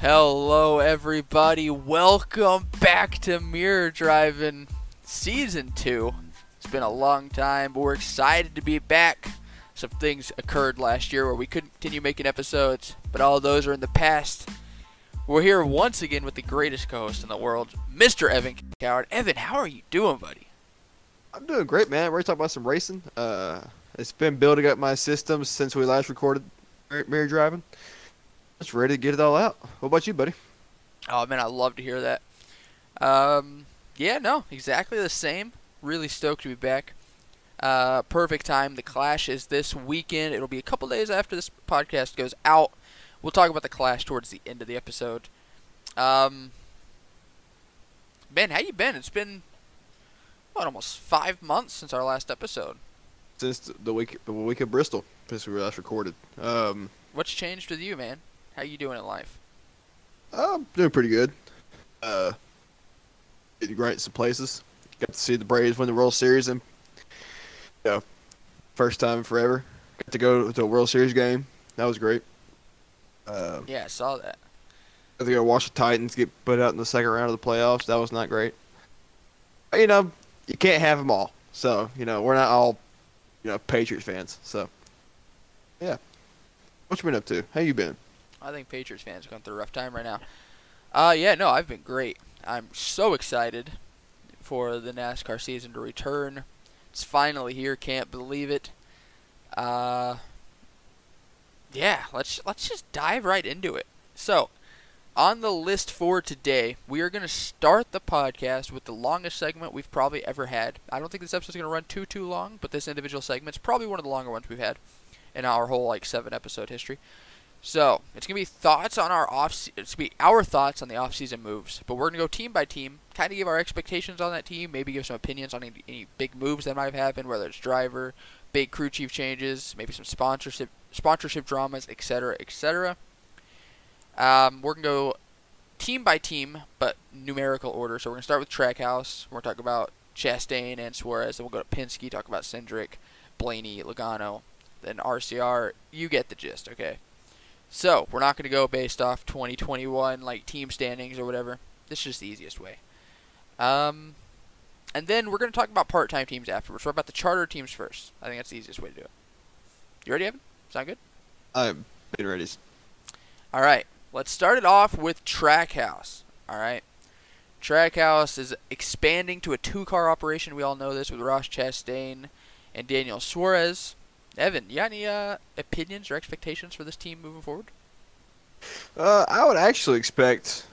Hello, everybody. Welcome back to Mirror Driving Season 2. It's been a long time, but we're excited to be back. Some things occurred last year where we couldn't continue making episodes, but all those are in the past. We're here once again with the greatest co host in the world, Mr. Evan Coward. Evan, how are you doing, buddy? I'm doing great, man. We're gonna talk about some racing. Uh, it's been building up my system since we last recorded Mirror Driving. Just ready to get it all out. What about you, buddy? Oh man, I love to hear that. Um, yeah, no, exactly the same. Really stoked to be back. Uh, perfect time. The Clash is this weekend. It'll be a couple days after this podcast goes out. We'll talk about the Clash towards the end of the episode. Um, Ben, how you been? It's been what almost five months since our last episode. Since the week the week of Bristol, since we last recorded. Um, What's changed with you, man? How you doing in life? I'm doing pretty good. Uh, getting great some places. Got to see the Braves win the World Series and you know, first time in forever. Got to go to a World Series game. That was great. Uh, Yeah, I saw that. got to go watch the Titans get put out in the second round of the playoffs. That was not great. But, you know, you can't have them all. So, you know, we're not all, you know, Patriots fans. So, yeah. What you been up to? How you been? I think Patriots fans are going through a rough time right now. Uh, yeah, no, I've been great. I'm so excited for the NASCAR season to return. It's finally here. Can't believe it. Uh, yeah, let's let's just dive right into it. So, on the list for today, we are going to start the podcast with the longest segment we've probably ever had. I don't think this episode's going to run too too long, but this individual segment's probably one of the longer ones we've had in our whole like seven episode history. So it's gonna be thoughts on our off. It's gonna be our thoughts on the off-season moves, but we're gonna go team by team, kind of give our expectations on that team, maybe give some opinions on any, any big moves that might have happened, whether it's driver, big crew chief changes, maybe some sponsorship sponsorship dramas, etc., etc. Um, we're gonna go team by team, but numerical order. So we're gonna start with Trackhouse. We're gonna talk about Chastain and Suarez, then we'll go to Penske, talk about Cindric, Blaney, Logano, then RCR. You get the gist, okay? So, we're not going to go based off 2021, like team standings or whatever. This is just the easiest way. Um, and then we're going to talk about part time teams afterwards. We're about the charter teams first. I think that's the easiest way to do it. You ready, Evan? Sound good? I'm been ready. All right. Let's start it off with Trackhouse. All right. Trackhouse is expanding to a two car operation. We all know this with Ross Chastain and Daniel Suarez. Evan, you got any uh, opinions or expectations for this team moving forward? Uh, I would actually expect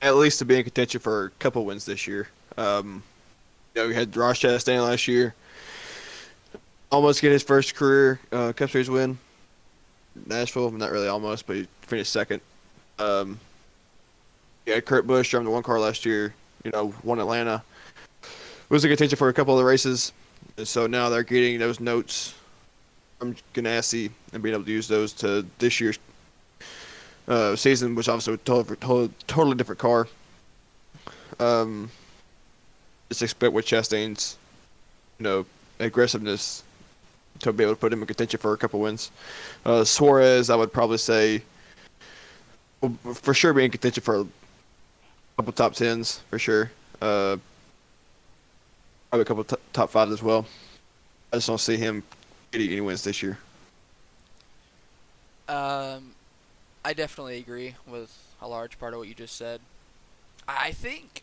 at least to be in contention for a couple wins this year. Um, you know, we had Ross Chastain last year. Almost get his first career uh, Cup Series win. Nashville, not really almost, but he finished second. Um, yeah, Kurt Busch drove the one car last year. You know, won Atlanta. Was in contention for a couple of the races, and so now they're getting those notes from Ganassi and being able to use those to this year's uh, season, which obviously a totally, totally, totally different car. Um, just expect with Chastain's, you know, aggressiveness to be able to put him in contention for a couple wins. Uh, Suarez, I would probably say, will for sure be in contention for a couple top tens for sure. Uh, probably a couple t- top fives as well. I just don't see him getting any wins this year. Um, I definitely agree with a large part of what you just said. I think,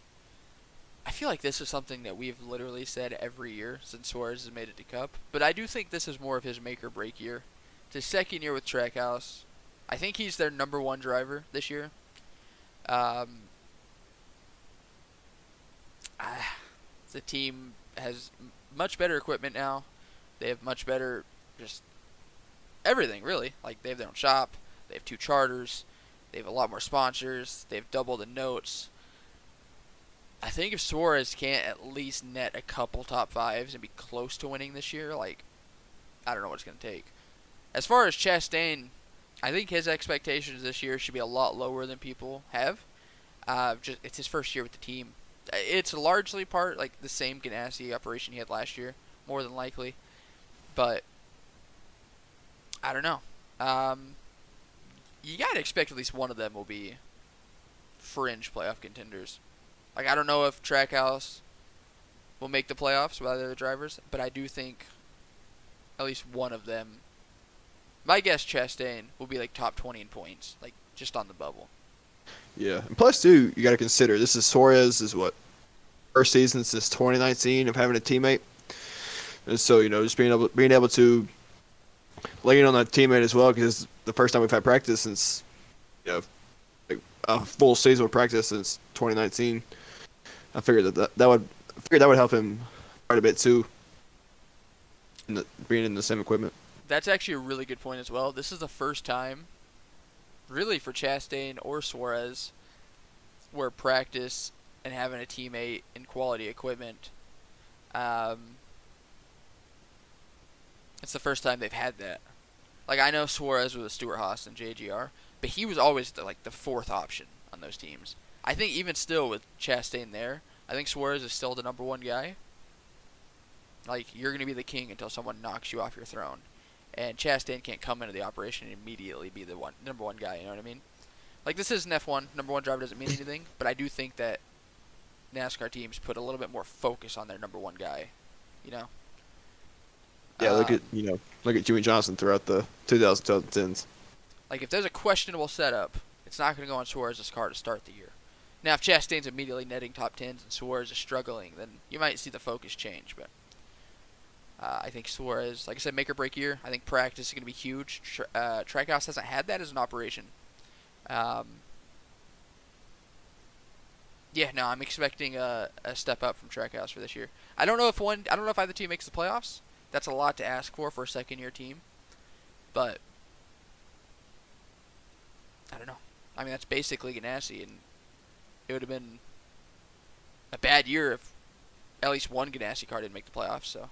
I feel like this is something that we've literally said every year since Suarez has made it to Cup. But I do think this is more of his make or break year. It's his second year with Trackhouse. I think he's their number one driver this year. Um, ah, the team has much better equipment now. They have much better just everything really. Like they have their own shop, they have two charters, they have a lot more sponsors, they've doubled the notes. I think if Suarez can't at least net a couple top fives and be close to winning this year, like I don't know what it's gonna take. As far as Chastain, I think his expectations this year should be a lot lower than people have. Uh, just it's his first year with the team. Uh, It's largely part like the same Ganassi operation he had last year, more than likely. But I don't know. Um, you gotta expect at least one of them will be fringe playoff contenders. Like I don't know if Trackhouse will make the playoffs with the drivers, but I do think at least one of them. My guess, Chastain will be like top twenty in points, like just on the bubble. Yeah, and plus too, you got to consider this is Suarez is what first season since 2019 of having a teammate, and so you know just being able being able to lean on that teammate as well because the first time we've had practice since you know like a full season of practice since 2019. I figured that that, that would I figured that would help him quite a bit too. In the, being in the same equipment. That's actually a really good point as well. This is the first time, really, for Chastain or Suarez, where practice and having a teammate in quality equipment. Um, it's the first time they've had that. Like I know Suarez was Stewart Haas and JGR, but he was always the, like the fourth option on those teams. I think even still with Chastain there, I think Suarez is still the number one guy. Like you're gonna be the king until someone knocks you off your throne, and Chastain can't come into the operation and immediately be the one number one guy. You know what I mean? Like this is an F1 number one driver doesn't mean anything, but I do think that NASCAR teams put a little bit more focus on their number one guy. You know? Yeah, look Um, at you know look at Jimmie Johnson throughout the 2010s. Like if there's a questionable setup, it's not going to go on Suarez's car to start the year. Now, if Chastain's immediately netting top tens and Suarez is struggling, then you might see the focus change. But uh, I think Suarez, like I said, make or break year. I think practice is going to be huge. Tr- uh, Trackhouse hasn't had that as an operation. Um, yeah, no, I'm expecting a, a step up from Trackhouse for this year. I don't know if one, I don't know if either team makes the playoffs. That's a lot to ask for for a second year team, but I don't know. I mean, that's basically Ganassi, and it would have been a bad year if at least one Ganassi car didn't make the playoffs. So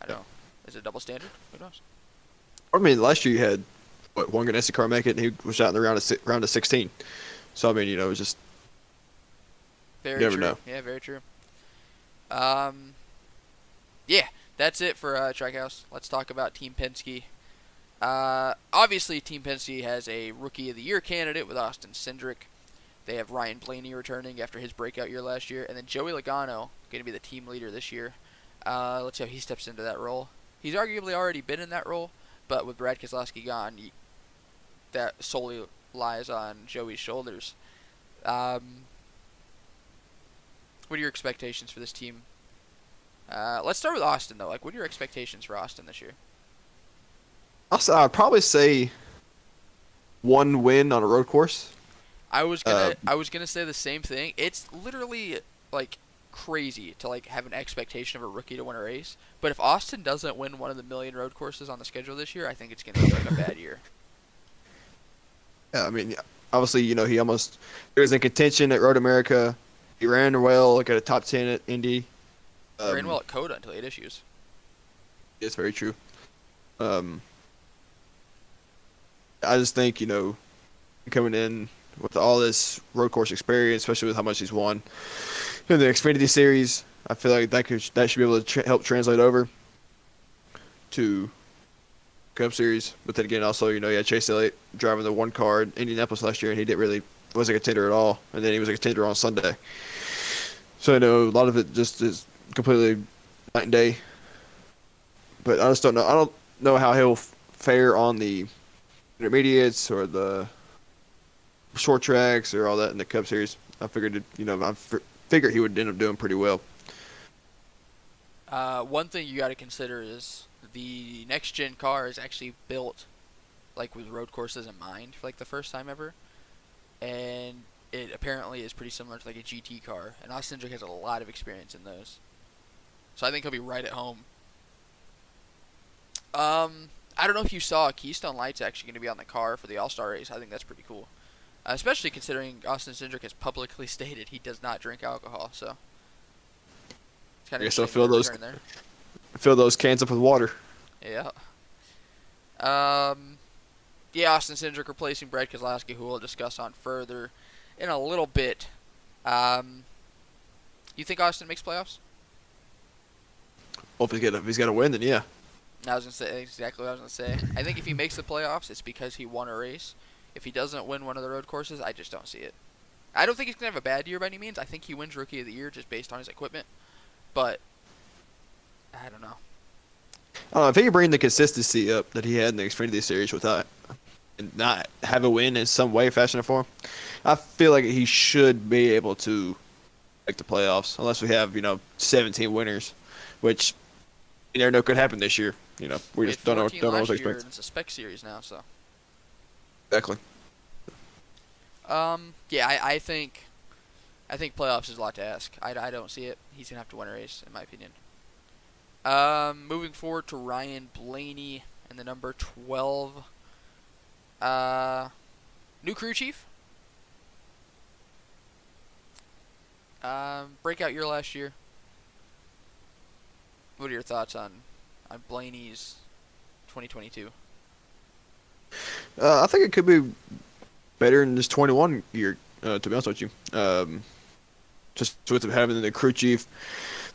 I don't know. Is it a double standard? Who knows? I mean, last year you had what one Ganassi car make it, and he was out in the round of round of 16. So I mean, you know, it was just Very never true. know. Yeah, very true. Um, yeah, that's it for uh, Trackhouse. Let's talk about Team Penske. Uh, obviously, Team Penske has a Rookie of the Year candidate with Austin Cindric. They have Ryan Blaney returning after his breakout year last year, and then Joey Logano going to be the team leader this year. Uh, let's see how he steps into that role. He's arguably already been in that role, but with Brad Keselowski gone, y that solely lies on Joey's shoulders. Um, what are your expectations for this team? Uh, let's start with Austin though. Like, what are your expectations for Austin this year? Also, I'd probably say one win on a road course. I was gonna, Uh, I was gonna say the same thing. It's literally like crazy to like have an expectation of a rookie to win a race. But if Austin doesn't win one of the million road courses on the schedule this year, I think it's gonna be like a bad year. Yeah, I mean, obviously, you know, he almost he was in contention at Road America. He ran well, like at a top ten at Indy. He ran Um, well at COTA until had issues. It's very true. Um, I just think you know, coming in with all this road course experience, especially with how much he's won in the Xfinity Series, I feel like that could that should be able to tra- help translate over to Cup Series. But then again, also you know, yeah, Chase Elliott driving the one car in Indianapolis last year, and he didn't really wasn't a contender at all, and then he was a contender on Sunday. So I know a lot of it just is completely night and day but I just don't know. I don't know how he'll fare on the intermediates or the short tracks or all that in the Cup Series. I figured, you know, I figured he would end up doing pretty well. Uh, one thing you got to consider is the next gen car is actually built like with road courses in mind for like the first time ever, and it apparently is pretty similar to like a GT car. And Austin Cindric has a lot of experience in those, so I think he'll be right at home. Um, I don't know if you saw Keystone Lights actually going to be on the car for the All Star race. I think that's pretty cool, uh, especially considering Austin Cindric has publicly stated he does not drink alcohol. So. It's kind guess I'll fill those- there. Fill those cans up with water. Yeah. Um, yeah, Austin Cindric replacing Brad Keselowski, who we'll discuss on further in a little bit. Um, you think Austin makes playoffs? Well, if he's got if he's to win, then yeah. I was gonna say exactly what I was gonna say. I think if he makes the playoffs, it's because he won a race. If he doesn't win one of the road courses, I just don't see it. I don't think he's gonna have a bad year by any means. I think he wins Rookie of the Year just based on his equipment, but I don't know. I don't know if he can bring the consistency up that he had in the Xfinity Series without and not have a win in some way, fashion, or form. I feel like he should be able to make the playoffs, unless we have you know 17 winners, which you never know could happen this year. You know, we We just don't know, don't know what to expect. It's a spec series now, so. Exactly. Um, yeah, I, I think, I think playoffs is a lot to ask. I, I don't see it. He's gonna have to win a race, in my opinion. Um, moving forward to Ryan Blaney and the number twelve. Uh, new crew chief. Um, breakout year last year. What are your thoughts on, on Blaney's 2022? Uh, I think it could be better in this 21 year. Uh, to be honest with you, um, just with having the crew chief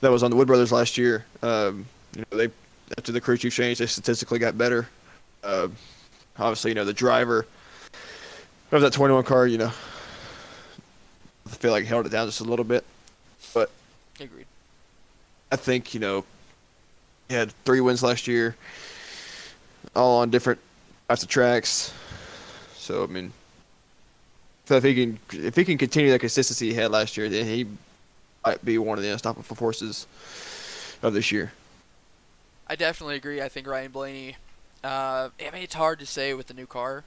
that was on the Wood Brothers last year. Um, you know, they after the crew chief change, they statistically got better. Uh, obviously, you know the driver of that 21 car. You know, I feel like held it down just a little bit. But agreed. I think you know he had three wins last year, all on different types of tracks. So I mean, so if he can if he can continue that consistency he had last year, then he might be one of the unstoppable forces of this year. I definitely agree. I think Ryan Blaney. Uh, I mean, it's hard to say with the new car,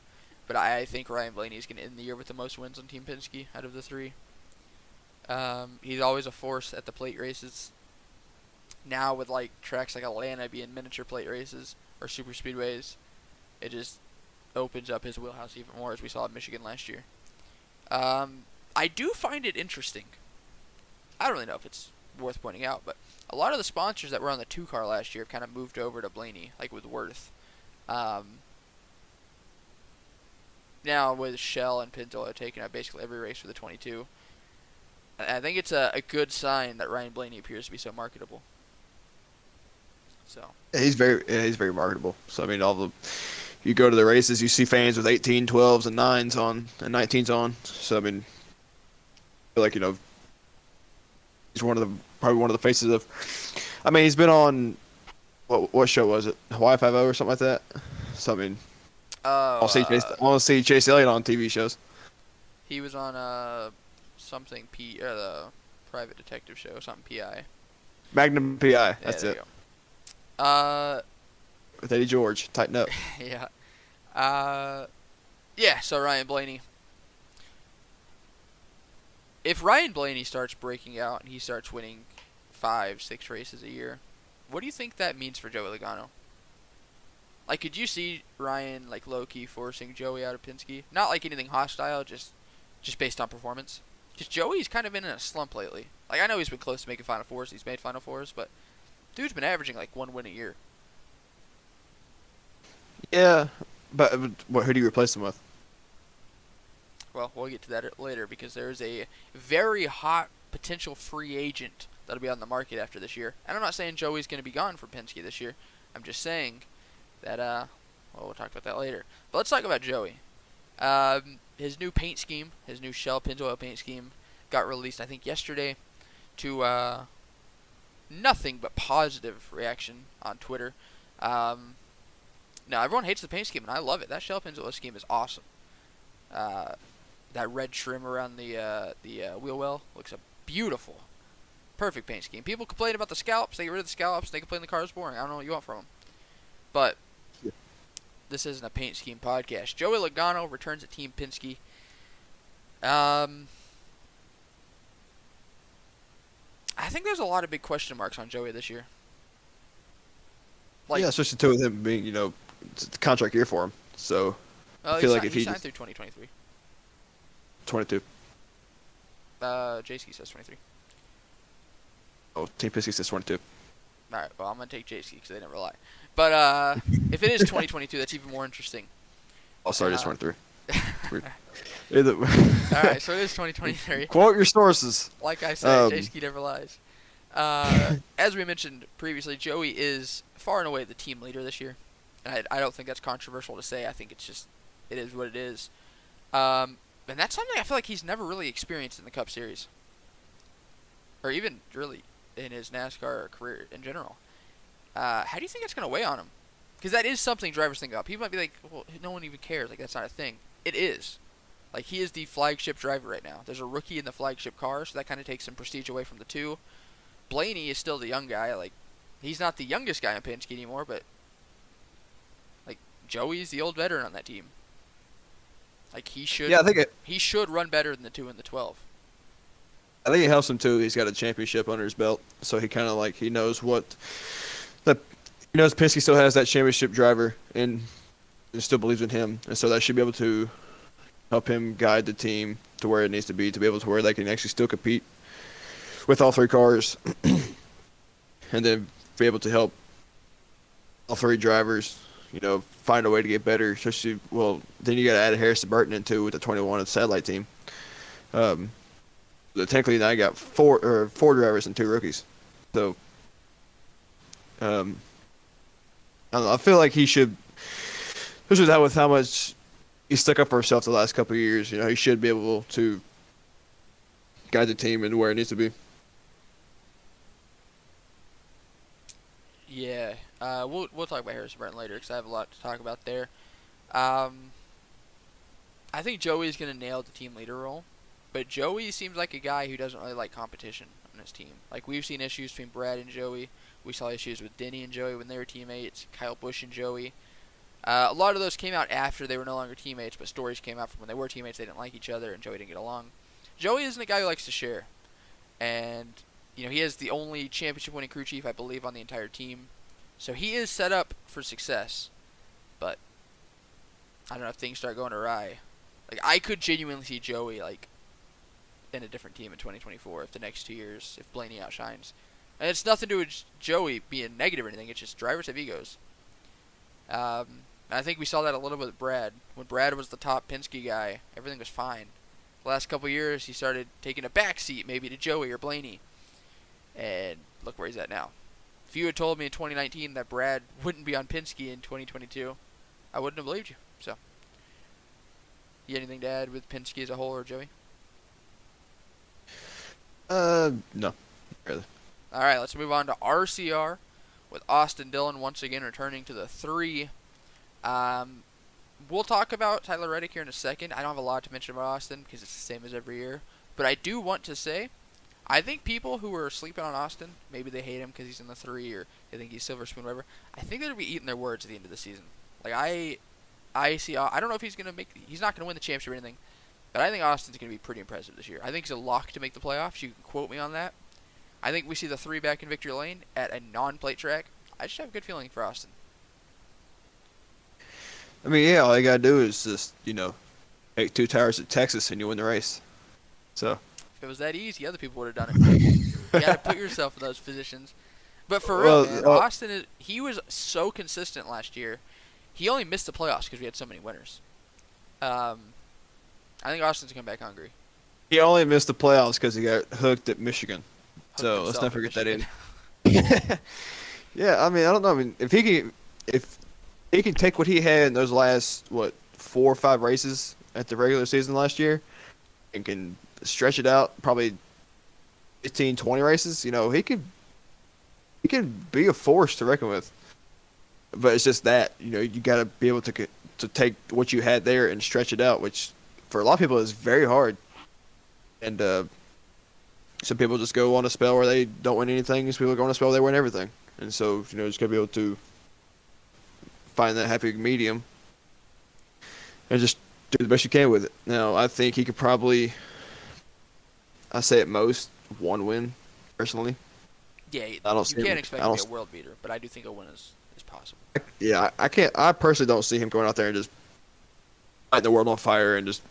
but I, I think Ryan Blaney is going to end the year with the most wins on Team Penske out of the three. Um, he's always a force at the plate races. Now with like tracks like Atlanta being miniature plate races or super speedways, it just opens up his wheelhouse even more, as we saw at Michigan last year. Um, I do find it interesting. I don't really know if it's worth pointing out, but a lot of the sponsors that were on the two car last year have kind of moved over to Blaney, like with Worth. Um, now with Shell and Pennzoil taking out basically every race for the 22. I I think it's a, a good sign that Ryan Blaney appears to be so marketable. So he's very yeah, he's very marketable. So I mean, all the you go to the races, you see fans with 18, 12s, and nines on and 19s on. So I mean, I feel like you know he's one of the probably one of the faces of. I mean, he's been on what what show was it? Hawaii Five O or something like that. So I mean, uh, I'll see Chase. uh, I'll see Chase Elliott on TV shows. he was on uh something P uh, the private detective show, something PI. Magnum PI. Yeah, That's it. Uh, With Eddie George. Tighten up. yeah. Uh, yeah, so Ryan Blaney. If Ryan Blaney starts breaking out and he starts winning five, six races a year, what do you think that means for Joey Logano? Like, could you see Ryan like low key forcing Joey out of Penske? Not like anything hostile, just just based on performance. Because Joey's kind of been in a slump lately. Like, I know he's been close to making Final Fours. He's made Final Fours, but dude's been averaging like one win a year. Yeah, but uh, what? Who do you replace him with? Well, we'll get to that later because there's a very hot potential free agent that'll be on the market after this year. And I'm not saying Joey's going to be gone from Penske this year. I'm just saying that, uh, well, we'll talk about that later. But let's talk about Joey. Um, his new paint scheme, his new Shell Pennzoil paint scheme, got released, I think, yesterday to uh, nothing but positive reaction on Twitter. Um, now, everyone hates the paint scheme, and I love it. That Shell Pennzoil scheme is awesome. Uh, that red trim around the uh, the uh, wheel well looks a beautiful, perfect paint scheme. People complain about the scallops. They get rid of the scallops. They complain the car is boring. I don't know what you want from them. But Yeah. this isn't a paint scheme podcast. Joey Logano returns at Team Penske. Um, I think there's a lot of big question marks on Joey this year. Like, yeah, especially too with him being you know it's contract year for him. So uh, feel like si- if he he signed just- through 2023. 22. Uh, Jayski says 23. Oh, Team Penske says 22. All right, well, I'm gonna take Jayski because they didn't lie. But uh, if it is 2022, that's even more interesting. Oh, sorry, it's Uh, 23. Either- All right, so it is 2023. Quote your sources. Like I said, Um, Jayski never lies. Uh, as we mentioned previously, Joey is far and away the team leader this year. And I, I don't think that's controversial to say. I think it's just, it is what it is. Um, and that's something I feel like he's never really experienced in the Cup Series. Or even really in his NASCAR career in general. Uh, how do you think it's going to weigh on him? Because that is something drivers think about. People might be like, well, no one even cares. Like, that's not a thing. It is. Like, he is the flagship driver right now. There's a rookie in the flagship car, so that kind of takes some prestige away from the two. Blaney is still the young guy. Like, he's not the youngest guy in Penske anymore, but, like, Joey's the old veteran on that team. Like, he should. Yeah, I think it, he should run better than the two and the twelve. I think it helps him too. He's got a championship under his belt, so he kind of like he knows what the he knows Penske still has that championship driver and, and still believes in him, and so that should be able to help him guide the team to where it needs to be to be able to where they can actually still compete with all three cars, and then be able to help all three drivers, you know, find a way to get better. Especially, well, then you got to add Harrison Burton into with the 21 of satellite team. Um, technically now I got four or four drivers and two rookies. So um I know, I feel like he should especially that with how much he stuck up for himself the last couple of years, you know, he should be able to guide the team into where it needs to be. Yeah, uh, we'll we'll talk about Harrison Burton later because I have a lot to talk about there. Um, I think Joey's gonna nail the team leader role. But Joey seems like a guy who doesn't really like competition on his team. Like we've seen issues between Brad and Joey. We saw issues with Denny and Joey when they were teammates. Kyle Busch and Joey. Uh, a lot of those came out after they were no longer teammates, but stories came out from when they were teammates. They didn't like each other, and Joey didn't get along. Joey isn't a guy who likes to share, and you know he has the only championship-winning crew chief, I believe, on the entire team. So he is set up for success, but I don't know if things start going awry. Like I could genuinely see Joey like in a different team in 2024 if the next two years if Blaney outshines. And it's nothing to do with Joey being negative or anything. It's just drivers have egos. Um, I think we saw that a little bit with Brad. When Brad was the top Penske guy, everything was fine. The last couple years, he started taking a back seat maybe to Joey or Blaney. And look where he's at now. If you had told me in 2019 that Brad wouldn't be on Penske in 2022, I wouldn't have believed you. So, you anything to add with Penske as a whole or Joey? Uh, no, really. All right, let's move on to RCR with Austin Dillon once again returning to the three. Um, we'll talk about Tyler Reddick here in a second. I don't have a lot to mention about Austin because it's the same as every year. But I do want to say, I think people who are sleeping on Austin, maybe they hate him because he's in the three or they think he's silver spoon, whatever. I think they'll be eating their words at the end of the season. Like I, I see. I don't know if he's gonna make. He's not gonna win the championship or anything. But I think Austin's going to be pretty impressive this year. I think he's a lock to make the playoffs. You can quote me on that. I think we see the three back in victory lane at a non-plate track. I just have a good feeling for Austin. I mean, yeah, all you gotta do is just you know, take two tires at Texas and you win the race. So. If it was that easy, other people would have done it. you gotta put yourself in those positions. But for real, well, man, uh, Austin is he was so consistent last year. He only missed the playoffs because we had so many winners. Um, I think Austin's come back hungry. He only missed the playoffs because he got hooked at Michigan. Hooked so let's not forget that in. yeah, I mean, I don't know. I mean, if he can, if he can take what he had in those last what four or five races at the regular season last year, and can stretch it out probably 15, 20 races, you know, he could he can be a force to reckon with. But it's just that you know you got to be able to to take what you had there and stretch it out, which for a lot of people is very hard. And uh, some people just go on a spell where they don't win anything. Some people go on a spell where they win everything. And so you know, just gotta be able to find that happy medium and just do the best you can with it. Now, I think he could probably, I say at most one win, personally. Yeah, I don't you can't expect him to be a world beater, but I do think a win is, is possible. Yeah, I, I can't. I personally don't see him going out there and just lighting the world on fire and just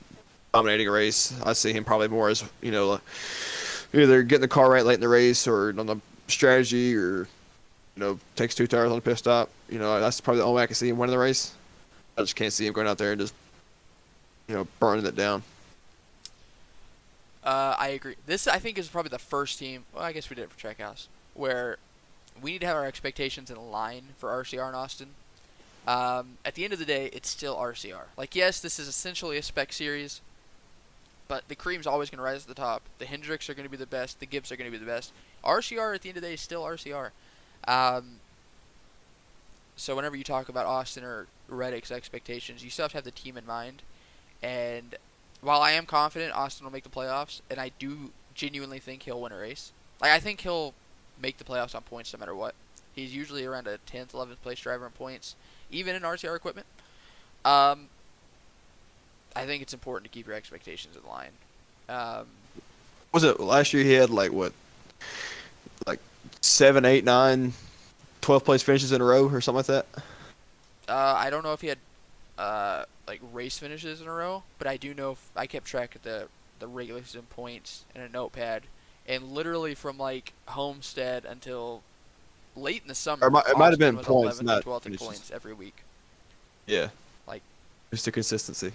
dominating a race. I see him probably more as you know, either getting the car right late in the race or on the strategy or you know takes two tires on the pit stop. You know that's probably the only way I can see him winning the race. I just can't see him going out there and just you know burning it down. Uh, I agree. This I think is probably the first team. Well, I guess we did it for Trackhouse, where we need to have our expectations in line for RCR in Austin. Um, at the end of the day, it's still RCR. Like, yes, this is essentially a spec series, but the cream's always going to rise to the top. The Hendricks are going to be the best. The Gibbs are going to be the best. RCR at the end of the day is still RCR. Um, so whenever you talk about Austin or Reddick's expectations, you still have to have the team in mind. And while I am confident Austin will make the playoffs, and I do genuinely think he'll win a race, like I think he'll make the playoffs on points no matter what. He's usually around a 10th, 11th place driver in points, even in RCR equipment. Um, I think it's important to keep your expectations in line. Um, Was it last year he had like what, like seven, eight, nine, 12 place finishes in a row or something like that? uh, I don't know if he had uh, like race finishes in a row, but I do know f- I kept track of the the regular season points in a notepad, and literally from like Homestead until late in the summer, Or it might- it might have been points, 11th not 12th in points every week. Yeah. Like- just the consistency.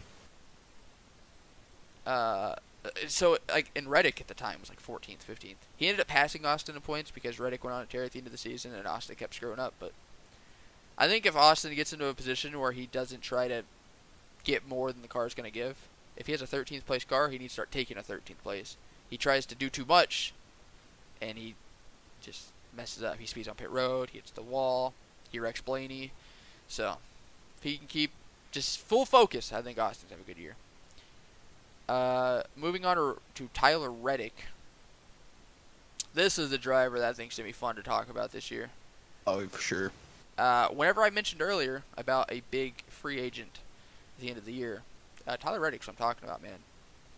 Uh, Uh, so like in Reddick at the time was like 14th, 15th. He ended up passing Austin in points because Reddick went on a tear at the end of the season and Austin kept screwing up. But I think if Austin gets into a position where he doesn't try to get more than the car is going to give, if he has a 13th place car, he needs to start taking a 13th place. He tries to do too much, and he just messes up. He speeds on pit road, he hits the wall, he wrecks Blaney. So if he can keep just full focus, I think Austin's have a good year. Uh, moving on to, to Tyler Reddick. This is the driver that I think's gonna be fun to talk about this year. Oh, for sure. Uh, whenever I mentioned earlier about a big free agent at the end of the year, uh, Tyler Reddick's what I'm talking about, man.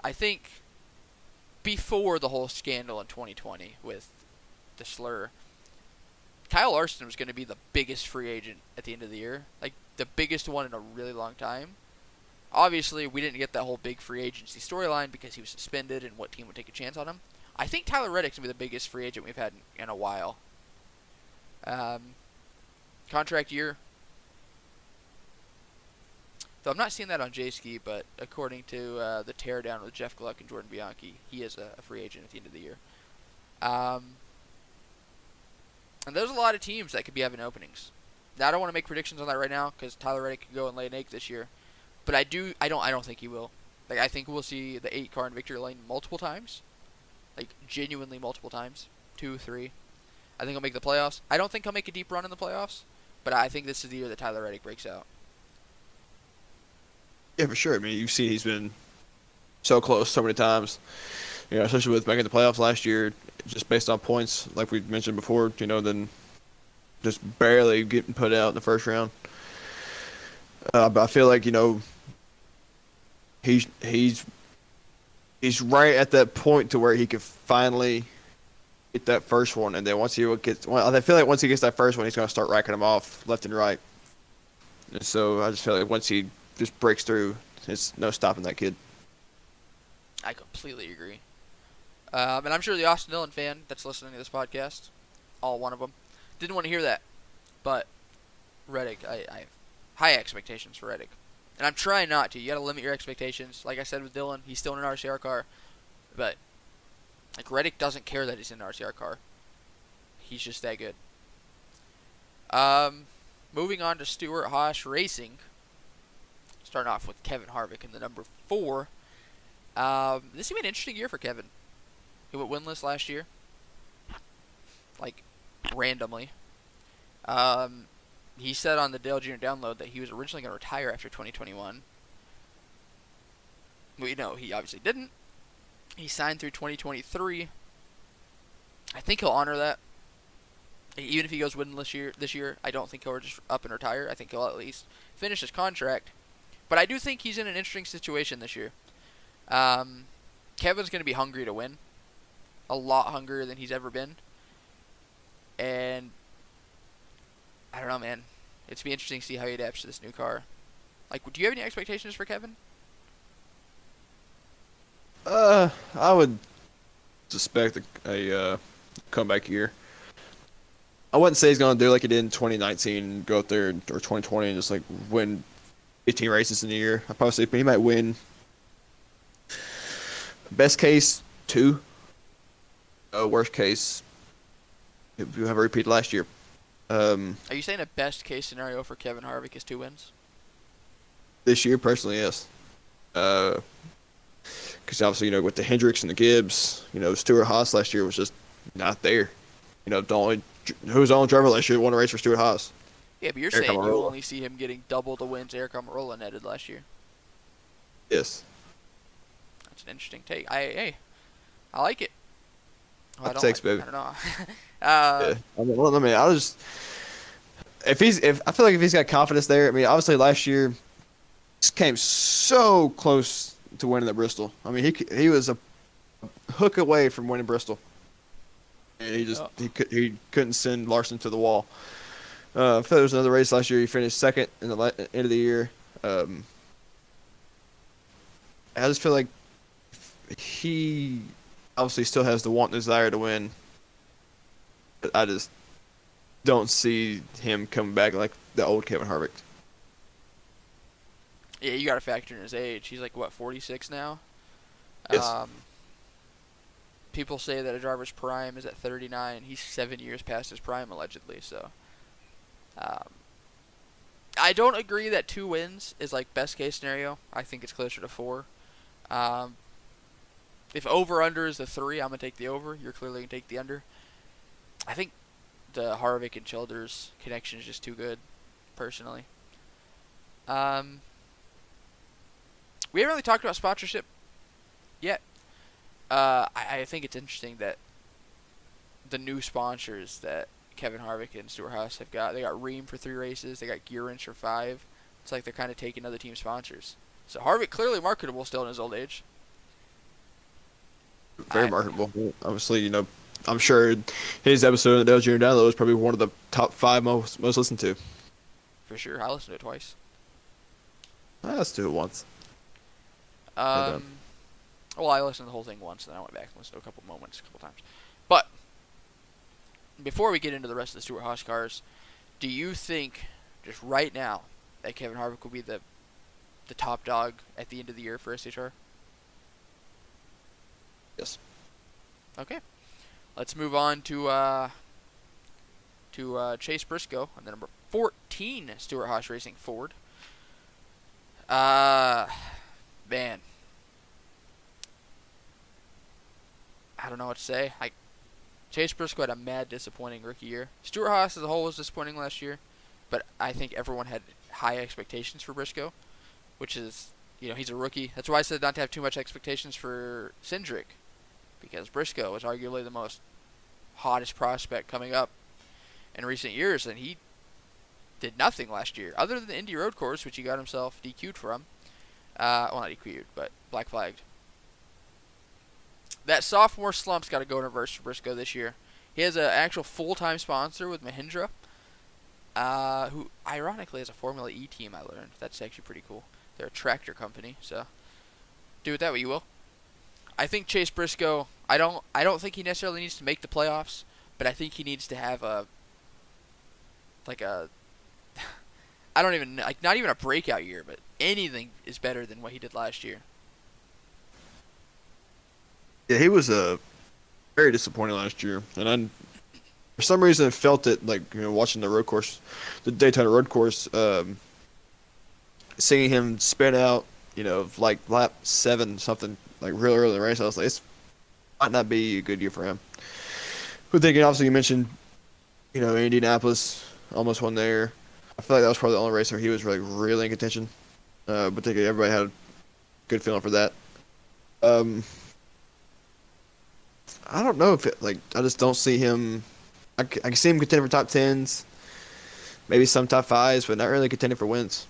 I think before the whole scandal in 2020 with the slur, Kyle Larson was going to be the biggest free agent at the end of the year, like the biggest one in a really long time. Obviously, we didn't get that whole big free agency storyline because he was suspended and what team would take a chance on him. I think Tyler Reddick's gonna be the biggest free agent we've had in, in a while. Um, contract year. Though I'm not seeing that on Jayski, but according to uh, the teardown with Jeff Gluck and Jordan Bianchi, he is a, a free agent at the end of the year. Um, and there's a lot of teams that could be having openings. Now I don't want to make predictions on that right now because Tyler Reddick could go and lay an egg this year, but I do. I don't. I don't think he will. Like I think we'll see the eight car in victory lane multiple times, like genuinely multiple times, two, three. I think he'll make the playoffs. I don't think he'll make a deep run in the playoffs, but I think this is the year that Tyler Reddick breaks out. Yeah, for sure. I mean, you see he's been so close so many times. You know, especially with making the playoffs last year, just based on points, like we mentioned before. You know, then just barely getting put out in the first round. Uh, but I feel like you know he's he's he's right at that point to where he could finally get that first one, and then once he gets, well, I feel like once he gets that first one, he's gonna start racking them off left and right. And so I just feel like once he just breaks through, there's no stopping that kid. I completely agree. Um, and I'm sure the Austin Dillon fan that's listening to this podcast, all one of them, didn't want to hear that. But Reddick, I, I have high expectations for Reddick. And I'm trying not to. You got to limit your expectations. Like I said with Dillon, he's still in an RCR car. But, like, Reddick doesn't care that he's in an RCR car. He's just that good. Um, moving on to Stewart Haas Racing. Starting off with Kevin Harvick in the number four. Um, this has be an interesting year for Kevin. He went winless last year, like randomly. Um, he said on the Dale Jr. download that he was originally going to retire after 2021. We know he obviously didn't. He signed through 2023. I think he'll honor that. Even if he goes winless year this year, I don't think he'll just up and retire. I think he'll at least finish his contract. But I do think he's in an interesting situation this year. Um, Kevin's going to be hungry to win, a lot hungrier than he's ever been. And I don't know, man. It's be interesting to see how he adapts to this new car. Like, do you have any expectations for Kevin? Uh, I would suspect a, a uh, comeback year. I wouldn't say he's gonna do like he did in 2019, go up there or 2020 and just like win 18 races in a year. I probably say he might win. Best case, two. Uh, worst case, if you have a repeat last year. Um, Are you saying a best case scenario for Kevin Harvick is two wins? this year, personally, yes. Because obviously, you know, with the Hendricks and the Gibbs, you know, Stewart Haas last year was just not there. You know, the only who was the only driver last year that won a race for Stewart Haas. Yeah, but you're Eric saying you only see him getting double the wins Eric Almirola netted last year. Yes. That's an interesting take. I hey, I like it. Well, I don't takes, like- baby. I don't know. uh, yeah. I mean, I mean, I'll just if he's if I feel like if he's got confidence there. I mean, obviously last year came so close to winning at Bristol. I mean, he he was a hook away from winning Bristol, and he just Yeah. he could he couldn't send Larson to the wall. Uh, I feel there was another race last year. He finished second in the la- end of the year. Um, I just feel like he obviously still has the want and desire to win. I just don't see him coming back like the old Kevin Harvick. yeah, you got to factor in his age. He's like what 46 now. Yes. Um, people say that a driver's prime is at 39. He's seven years past his prime allegedly. So, um, I don't agree that two wins is like best case scenario. I think it's closer to four. Um, if over under is the three, I'm gonna take the over. You're clearly gonna take the under. I think the Harvick and Childers connection is just too good, personally. Um, we haven't really talked about sponsorship yet. Uh, I, I think it's interesting that the new sponsors that Kevin Harvick and Stewart Haas have got, they got Rheem for three races, they got GearWrench for five. It's like they're kind of taking other team sponsors. So Harvick clearly marketable still in his old age. Very I- marketable. Obviously, you know, I'm sure his episode of the Jr. Download was probably one of the top five most most listened to. For sure, I listened to it twice. Ah, Let's do it once. Um, well, I listened to the whole thing once, and then I went back and listened to a couple moments, a couple times. But before we get into the rest of the Stewart Haas cars, do you think, just right now, that Kevin Harvick will be the the top dog at the end of the year for SHR? Yes. Okay. Let's move on to uh, to uh, Chase Briscoe and the number 14 Stewart Haas Racing Ford. Uh, man. I don't know what to say. I Chase Briscoe had a mad disappointing rookie year. Stewart Haas as a whole was disappointing last year, but I think everyone had high expectations for Briscoe, which is you know he's a rookie. That's why I said not to have too much expectations for Cindric, because Briscoe was arguably the most hottest prospect coming up in recent years, and he did nothing last year other than the Indy Road Course, which he got himself DQ'd from. Uh, well, not DQ'd, but black flagged. That sophomore slump's got to go in reverse for Briscoe this year. He has an actual full-time sponsor with Mahindra, uh, who ironically has a Formula E team. I learned that's actually pretty cool. They're a tractor company, so do with that what you will. I think Chase Briscoe. I don't. I don't think he necessarily needs to make the playoffs, but I think he needs to have a like a. I don't even like not even a breakout year, but anything is better than what he did last year. Yeah, he was uh, very disappointing last year, and I, for some reason, I felt it like you know watching the road course, the Daytona road course, um, seeing him spin out, you know, like lap seven something, like real early in the race. I was like, this might not be a good year for him. But thinking, obviously, you mentioned, you know, Indianapolis almost won there. I feel like that was probably the only race where he was really, really in contention. Uh, but thinking everybody had a good feeling for that. Um, I don't know if it like I just don't see him. I, I can see him contending for top tens, maybe some top fives, but not really contending for wins.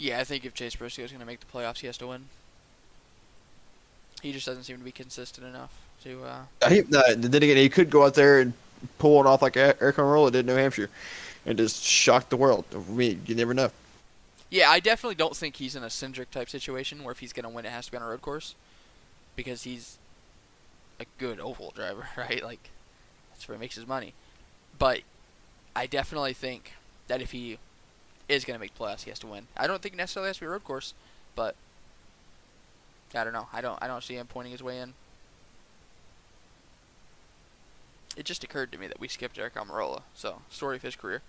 Yeah, I think if Chase Briscoe is going to make the playoffs, he has to win. He just doesn't seem to be consistent enough to. Uh, Uh, He, no, then again, he could go out there and pull it off like Eric Almirola did in New Hampshire, and just shock the world. I mean, you never know. yeah, I definitely don't think he's in a Cindric type situation where if he's going to win, it has to be on a road course, because he's a good oval driver, right? Like that's where he makes his money. But I definitely think that if he is going to make playoffs, he has to win. I don't think necessarily has to be a road course, but I don't know. I don't I don't see him pointing his way in. It just occurred to me that we skipped Eric Almirola. So story of his career.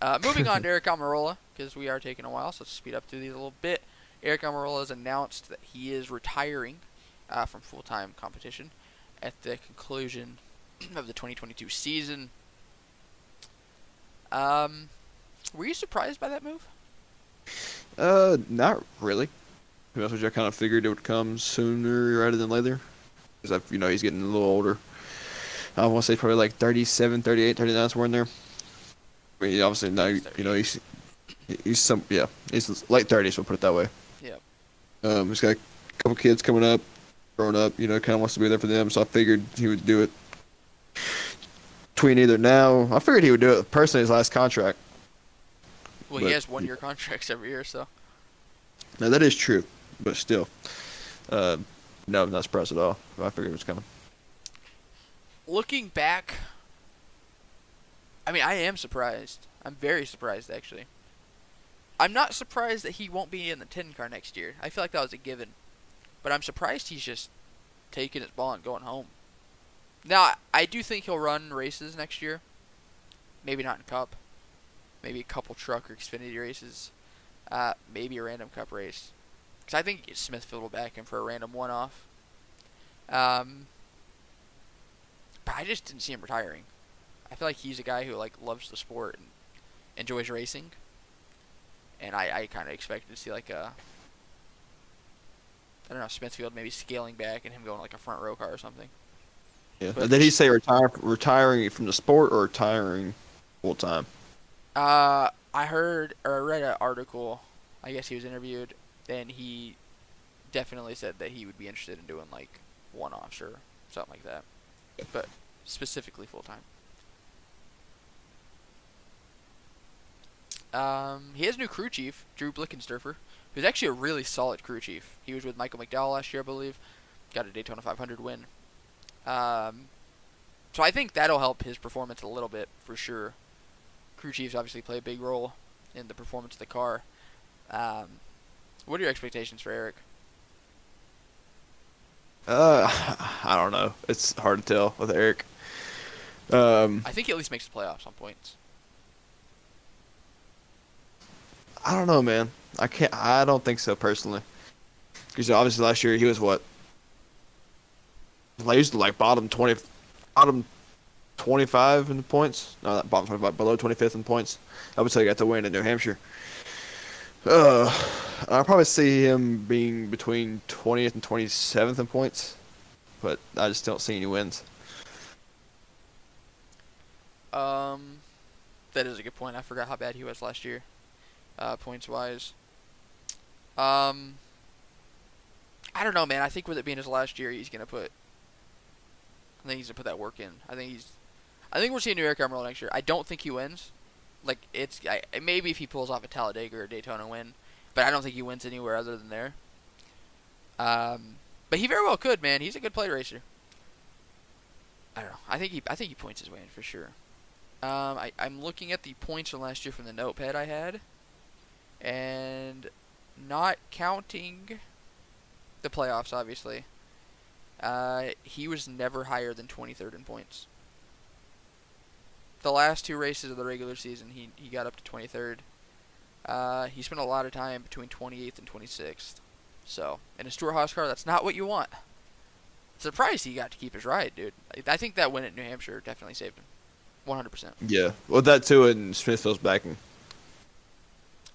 Uh, moving on to Eric Almirola because we are taking a while, so let's speed up through these a little bit. Eric Almirola has announced that he is retiring uh, from full-time competition at the conclusion of the 2022 season. Um, were you surprised by that move? Uh, not really. To be honest with you, I kind of figured it would come sooner rather than later. Because, you know, he's getting a little older. I want to say probably like 37, 38, 39, somewhere in there. I mean, obviously now, you know, he's he's some, yeah, he's late 30s, we'll put it that way. Yep. Um, he's got a couple kids coming up, growing up, you know, kind of wants to be there for them, so I figured he would do it between either now. I figured he would do it personally his last contract. Well, But- he has one-year contracts every year, so. Now that is true, but still, uh, no, I'm not surprised at all. I figured it was coming. looking back, I mean, I am surprised. I'm very surprised, actually. I'm not surprised that he won't be in the 10 car next year. I feel like that was a given. But I'm surprised he's just taking his ball and going home. Now, I do think he'll run races next year. Maybe not in Cup. Maybe a couple truck or Xfinity races. Uh, maybe a random Cup race. Because I think Smithfield will back him for a random one-off. Um, but I just didn't see him retiring. I feel like he's a guy who like loves the sport and enjoys racing. And I, I kind of expected to see like a I don't know Smithfield maybe scaling back and him going like a front row car or something. Yeah. But- Did he say retire, retiring from the sport or retiring full time? Uh, I heard or I read an article. I guess he was interviewed, and he definitely said that he would be interested in doing like one-offs or something like that, but specifically full time. Um, he has a new crew chief, Drew Blickensderfer, who's actually a really solid crew chief. He was with Michael McDowell last year, I believe. Got a Daytona 500 win. Um, so I think that'll help his performance a little bit for sure crew chiefs obviously play a big role in the performance of the car. Um, what are your expectations for Eric? Uh, I don't know. It's hard to tell with Eric. Um, I think he at least makes the playoffs on points. I don't know, man. I can't. I don't think so personally. Because obviously last year he was what? He was like bottom twenty, bottom twenty-five in the points. No, not bottom twenty-five, below twenty-fifth in points. I would say he got the win in New Hampshire. Uh, I'll probably see him being between twentieth and twenty-seventh in points, but I just don't see any wins. Um, that is a good point. I forgot how bad he was last year, uh, points wise. Um, I don't know, man. I think with it being his last year, he's gonna put. I think he's gonna put that work in. I think he's. I think we're seeing new Eric Almirola next year. I don't think he wins. Like it's I, maybe if he pulls off a Talladega or Daytona win, but I don't think he wins anywhere other than there. Um, but he very well could, man. He's a good plate racer. I don't know. I think he I think he points his way in for sure. Um, I, I'm looking at the points from last year from the notepad I had, and not counting the playoffs, obviously. Uh, he was never higher than 23rd in points. The last two races of the regular season, he he got up to 23rd. Uh, he spent a lot of time between 28th and 26th. So, in a Stewart Haas car, that's not what you want. Surprised he got to keep his ride, dude. I- think that win at New Hampshire definitely saved him. 100%. Yeah, well, that too, and Smithfield's backing.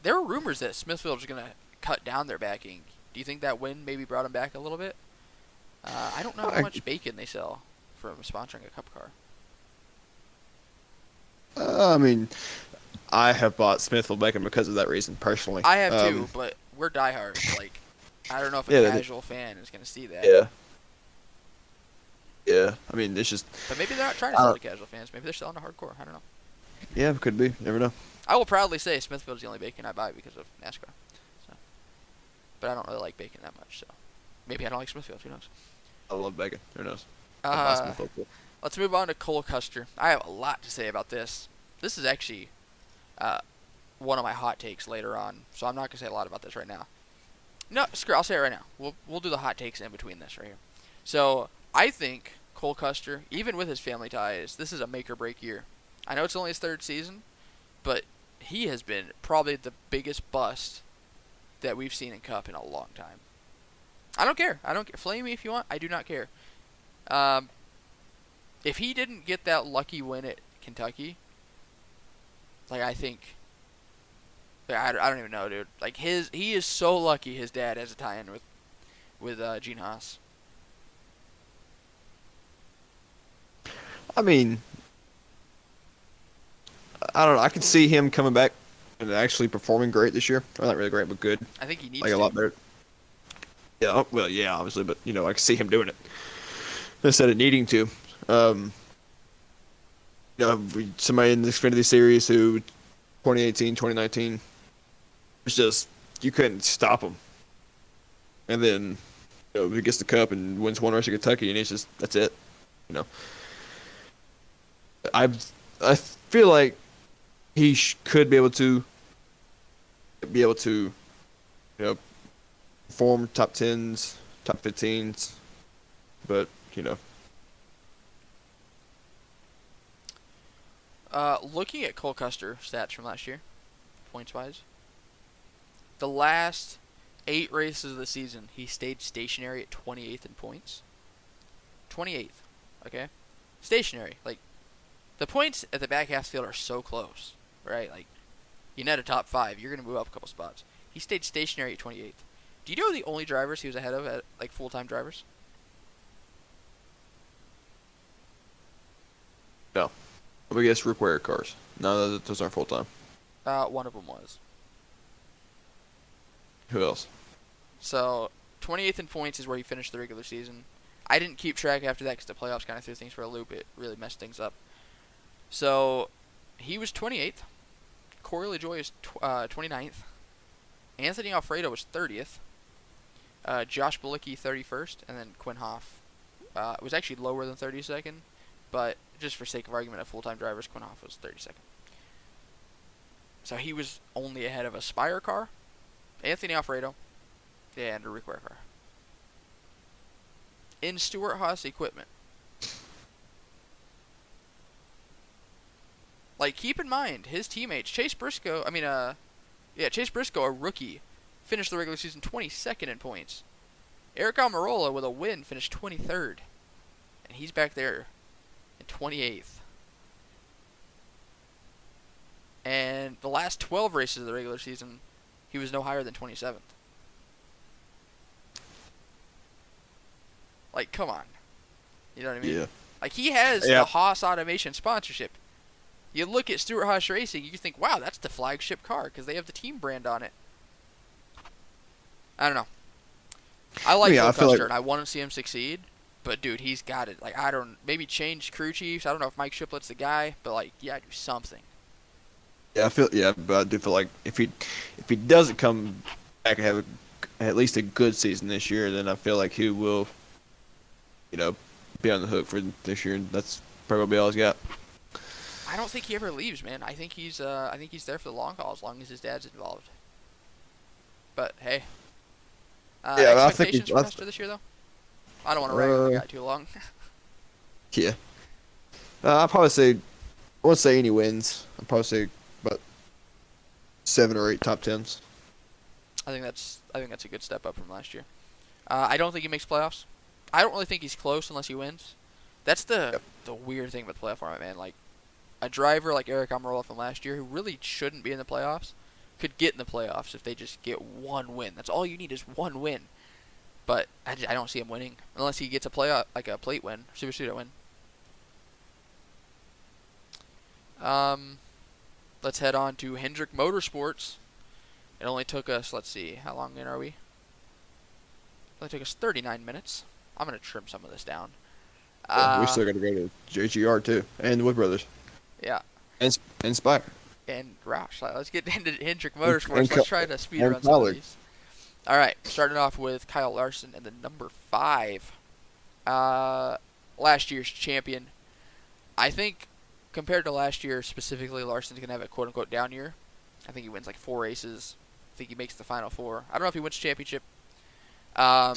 There were rumors that Smithfield was going to cut down their backing. Do you think that win maybe brought him back a little bit? Uh, I don't know how much bacon they sell from sponsoring a cup car. Uh, I mean, I have bought Smithfield bacon because of that reason personally. I have Um, too, but we're diehards. Like, I don't know if a Yeah, casual fan is going to see that. Yeah. Yeah, I mean, it's just But maybe they're not trying to sell to casual fans. Maybe they're selling to hardcore. I don't know. yeah, it could be. Never know. I will proudly say Smithfield's the only bacon I buy because of NASCAR. So, but I don't really like bacon that much. So, maybe I don't like Smithfield. Who knows? I love bacon. Who knows? Uh, Smithfield. Let's move on to Cole Custer. I have a lot to say about this. This is actually uh, one of my hot takes later on, so I'm not going to say a lot about this right now. No, screw. I'll say it right now. We'll we'll do the hot takes in between this right here. So I think Cole Custer, even with his family ties, this is a make or break year. I know it's only his third season, but he has been probably the biggest bust that we've seen in Cup in a long time. I don't care. I don't care. Flame me if you want. I do not care. Um, if he didn't get that lucky win at Kentucky, like I think, like, I, I don't even know, dude. Like his, he is so lucky. His dad has a tie-in with, with uh, Gene Haas. I mean, I don't know. I can see him coming back and actually performing great this year. Or not really great, but good. I think he needs like to. a lot better. Yeah, well, yeah, obviously, but you know, I can see him doing it instead of needing to. Um, you know, somebody in the Xfinity Series who 2018, 2019 was just you couldn't stop him, and then you know he gets the cup and wins one race at Kentucky, and it's just that's it. You know, I I feel like he sh- could be able to be able to you know form top tens, top fifteens, but you know, Uh, looking at Cole Custer stats from last year, points wise, the last eight races of the season, he stayed stationary at 28th in points. 28th, okay? Stationary. Like, the points at the back half field are so close, right? Like, you net a top five, you're going to move up a couple spots. He stayed stationary at 28th. Do you know the only drivers he was ahead of, at, like, full time drivers? I guess Rick Ware cars. No, those- those aren't full time. Uh, one of them was. Who else? So, 28th in points is where he finished the regular season. I didn't keep track after that because the playoffs kind of threw things for a loop. It really messed things up. So, he was 28th. Corey LaJoie is tw- uh, 29th. Anthony Alfredo was 30th. Uh, Josh Bilicki 31st, and then Quin Houff uh, was actually lower than 32nd, but just for sake of argument a full-time drivers, Quin Houff was 32nd. So he was only ahead of a Spire car, Anthony Alfredo, and a Rick Ware car. In Stewart Haas equipment. Like, keep in mind, his teammates, Chase Briscoe, I mean, uh, yeah, Chase Briscoe, a rookie, finished the regular season 22nd in points. Eric Almirola, with a win, finished 23rd. And he's back there 28th. And the last 12 races of the regular season, he was no higher than 27th. Like, come on. You know what I mean? Yeah. Like, he has Yeah. the Haas Automation sponsorship. You look at Stewart Haas Racing, you think, wow, that's the flagship car because they have the team brand on it. I don't know. I like Yeah, Cole I feel like- and I want to see him succeed. But dude, he's got it. Like I don't maybe change crew chiefs. I don't know if Mike Shiplett's the guy, but like yeah, do something. Yeah, I feel yeah, but I do feel like if he if he doesn't come back and have a, at least a good season this year, then I feel like he will, you know, be on the hook for this year, and that's probably all he's got. I don't think he ever leaves, man. I think he's uh I think he's there for the long haul as long as his dad's involved. But hey. Uh, Yeah, I think expectations he- for I- this year though? I don't want to rag on the Uh, guy too long. Yeah, uh, I'll probably say, I won't say any wins. I'll probably say about seven or eight top tens. I think that's I think that's a good step up from last year. Uh, I don't think he makes playoffs. I don't really think he's close unless he wins. That's the Yep. the weird thing about the playoff format, man. Like a driver like Eric Almirola from last year, who really shouldn't be in the playoffs, could get in the playoffs if they just get one win. That's all you need is one win. But I don't see him winning unless he gets a playoff like a plate win, superspeedway win. Um, let's head on to Hendrick Motorsports. It only took us, let's see, how long in are we? It only took us 39 minutes. I'm going to trim some of this down. Yeah, we Uh, still got to go to JGR too, and the Wood Brothers, yeah. and Sp- and Spire. And Roush, let's get into Hendrick Motorsports. and let's try to speed and run some of these. All right, starting off with Kyle Larson and the number five. Uh, last year's champion. I think compared to last year specifically, Larson's gonna have a quote unquote down year. I think he wins like four races. I think he makes the final four. I don't know if he wins championship. Um,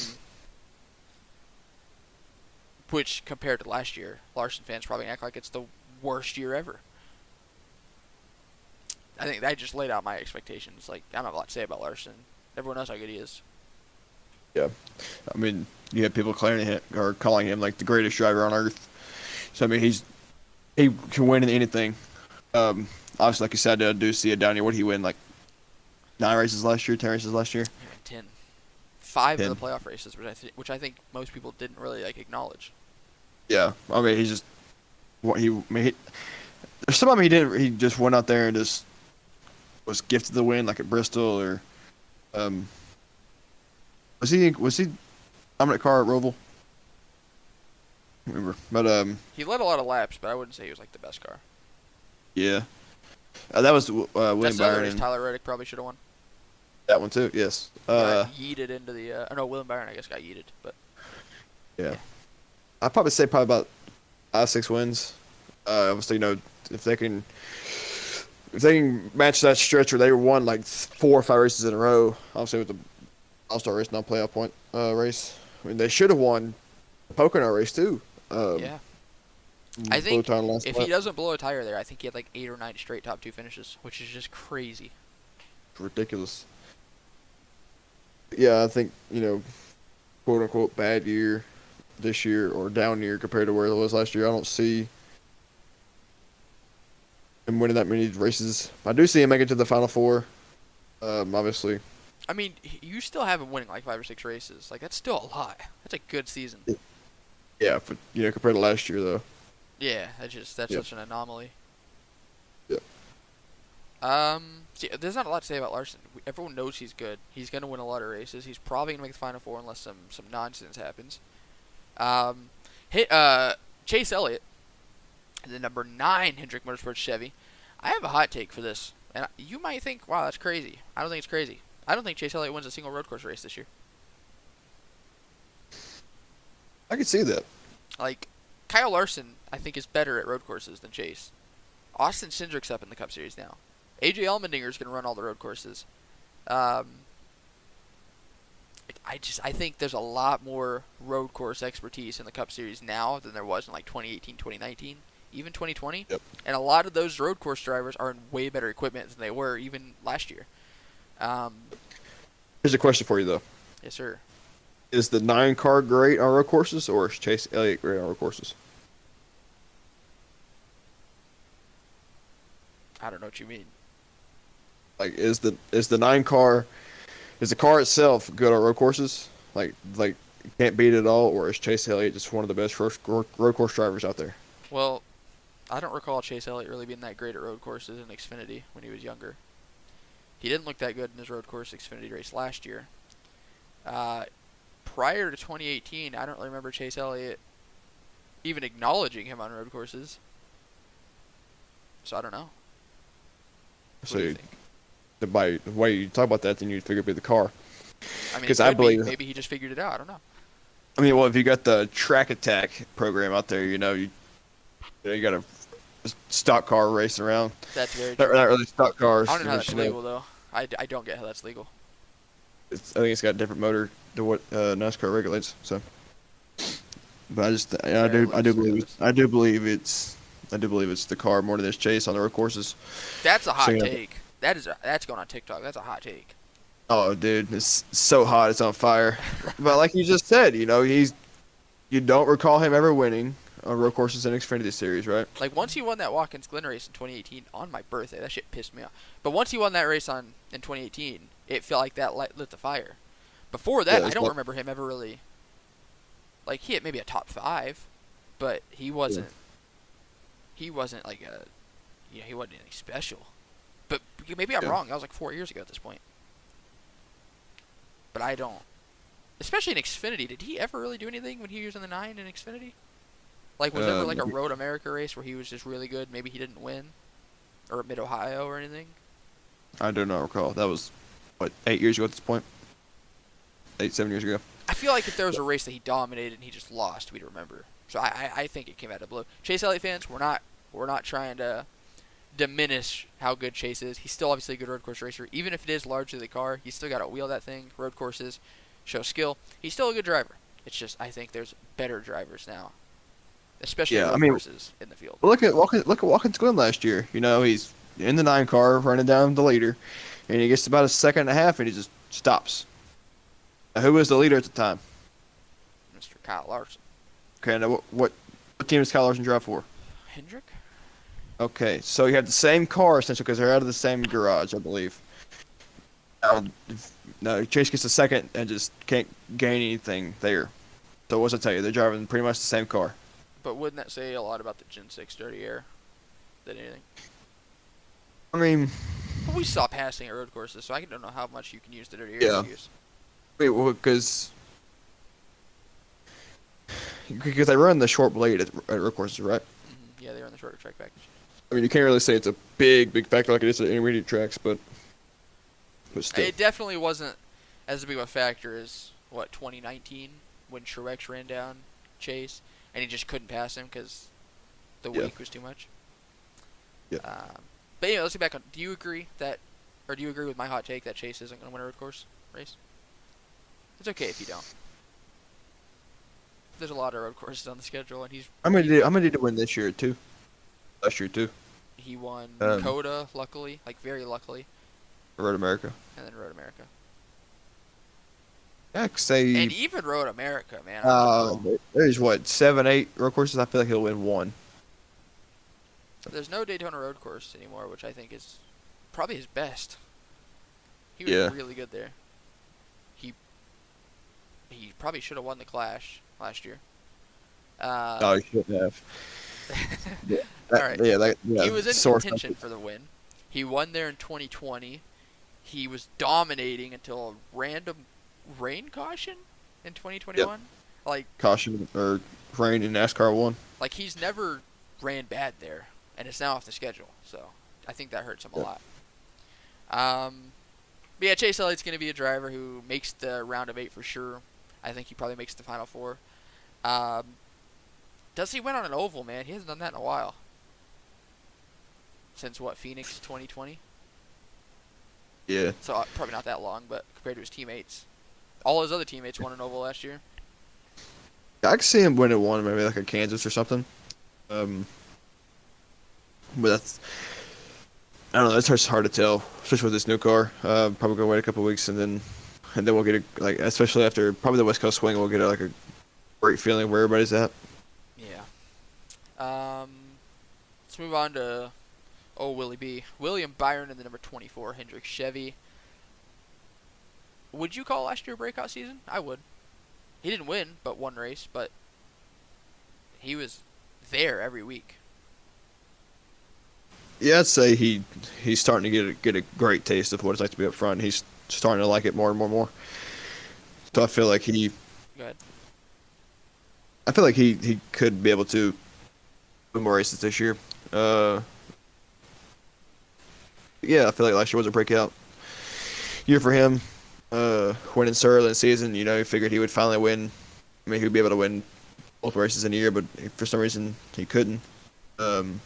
which compared to last year, Larson fans probably act like it's the worst year ever. I think that just laid out my expectations. Like I don't have a lot to say about Larson. Everyone knows how good he is. Yeah, I mean, you have people declaring him or calling him like the greatest driver on earth. So I mean, he's he can win in anything. Um, obviously, like you said, I do see it down here. What did he win like nine races last year, ten races last year? Ten. Five of the playoff races, which I th- which I think most people didn't really like acknowledge. Yeah, I mean, he just what he, I mean, he there's some of them he didn't. He just went out there and just was gifted the win, like at Bristol or um. Was he was he dominant car at Roval? Remember, but um, He led a lot of laps, but I wouldn't say he was like the best car. yeah, uh, that was uh, William That's Byron. Tyler Reddick probably should have won. that one too. Yes. Uh, yeeted into the. Uh, no, William Byron I guess got yeeted, but yeah. I'd probably say probably about five six wins. Uh, obviously, you know, if they can. If they can match that stretch where they won like four or five races in a row, obviously with the All Star race, not playoff point uh, race. I mean, they should have won the Pocono race too. Um, yeah. I think if lap. he doesn't blow a tire there, I think he had like eight or nine straight top two finishes, which is just crazy. ridiculous. Yeah, I think you know, quote unquote bad year this year or down year compared to where it was last year. I don't see him winning that many races. I do see him making it to the final four. Um, obviously, I mean, you still have him winning like five or six races. Like that's still a lot. That's a good season. yeah, but you know, compared to last year though, Yeah, that's just that's Yep. such an anomaly. Yeah. Um, see, there's not a lot to say about Larson. Everyone knows he's good. He's gonna win a lot of races. He's probably gonna make the final four unless some some nonsense happens. Um, hit uh Chase Elliott, the number nine Hendrick Motorsports Chevy. I have a hot take for this, and you might think, "Wow, that's crazy." I don't think it's crazy. I don't think Chase Elliott wins a single road course race this year. I could see that. Like Kyle Larson, I think is better at road courses than Chase. Austin Cindric's up in the Cup Series now. AJ Allmendinger's gonna run all the road courses. Um, I just I think there's a lot more road course expertise in the Cup Series now than there was in like 2018, 2019, even 2020. Yep. And a lot of those road course drivers are in way better equipment than they were even last year. Um, Here's a question for you though: yes, sir. Is the nine car great on road courses, or is Chase Elliott great on road courses? I don't know what you mean. Like, is the is the nine car, is the car itself good on road courses? Like, like can't beat it at all, or is Chase Elliott just one of the best road, road course drivers out there? Well, I don't recall Chase Elliott really being that great at road courses in Xfinity when he was younger. He didn't look that good in his road course Xfinity race last year. Uh, prior to 2018, I don't really remember Chase Elliott even acknowledging him on road courses. So I don't know. What So, do you you- think? the, by the way you talk about that, then you'd figure it'd be the car. I mean, I could be. believe- maybe he just figured it out. I don't know. I mean, well, if you got the track attack program out there, you know, you, you, know, you got a stock car racing around. That's very Not, true. not really stock cars. I don't know how that's legal though. I, I don't get how that's legal. It's, I think it's got a different motor to what uh, NASCAR regulates. So, but I just I, I do I do believe it's, I do believe it's I do believe it's the car more than this Chase on the road courses. That's a hot So, take. That is a, that's going on TikTok. That's a hot take. Oh, dude, it's so hot, it's on fire. but like you just said, you know, he's you don't recall him ever winning on road courses in Xfinity Series, right? Like once he won that Watkins Glen race in 2018 on my birthday, that shit pissed me off. But once he won that race on in 2018, it felt like that light lit the fire. Before that, Yeah, I don't like- remember him ever really. Like he hit maybe a top five, but he wasn't. He wasn't like a, you know, he wasn't anything special. But maybe I'm Yeah. wrong. That was like four years ago at this point. But I don't. Especially in Xfinity, did he ever really do anything when he was in the nine in Xfinity? Like was there ever Um, like a Road America race where he was just really good? Maybe he didn't win, or Mid Ohio or anything. I do not recall. That was what eight years ago at this point. Eight seven years ago. I feel like if there was a race that he dominated and he just lost, we'd remember. So I, I, I think it came out of blue. Chase Elliott fans, we're not we're not trying to diminish how good Chase is. He's still obviously a good road course racer. Even if it is largely the car, he's still got to wheel that thing. Road courses, show skill. He's still a good driver. It's just I think there's better drivers now, especially Yeah, I mean- courses in the field. Look at Watkins, look at Watkins Glen last year. You know, he's in the nine car running down the leader, and he gets about a second and a half, and he just stops. Now, who was the leader at the time? Mr. Kyle Larson, Okay, now what what, what team does Kyle Larson drive for? Hendrick. Okay, so you have the same car essentially because they're out of the same garage, I believe. Now, no, Chase gets a second and just can't gain anything there. So what's I tell you? They're driving pretty much the same car. But wouldn't that say a lot about the Gen 6 dirty air than anything? I mean, But we saw passing at road courses, so I don't know how much you can use the dirty air Yeah. to use. wait, because because they run the short blade at, at road courses, right? hmm Yeah, they're on the shorter track package. I mean, you can't really say it's a big, big factor like it is at intermediate tracks, but but still, It definitely wasn't as big of a factor as what 2019 when Truex ran down Chase and he just couldn't pass him because the Yeah. week was too much. Yeah. Um, but anyway, let's get back on. Do you agree that, or do you agree with my hot take that Chase isn't going to win a road course race? It's okay if you don't. There's a lot of road courses on the schedule, and he's I'm gonna do, I'm gonna need to win this year too. Last year too, he won Um, COTA, luckily, like very luckily, Road America. and then Road America, Yeah, they and even Road America, man. Uh, there's what seven, eight road courses. I feel like he'll win one. There's no Daytona Road Course anymore, which I think is probably his best. He was Yeah. really good there. He he probably should have won the Clash last year. Uh, no, he shouldn't have. That- Alright. Yeah, that, yeah. he was in contention for the win. He won there in 2020. He was dominating until a random rain caution in 2021. Like caution or rain in NASCAR one. like he's never ran bad there, and it's now off the schedule. So I think that hurts him a lot. Um, but yeah, Chase Elliott's going to be a driver who makes the round of eight for sure. I think he probably makes the final four. Um, does he win on an oval, man? He hasn't done that in a while. Since what Phoenix 2020? Yeah, So uh, probably not that long, but compared to his teammates, all his other teammates won an oval last year. I could see him winning one, maybe like a Kansas or something. Um, but that's I don't know. That's hard, hard to tell, especially with this new car. Uh, probably gonna wait a couple weeks and then and then we'll get a like especially after probably the West Coast swing, we'll get a, like a great feeling where everybody's at. Yeah. Um, let's move on to oh Willie B. William Byron in the number 24 Hendrick Chevy. Would you call last year a breakout season? I would. He didn't win, but one race, but he was there every week. Yeah, I'd say he he's starting to get a, get a great taste of what it's like to be up front. He's starting to like it more and more and more. So I feel like he Go ahead. I feel like he, he could be able to win more races this year. Uh, yeah, I feel like last year was a breakout year for him. Uh, winning Sterling season, you know, he figured he would finally win. I mean, he would be able to win both races in a year, but for some reason he couldn't. Um,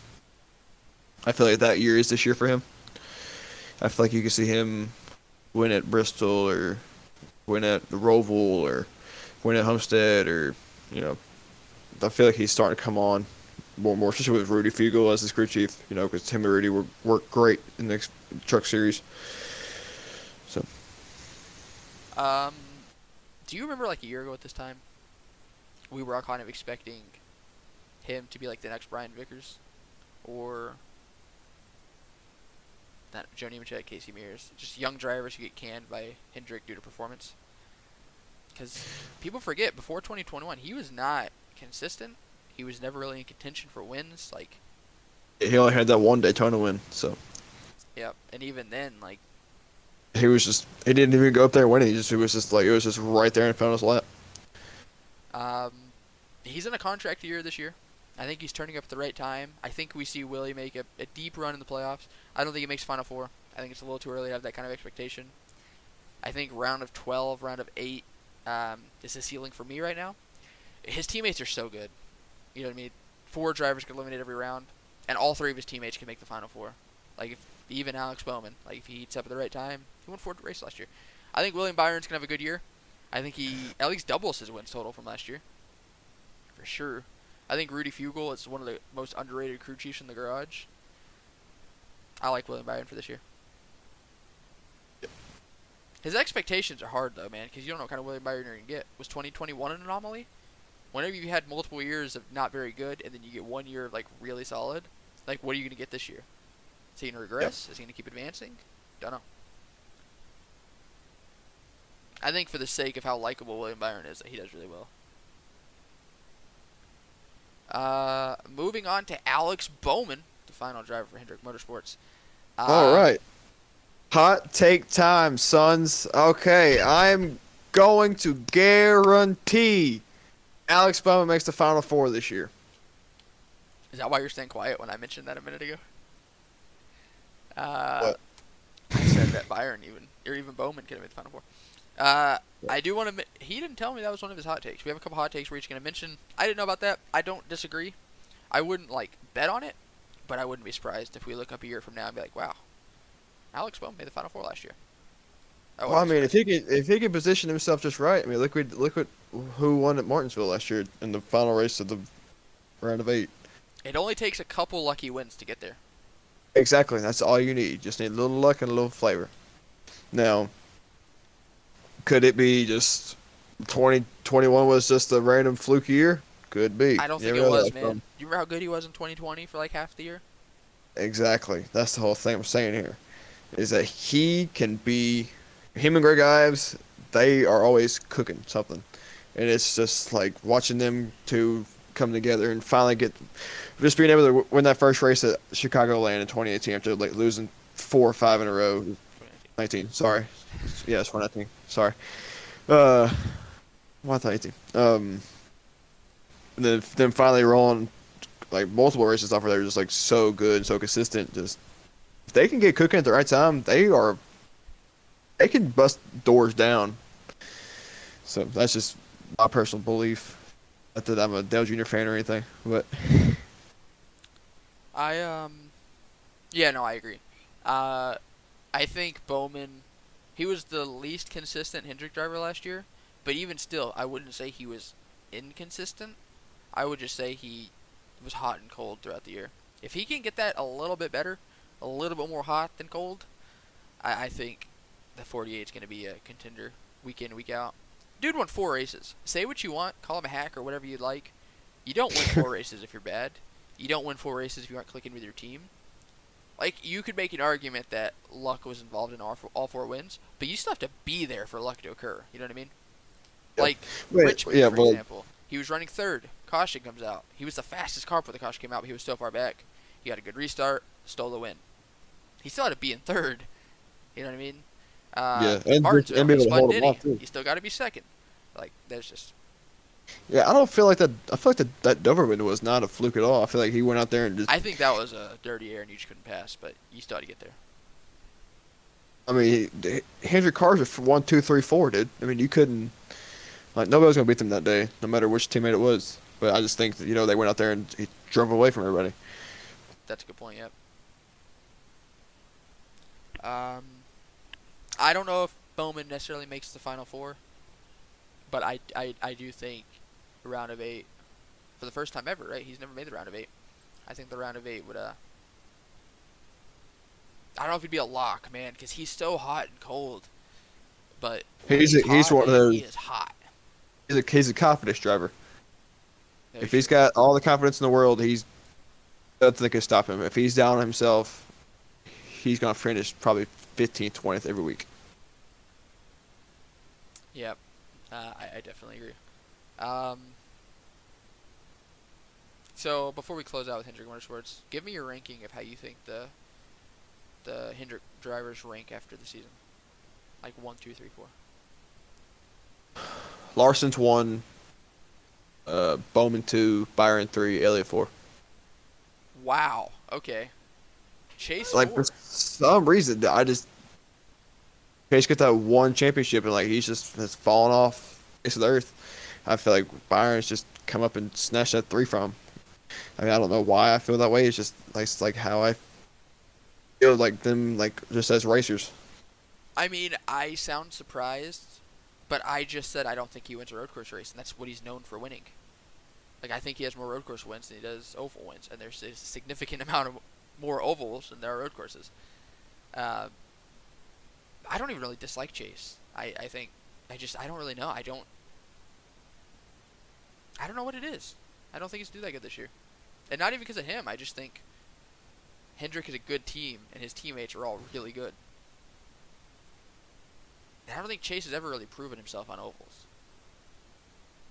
I feel like that year is this year for him. I feel like you can see him win at Bristol or win at the Roval or win at Homestead or you know, I feel like he's starting to come on more and more, especially with Rudy Fugle as his crew chief. You know, because him and Rudy work great in the truck series. Um, do you remember like a year ago at this time? We were all kind of expecting him to be like the next Brian Vickers, or not Joe Nemechek, Casey Mears, just young drivers who get canned by Hendrick due to performance. Because people forget before 2021 he was not consistent. He was never really in contention for wins. Like, he only had that one Daytona win, so yep, and even then, like, he was just he didn't even go up there winning. He just he was just like it was just right there in front of his lap. Um, he's in a contract year this year. I think he's turning up at the right time. I think we see Willie make a, a deep run in the playoffs. I don't think he makes Final Four. I think it's a little too early to have that kind of expectation. I think round of 12, round of 8 um, is the ceiling for me right now. His teammates are so good. You know what I mean? Four drivers can eliminate every round, and all three of his teammates can make the Final Four. Like, if, even Alex Bowman. Like, if he heats up at the right time, he won four races last year. I think William Byron's going to have a good year. I think he at least doubles his wins total from last year. For sure. I think Rudy Fugle is one of the most underrated crew chiefs in the garage. I like William Byron for this year. His expectations are hard though, man, because you don't know what kind of William Byron you're gonna get. Was 2021 an anomaly? Whenever you had multiple years of not very good, and then you get one year of like really solid, like what are you gonna get this year? Is he gonna regress? Is he gonna keep advancing? Don't know. I think for the sake of how likable William Byron is, that he does really well. Uh, moving on to Alex Bowman, the final driver for Hendrick Motorsports. Uh, All right. Hot take time, sons. Okay, I'm going to guarantee Alex Bowman makes the final four this year. Is that why you're staying quiet when I mentioned that a minute ago? Uh, What? I said that Byron even, or even Bowman could have made the final four. Uh, I do want to. He didn't tell me that was one of his hot takes. We have a couple hot takes we're each going to mention. I didn't know about that. I don't disagree. I wouldn't like bet on it, but I wouldn't be surprised if we look up a year from now and be like, "Wow, Alex Bowman made the final four last year." Well, I mean, if he could, if he could position himself just right, I mean, look, what- look what who won at Martinsville last year in the final race of the round of eight. it only takes a couple lucky wins to get there. Exactly, that's all you need. Just need a little luck and a little flavor. Now, could it be just 2021 was just a random fluke year? Could be. I don't You think it was, man. from- Do you remember how good he was in 2020 for like half the year? Exactly. That's the whole thing I'm saying here. Is that he can be him and Greg Ives, they are always cooking something. And it's just like watching them two come together and finally get just being able to win that first race at Chicagoland in 2018 after like losing four or five in a row. 19, sorry. Yeah, it's 2019. Sorry. Uh, well, I thought 18. Um, then then finally rolling like multiple races off where they're just like so good so consistent. Just if they can get cooking at the right time, they are they can bust doors down. So that's just my personal belief. Not that I'm a Dale Jr. fan or anything, but I um, yeah, no, I agree. Uh, I think Bowman, he was the least consistent Hendrick driver last year, but even still, I wouldn't say he was inconsistent. I would just say he was hot and cold throughout the year. If he can get that a little bit better, a little bit more hot than cold, I, I think the 48 is going to be a contender week in week out. Dude won four races. Say what you want, call him a hack or whatever you'd like. You don't win four races if you're bad. You don't win four races if you aren't clicking with your team. Like you could make an argument that luck was involved in all four, all four wins, but you still have to be there for luck to occur. You know what I mean? Yeah. Like Wait, Richmond, yeah, for well- example, he was running third. Caution comes out. He was the fastest car before the caution came out, but he was so far back. He got a good restart, stole the win. He still had to be in third. You know what I mean? Uh, Yeah, and- Martinsville, and be he able to spun hold 'em Denny. off, too. You still got to be second. Like there's just yeah, I don't feel like that. I feel like that that Dover win was not a fluke at all. I feel like he went out there and just. I think that was a dirty air and you just couldn't pass, but you still had to get there. I mean, he- Hendrick cars are one, two, three, four, dude. I mean, you couldn't. Like nobody was gonna beat them that day, no matter which teammate it was. But I just think that you know they went out there and he drove away from everybody. That's a good point. Yep. Um, I don't know if Bowman necessarily makes the final four, but I, I, I do think the round of eight, for the first time ever, right? He's never made the round of eight. I think the round of eight would uh. I don't know if he'd be a lock, man, because he's so hot and cold. But when He's a- he's one of those- He is hot. He's a he's a confidence driver. There If he's got all the confidence in the world, he's nothing can stop him. If he's down on himself, he's gonna finish probably 15th, 20th every week. Yep, uh, I, I definitely agree. Um, so before we close out with Hendrick Motorsports, give me your ranking of how you think the the Hendrick drivers rank after the season, like one, two, three, four. Larson's one, uh, Bowman two, Byron three, Elliott four. Wow. Okay. Chase Like four. for some reason, I just Chase got that one championship and like he's just has fallen off face of the earth. I feel like Byron's just come up and snatched that three from him. I mean, I don't know why I feel that way. It's just like it's like how I feel like them like just as racers. I mean, I sound surprised But I just said I don't think he wins a road course race, and that's what he's known for winning. Like I think he has more road course wins than he does oval wins, and there's a significant amount of more ovals than there are road courses. Uh, I don't even really dislike Chase. I, I think I just I don't really know. I don't I don't know what it is. I don't think he's do that good this year, and not even because of him. I just think Hendrick is a good team, and his teammates are all really good. And I don't think Chase has ever really proven himself on ovals.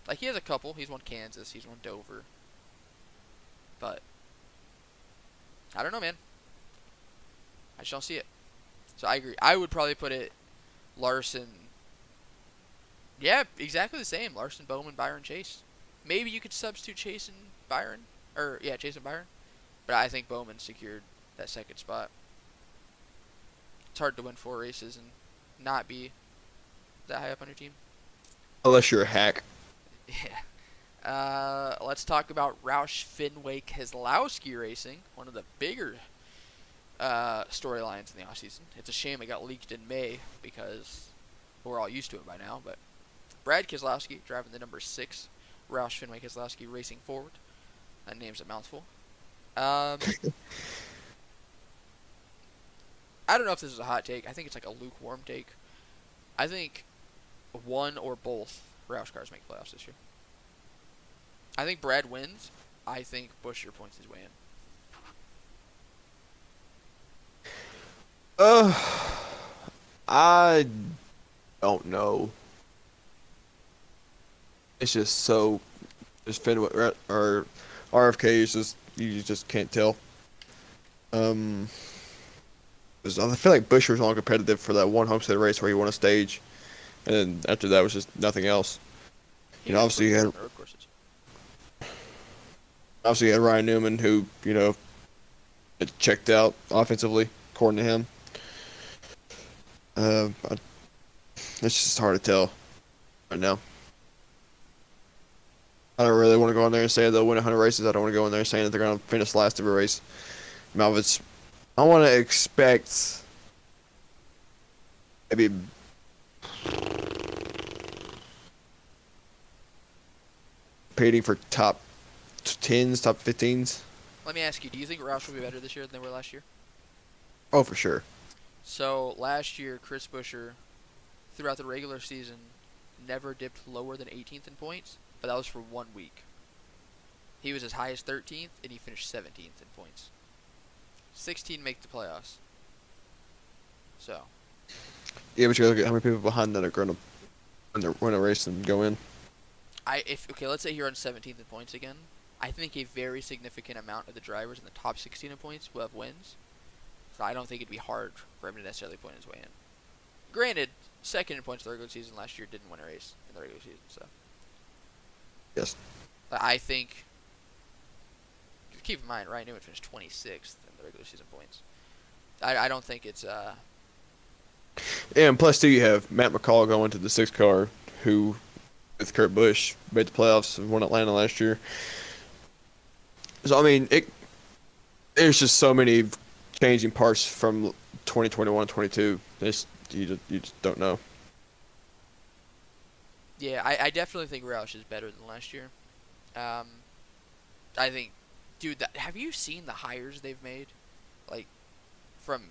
Like he has a couple. He's won Kansas. He's won Dover. But I don't know, man. I just don't see it. So I agree. I would probably put it Larson. Yeah, exactly the same. Larson, Bowman, Byron, Chase. Maybe you could substitute Chase and Byron, or yeah, Chase and Byron. But I think Bowman secured that second spot. It's hard to win four races and not be that high up on your team. Unless you're a hack. Yeah. Uh, let's talk about Roush Fenway Keselowski racing, one of the bigger uh, storylines in the offseason. It's a shame it got leaked in May because we're all used to it by now. But Brad Keselowski driving the number six Roush Fenway Keselowski racing forward. That name's a mouthful. Um, I don't know if this is a hot take. I think it's like a lukewarm take. I think one or both Roush cars make playoffs this year. I think Brad wins. I think Buescher points his way in. Uh, I don't know. It's just so. Just Fenway or RFK is just you just can't tell. Um, I feel like Buescher was only competitive for that one Homestead race where he won a stage, and then after that was just nothing else. You know, obviously you had-. Obviously, you had Ryan Newman, who you know checked out offensively, according to him. Uh, I, it's just hard to tell right now. I don't really want to go in there and say they'll win 100 races. I don't want to go in there saying that they're going to finish last every race. Malvitz, I want to expect maybe competing for top 10s, top 15s. Let me ask you: Do you think Roush will be better this year than they were last year? Oh, for sure. So last year, Chris Buescher, throughout the regular season, never dipped lower than 18th in points, but that was for one week. He was as high as 13th, and he finished 17th in points. 16 make the playoffs. So Yeah, but you gotta look at how many people behind that are going to win, a race and go in. I if okay, let's say he runs 17th in points again. I think a very significant amount of the drivers in the top 16 in points will have wins. So I don't think it'd be hard for him to necessarily point his way in. Granted, second in points in the regular season last year didn't win a race in the regular season, so. Yes. I think. Keep in mind, Ryan Newman finished 26th in the regular season points. I, I don't think it's uh Yeah, and plus, too, you have Matt McCall going to the sixth car, who, with Kurt Busch, made the playoffs and won Atlanta last year. So, I mean, it. there's just so many changing parts from 2021 22. It's, you, just, you just don't know. Yeah, I, I definitely think Roush is better than last year. Um, I think, dude, that, have you seen the hires they've made? Like, from,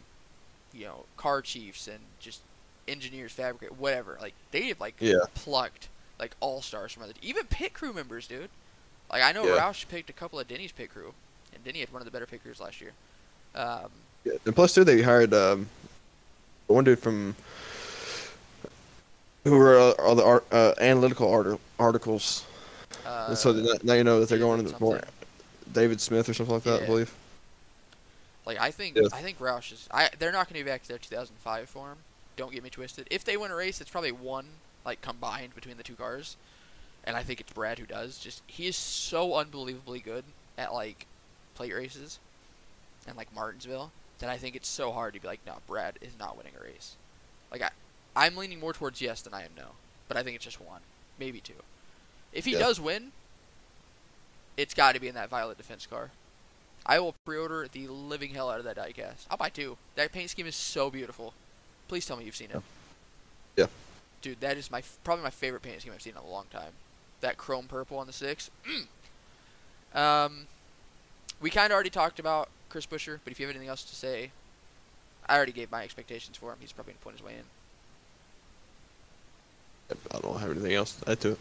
you know, car chiefs and just engineers, fabricate, whatever. Like, they have, like, Yeah. plucked, like, all stars from other, even pit crew members, dude. Like, I know Yeah. Roush picked a couple of Denny's pit crew, and Denny had one of the better pit crews last year. Um, Yeah. And plus, too, they hired um, one dude from. Who were uh, all the art, uh, analytical art- articles. uh, And so now, now you know that they're David going into more. David Smith or something like that, I believe. Like I think Yeah. I think Roush is I they're not going to be back to their 2005 form. Don't get me twisted. If they win a race, it's probably one like combined between the two cars, and I think it's Brad who does. Just he is so unbelievably good at like plate races, and like Martinsville that I think it's so hard to be like, no, Brad is not winning a race. Like I, I'm leaning more towards yes than I am no, but I think it's just one, maybe two. If he Yeah. does win, it's got to be in that Violet Defense car. I will pre-order the living hell out of that diecast. I'll buy two. That paint scheme is so beautiful. Please tell me you've seen it. Yeah. dude, that is my probably my favorite paint scheme I've seen in a long time. That chrome purple on the six. um, we kind of already talked about Chris Buescher, but if you have anything else to say, I already gave my expectations for him. He's probably gonna point his way in. I don't have anything else to add to it.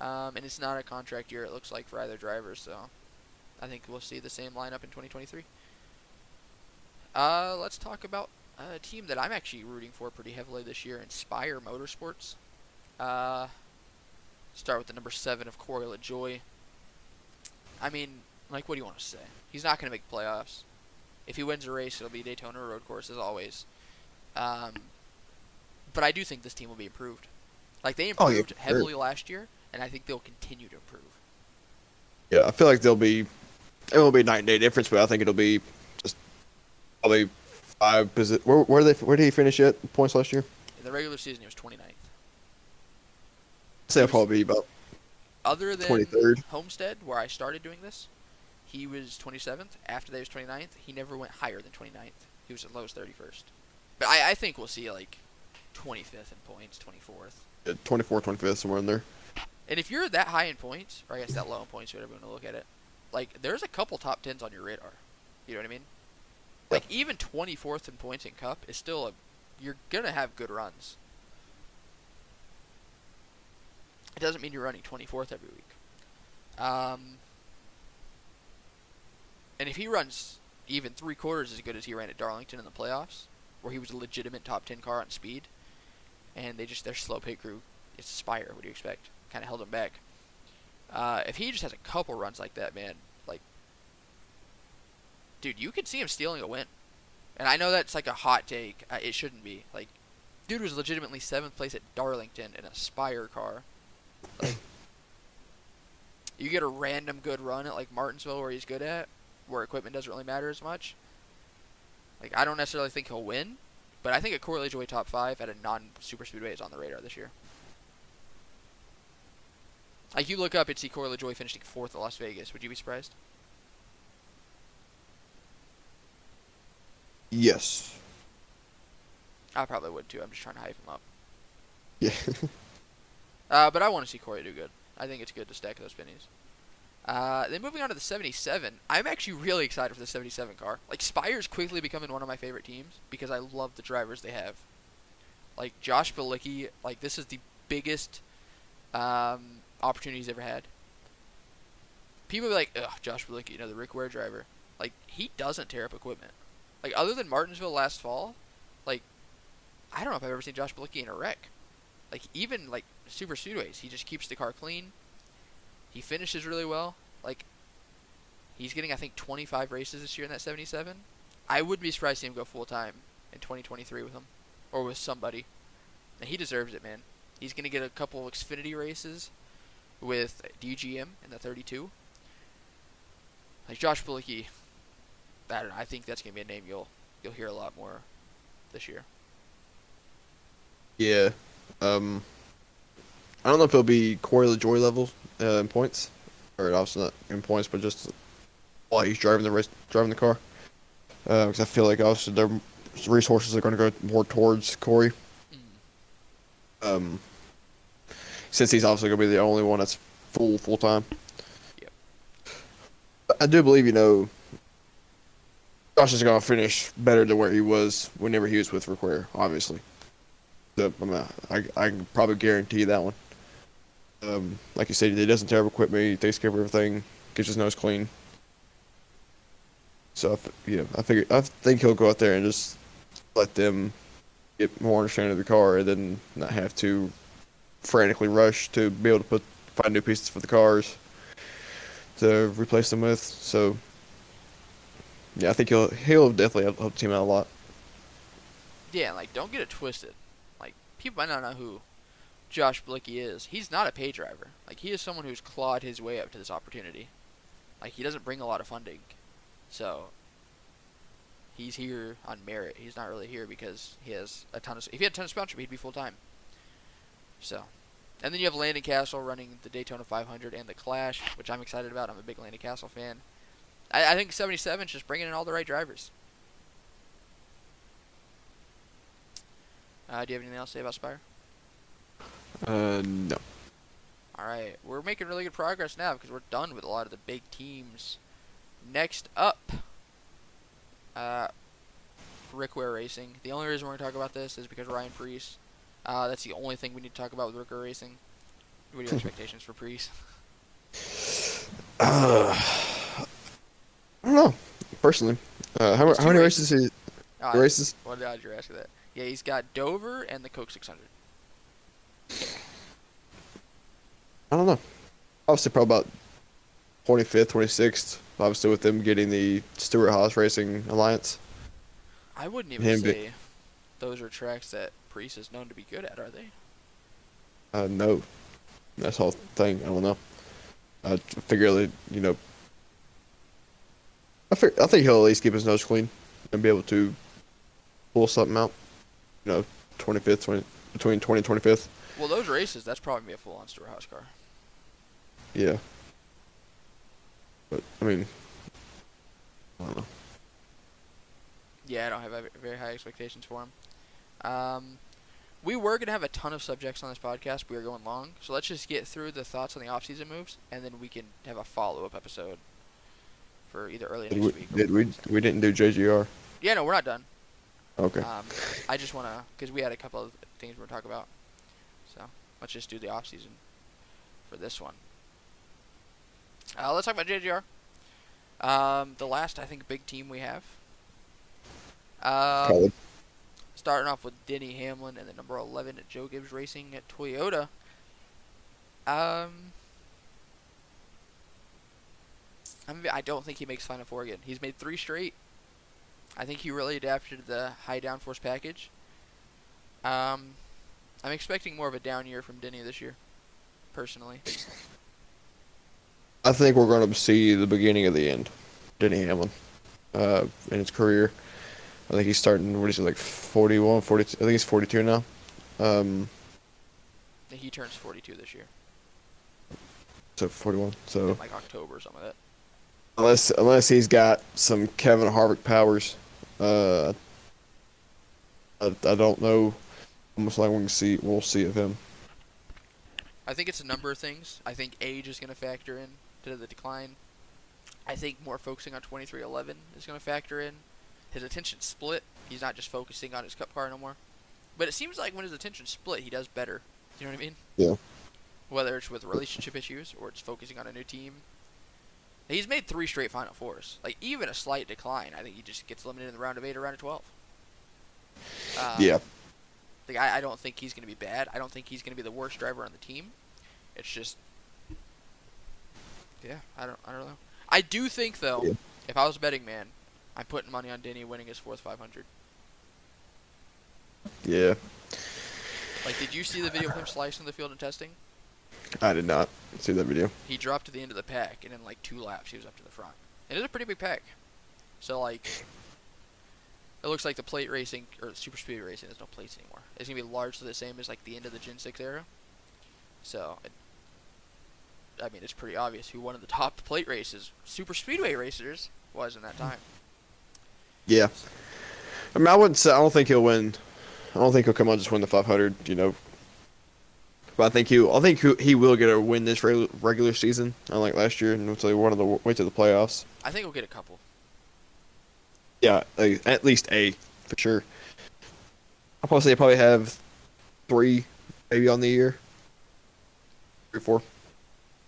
Um, and it's not a contract year. It looks like for either driver, so I think we'll see the same lineup in 2023. Uh, let's talk about a team that I'm actually rooting for pretty heavily this year, Inspire Motorsports. Uh, start with the number seven of Corey LaJoie. I mean, like, what do you want to say? He's not going to make playoffs. If he wins a race, it'll be Daytona Road Course as always. Um, but I do think this team will be improved. Like they Oh, yeah, improved sure. heavily last year, and I think they'll continue to improve. Yeah, I feel like they'll be. It won't be a night and day difference, but I think it'll be just probably five. posi- Where where they where did he finish at points last year? In the regular season, he was 29th. I'd say it'll probably be about Other than 23rd. Homestead, where I started doing this, he was 27th. After that, he was 29th. He never went higher than 29th. He was as low as 31st. But I, I think we'll see like 25th in points, 24th. uh, 24th, 25th, somewhere in there. And if you're that high in points, or I guess that low in points, whatever you want to look at it, like there's a couple top tens on your radar. You know what I mean? Like even 24th in points in Cup is still a. You're gonna have good runs. It doesn't mean you're running 24th every week. Um, and if he runs even three quarters as good as he ran at Darlington in the playoffs, where he was a legitimate top 10 car on speed, and they just their slow pit crew, it's a Spire. What do you expect? Kind of held him back. Uh, if he just has a couple runs like that, man, like, dude, you could see him stealing a win. And I know that's like a hot take. Uh, it shouldn't be. Like, dude was legitimately seventh place at Darlington in a Spire car. Like, you get a random good run at like Martinsville where he's good at, where equipment doesn't really matter as much. Like, I don't necessarily think he'll win, but I think a Corey LaJoie top five at a non super speedway is on the radar this year. Like you look up and see Corey LaJoie finishing fourth at Las Vegas. Would you be surprised? Yes. I probably would too. I'm just trying to hype him up. Yeah. Uh, but I want to see Corey do good. I think it's good to stack those pennies. Uh, then moving on to the 77, I'm actually really excited for the 77 car. Like Spire's quickly becoming one of my favorite teams because I love the drivers they have. Like Josh Bilicki, like this is the biggest um, opportunity he's ever had. People be like, "Ugh, Josh know the Rick Ware driver." Like he doesn't tear up equipment. Like other than Martinsville last fall, like I don't know if I've ever seen Josh Bilicki in a wreck. Like even like super speedways, he just keeps the car clean. He finishes really well. Like he's getting I think 25 races this year in that 77. I would be surprised to see him go full time in 2023 with him or with somebody. And he deserves it, man. He's gonna get a couple of Xfinity races with DGM in the 32. Like Josh Bilicki, I don't. I think that's gonna be a name you'll you'll hear a lot more this year. Yeah. Um, I don't know if it'll be Corey LaJoie levels uh, in points, or obviously not in points, but just while he's driving the race, driving the car. Because I feel like obviously their resources are going to go more towards Corey. Mm. Um, since he's obviously going to be the only one that's full full time. Yep. I do believe you know. Josh is going to finish better than where he was whenever he was with Rick Ware, obviously. So, I, mean, I, I can probably guarantee that one. Um, like you said, he doesn't tear up equipment. He takes care of everything. Gets his nose clean. So, I I figure I think he'll go out there and just let them get more understanding of the car, and then not have to frantically rush to be able to put find new pieces for the cars to replace them with. So, yeah, I think he'll he'll definitely help the team out a lot. Yeah, like don't get it twisted. Like people might not know who Josh Bilicki is. He's not a pay driver. Like he is someone who's clawed his way up to this opportunity. Like he doesn't bring a lot of funding, so he's here on merit. He's not really here because he has a ton of. If he had a ton of sponsorship, he'd be full time. So, and then you have Landon Cassill running the Daytona 500 and the Clash, which I'm excited about. I'm a big Landon Cassill fan. I, I think 77 is just bringing in all the right drivers. Uh, do you have anything else to say about Spire? Uh, no. All right, we're making really good progress now because we're done with a lot of the big teams. Next up, uh, Rick Ware Racing. The only reason we're gonna talk about this is because Ryan Preece. Uh, that's the only thing we need to talk about with Rick Ware Racing. What are your expectations for Preece? Uh, I don't know. Personally, uh, how, how many races. races? He, Uh, races? What did you ask that? Yeah, he's got Dover and the Coke 600. I don't know. Obviously, probably about 25th, 26th. Obviously, with them getting the Stewart Haas Racing Alliance. I wouldn't even Him be- say those are tracks that Preece is known to be good at, are they? Uh, no, that's the whole thing. I don't know. I figure, that, you know, I, fig- I think he'll at least keep his nose clean and be able to pull something out. You know, 25th, 20, between 20 and 25th. Well, those races, that's probably going to be a full-on Stewart Haas car. Yeah. But I mean, I don't know. Yeah, I don't have very high expectations for him. Um, we were gonna have a ton of subjects on this podcast. We are going long, so let's just get through the thoughts on the off-season moves, and then we can have a follow-up episode for either early Did next we, week. did we? We didn't do JGR. Yeah, no, we're not done. Okay. Um, I just wanna, cause we had a couple of things we are talking about. So let's just do the off-season for this one. Uh, let's talk about JGR. Um, the last, I think, big team we have. Um, starting off with Denny Hamlin and the number 11 at Joe Gibbs Racing at Toyota. Um, I mean, I don't think he makes Final Four again. He's made three straight. I think he really adapted to the high downforce package. Um, I'm expecting more of a down year from Denny this year, personally. I think we're going to see the beginning of the end. Denny Hamlin, uh, in his career. I think he's starting. What is he like? 41, 42? I think he's 42 now. Um, He turns 42 this year, so 41. So in like October or something like that. unless unless he's got some Kevin Harvick powers, uh, I, I don't know. Almost like we can see. We'll see of him. I think it's a number of things. I think age is going to factor in to the decline. I think more focusing on 2311 is going to factor in. His attention split. He's not just focusing on his cup car no more. But it seems like when his attention split, he does better. You know what I mean? Yeah. Whether it's with relationship issues or it's focusing on a new team. He's made three straight Final Fours. Like, even a slight decline, I think he just gets limited in the round of 8 or round of 12. Um, yeah. like I, I don't think he's going to be bad. I don't think he's going to be the worst driver on the team. It's just, yeah, I don't, I don't know. I do think though, Yeah. if I was a betting man, I'm putting money on Denny winning his fourth 500. Yeah. Like, did you see the video of him slicing the field and testing? I did not see that video. He dropped to the end of the pack, and in like two laps, he was up to the front. It is a pretty big pack. So like, it looks like the plate racing or super speed racing. There's no plates anymore. It's gonna be largely the same as like the end of the Gen 6 era. So, it, I mean, it's pretty obvious who one of the top plate races, super speedway racers, was in that time. Yeah. I mean, I wouldn't say. I don't think he'll win. I don't think he'll come on just win the 500. You know. But I think he. I think he, he will get a win this regular season, unlike last year, and we'll one of the wait to the playoffs. I think we'll get a couple. Yeah, at least a for sure. I'll probably say he'll probably have three, maybe on the year. Three, four.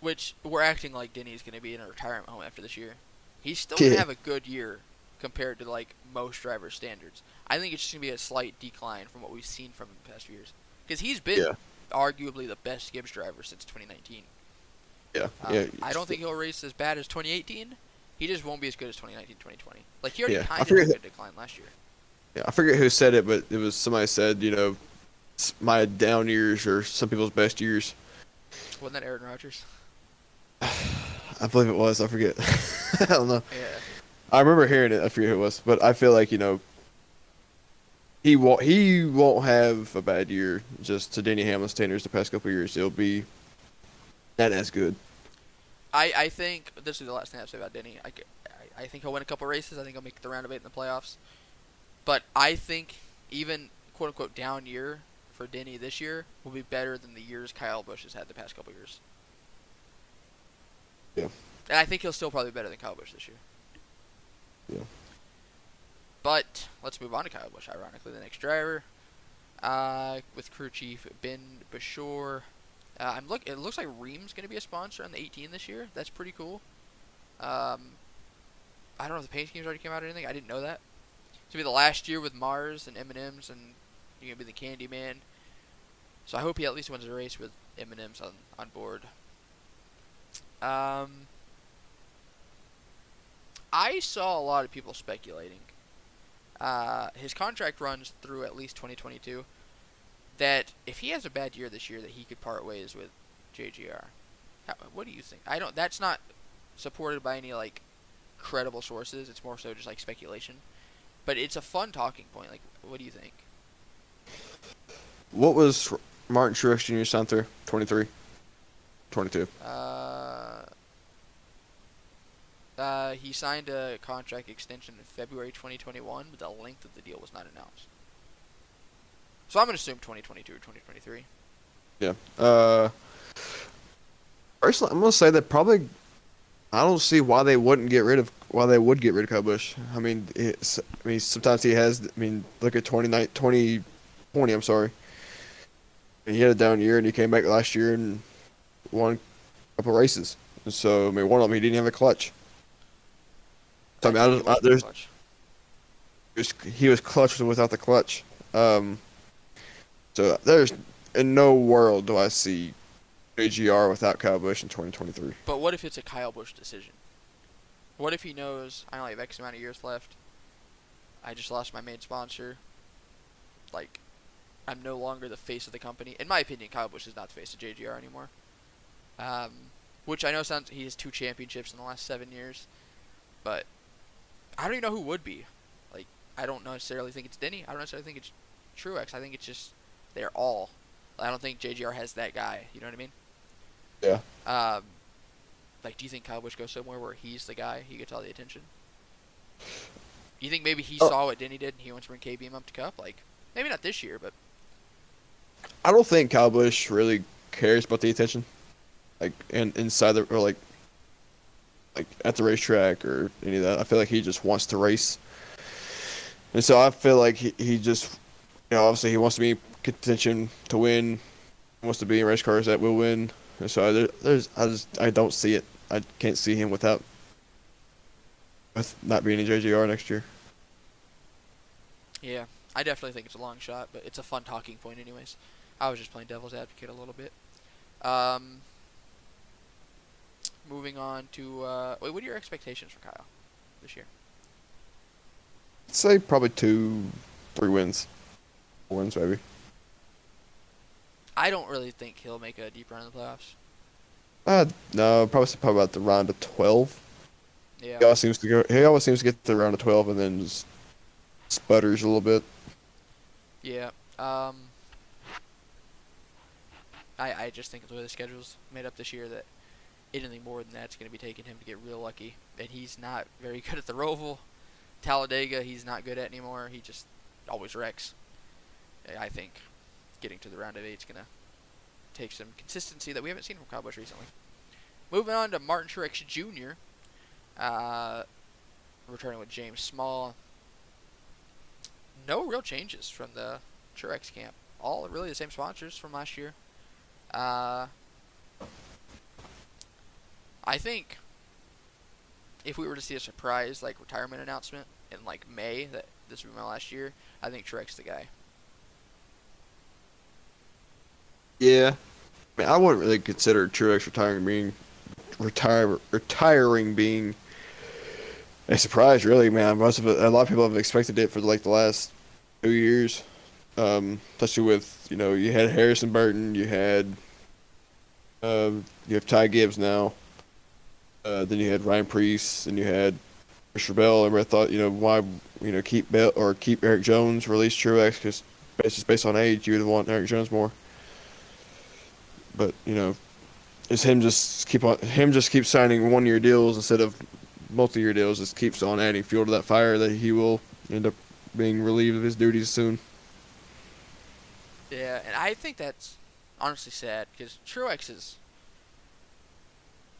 Which we're acting like Denny's gonna be in a retirement home after this year. He's still gonna have a good year compared to like most driver standards. I think it's just gonna be a slight decline from what we've seen from him the past few years. Because he's been Yeah. arguably the best Gibbs driver since 2019. Yeah, Um, yeah. I don't think he'll race as bad as 2018. He just won't be as good as 2019, 2020. Like he already Yeah, kind of had a decline last year. Yeah, I forget who said it, but it was somebody said, you know, my down years are some people's best years. Wasn't that Aaron Rodgers? I believe it was. I forget. I don't know. Yeah. I remember hearing it. I forget who it was, but I feel like you know, he won't. He won't have a bad year. Just to Danny Hamlin standards, the past couple years, he'll be not as good. I, I think this is the last thing I have to say about Denny. I, I think he'll win a couple races. I think he'll make the round of eight in the playoffs. But I think even quote unquote down year for Denny this year will be better than the years Kyle Busch has had the past couple years. Yeah. And I think he'll still probably be better than Kyle Busch this year. Yeah. But let's move on to Kyle Busch. Ironically, the next driver, uh, with crew chief Ben Beshore. Uh, I'm look. It looks like Rheem's going to be a sponsor on the 18 this year. That's pretty cool. Um, I don't know if the paint schemes already came out or anything. I didn't know that. It's gonna be the last year with Mars and M&M's, and you're gonna be the Candy Man. So I hope he at least wins a race with M&M's on on board. Um, I saw a lot of people speculating. Uh, his contract runs through at least 2022. That if he has a bad year this year, that he could part ways with JGR. How, what do you think? I don't. That's not supported by any like credible sources. It's more so just like speculation. But it's a fun talking point. Like, what do you think? What was Martin Truex Jr. through? 23? 22. Uh, uh, he signed a contract extension in February 2021, but the length of the deal was not announced. So I'm gonna assume 2022 or 2023. Yeah. Uh, personally, I'm gonna say that probably. I don't see why they wouldn't get rid of why they would get rid of Kyle Busch. I mean, it's, I mean sometimes he has. I mean, look at 29, 2020. I'm sorry. He had a down year and he came back last year and won a couple races. And so I mean, one of them he didn't have a clutch. So, I mean, I Actually, just- he I- there's- clutch. He was, he was clutch without the clutch. Um, so there's in no world do I see JGR without Kyle Busch in 2023. But what if it's a Kyle Busch decision? What if he knows I only have X amount of years left? I just lost my main sponsor. Like, I'm no longer the face of the company. In my opinion, Kyle Busch is not the face of JGR anymore. Um, which I know sounds he has two championships in the last seven years, but I don't even know who would be. Like, I don't necessarily think it's Denny. I don't necessarily think it's Truex. I think it's just they're all. I don't think JGR has that guy. You know what I mean? Yeah. Um, like, do you think Kyle Busch goes somewhere where he's the guy? He gets all the attention. You think maybe he Oh. saw what Denny did and he wants to bring KBM up to Cup? Like, maybe not this year, but I don't think Kyle Busch really cares about the attention, like and inside the or like like at the racetrack or any of that. I feel like he just wants to race, and so I feel like he, he just you know obviously he wants to be in contention to win, wants to be in race cars that will win. And so there, there's I just I don't see it. I can't see him without with not being in JGR next year. yeah, I definitely think it's a long shot, but it's a fun talking point, anyways. I was just playing devil's advocate a little bit. Um, moving on to uh, wait, what are your expectations for Kyle this year? I'd say probably two, three wins, four wins maybe. I don't really think he'll make a deep run in the playoffs. Uh, no, probably probably about the round of twelve. Yeah, He always seems to go. He always seems to get to the round of twelve and then just sputters a little bit. Yeah. Um. I I just think the way the schedule's made up this year that anything more than that's going to be taking him to get real lucky, and he's not very good at the Roval. Talladega, he's not good at anymore. He just always wrecks. I think getting to the round of eight is going to take some consistency that we haven't seen from Kyle Busch recently. Moving on to Martin Truex Jr. Uh, returning with James Small no real changes from the Truex camp. All really the same sponsors from last year. Uh, I think if we were to see a surprise like retirement announcement in like May that this would be my last year, I think Truex the guy. Yeah, I mean, I wouldn't really consider Truex retiring being retire retiring being a surprise. Really, man. Most of it, a lot of people have expected it for like the last two years, um, especially with you know you had Harrison Burton, you had um, you have Ty Gibbs now, uh, then you had Ryan Preece, and you had Christopher Bell. And I thought you know why you know keep Bell or keep Eric Jones, release Truex because just based on age, you would want Eric Jones more but you know, it's him just keep on him just keep signing one year deals instead of multi year deals. Just keeps on adding fuel to that fire that he will end up being relieved of his duties soon. Yeah, and I think that's honestly sad because Truex is,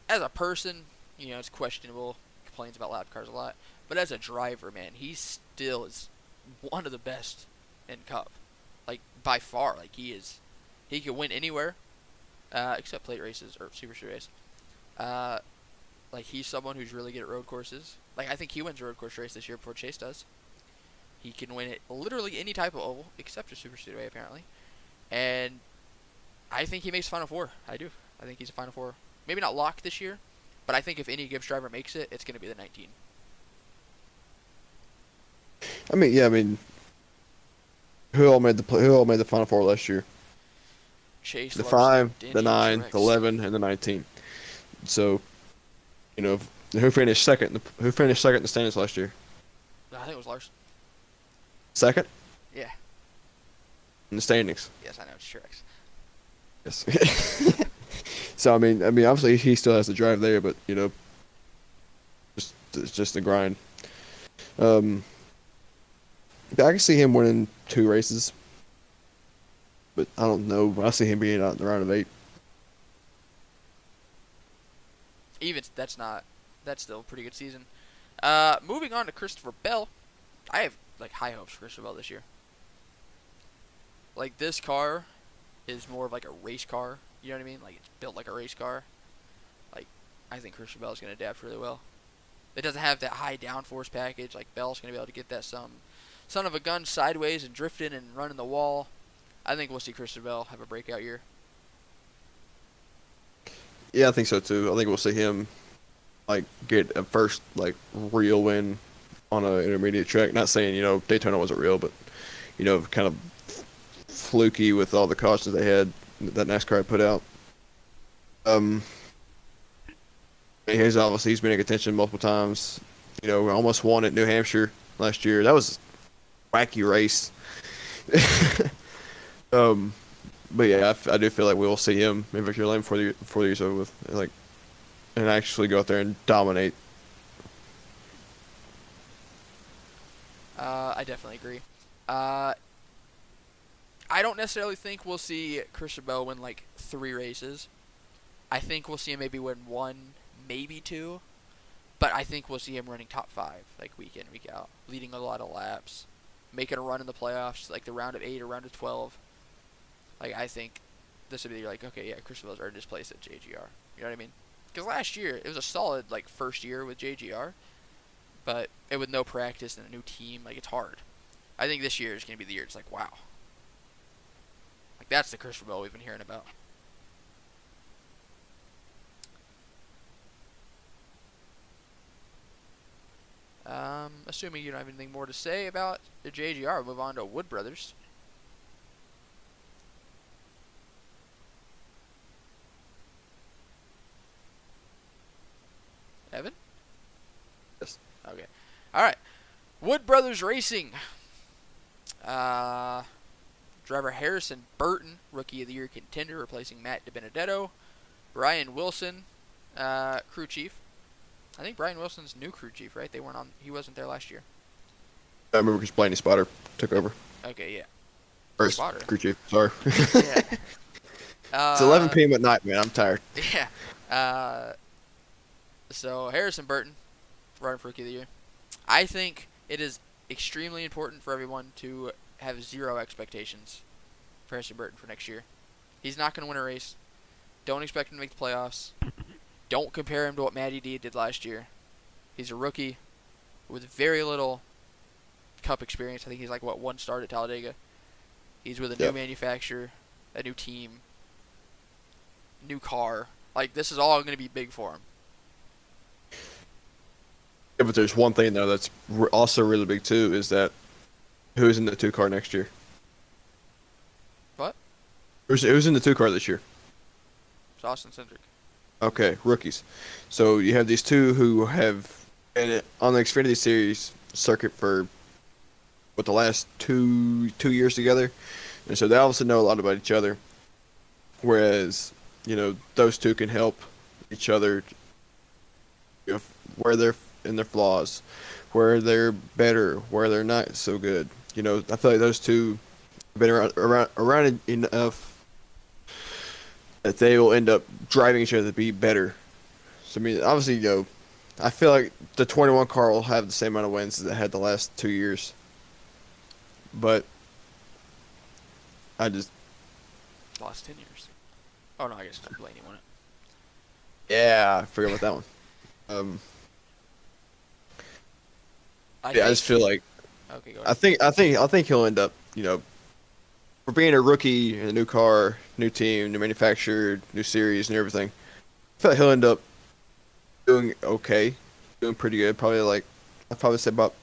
as a person, you know, it's questionable. Complains about loud cars a lot, but as a driver, man, he still is one of the best in Cup, like by far. Like he is, he can win anywhere, uh, except plate races or super street. Uh, like he's someone who's really good at road courses. Like I think he wins a road course race this year before Chase does. He can win it literally any type of oval except a super speedway apparently, and I think he makes Final Four. I do. I think he's a Final Four. Maybe not locked this year, but I think if any Gibbs driver makes it, it's going to be the 19. I mean, yeah, I mean, who all made the who all made the Final Four last year? Chase, The Larson, five, the nine, the eleven, and the nineteen. So, you know, who finished second? in the- Who finished second in the standings last year? I think it was Larson. Second Yeah. in the standings. Yes, I know it's Truex. Yes. so I mean, I mean, obviously he still has to drive there, but you know, just it's just the grind. Um, I can see him winning two races, but I don't know. I see him being out in the round of eight. Even that's not. That's still a pretty good season. Uh, moving on to Christopher Bell. I have like high hopes for Christopher Bell this year. Like this car is more of like a race car. You know what I mean? Like it's built like a race car. Like I think Christian Bell is going to adapt really well. It doesn't have that high downforce package. Like Bell's going to be able to get that some son of a gun sideways and drifting and running the wall. I think we'll see Christian Bell have a breakout year. Yeah, I think so too. I think we'll see him like get a first like real win on an intermediate track. Not saying you know Daytona wasn't real, but you know kind of fluky with all the cautions they had that NASCAR put out. Um, he's obviously he's been in contention multiple times. You know, we almost won at New Hampshire last year. That was a wacky race. um, but yeah, I do feel like we will see him in victory lane before the before the year's over with, like, and actually go out there and dominate. Uh, I definitely agree. Uh, I don't necessarily think we'll see Christian Bell win like three races. I think we'll see him maybe win one, maybe two, but I think we'll see him running top five like week in week out, leading a lot of laps, making a run in the playoffs, like the round of eight or round of twelve. Like I think this would be like okay, yeah, Christian Bell's earned his place at JGR. You know what I mean? Because last year it was a solid like first year with JGR, but it with no practice and a new team, like it's hard. I think this year is gonna be the year. It's like wow, like that's the Christopher Bell we've been hearing about. Um, assuming you don't have anything more to say about the JGR, we'll move on to Wood Brothers. Evan? Yes. Okay. All right. Wood Brothers Racing. Uh, driver Harrison Burton, Rookie of the Year contender, replacing Matt DiBenedetto. Brian Wilson, uh, crew chief. I think Brian Wilson's new crew chief, right? They weren't on. He wasn't there last year. I remember because Blaney Spotter took over. Okay, yeah. Or Spotter. crew chief. Sorry. Yeah. Uh, it's 11 p.m. at night, man. I'm tired. Yeah. Uh, so Harrison Burton, running for Rookie of the Year. I think it is extremely important for everyone to have zero expectations for Harrison Burton for next year. He's not going to win a race. Don't expect him to make the playoffs. Don't compare him to what Matty D did last year. He's a rookie with very little cup experience. I think he's like what one start at Talladega. He's with a Yep. new manufacturer, a new team, new car. Like this is all going to be big for him. Yeah, but there's one thing though that's also really big too is that who's in the two car next year? What? Who's who's in the two car this year? It's Austin Cindric. Okay, rookies. So you have these two who have been on the Xfinity Series circuit for what the last two two years together, and so they obviously know a lot about each other. Whereas, you know, those two can help each other you know, where they're in their flaws, where they're better, where they're not so good. You know, I feel like those two have been around around around enough that they will end up driving each other to be better. So I mean, obviously, you know, I feel like the 21 car will have the same amount of wins as it had the last two years. But I just Lost ten years. Oh no, I guess. Blaney won it. yeah, I forgot about that one. Um, I yeah, I just feel like Okay, go I think I think I think he'll end up, you know, for being a rookie in a new car, new team, new manufacturer, new series, and everything. I feel like he'll end up doing okay, doing pretty good. Probably like I'd probably say about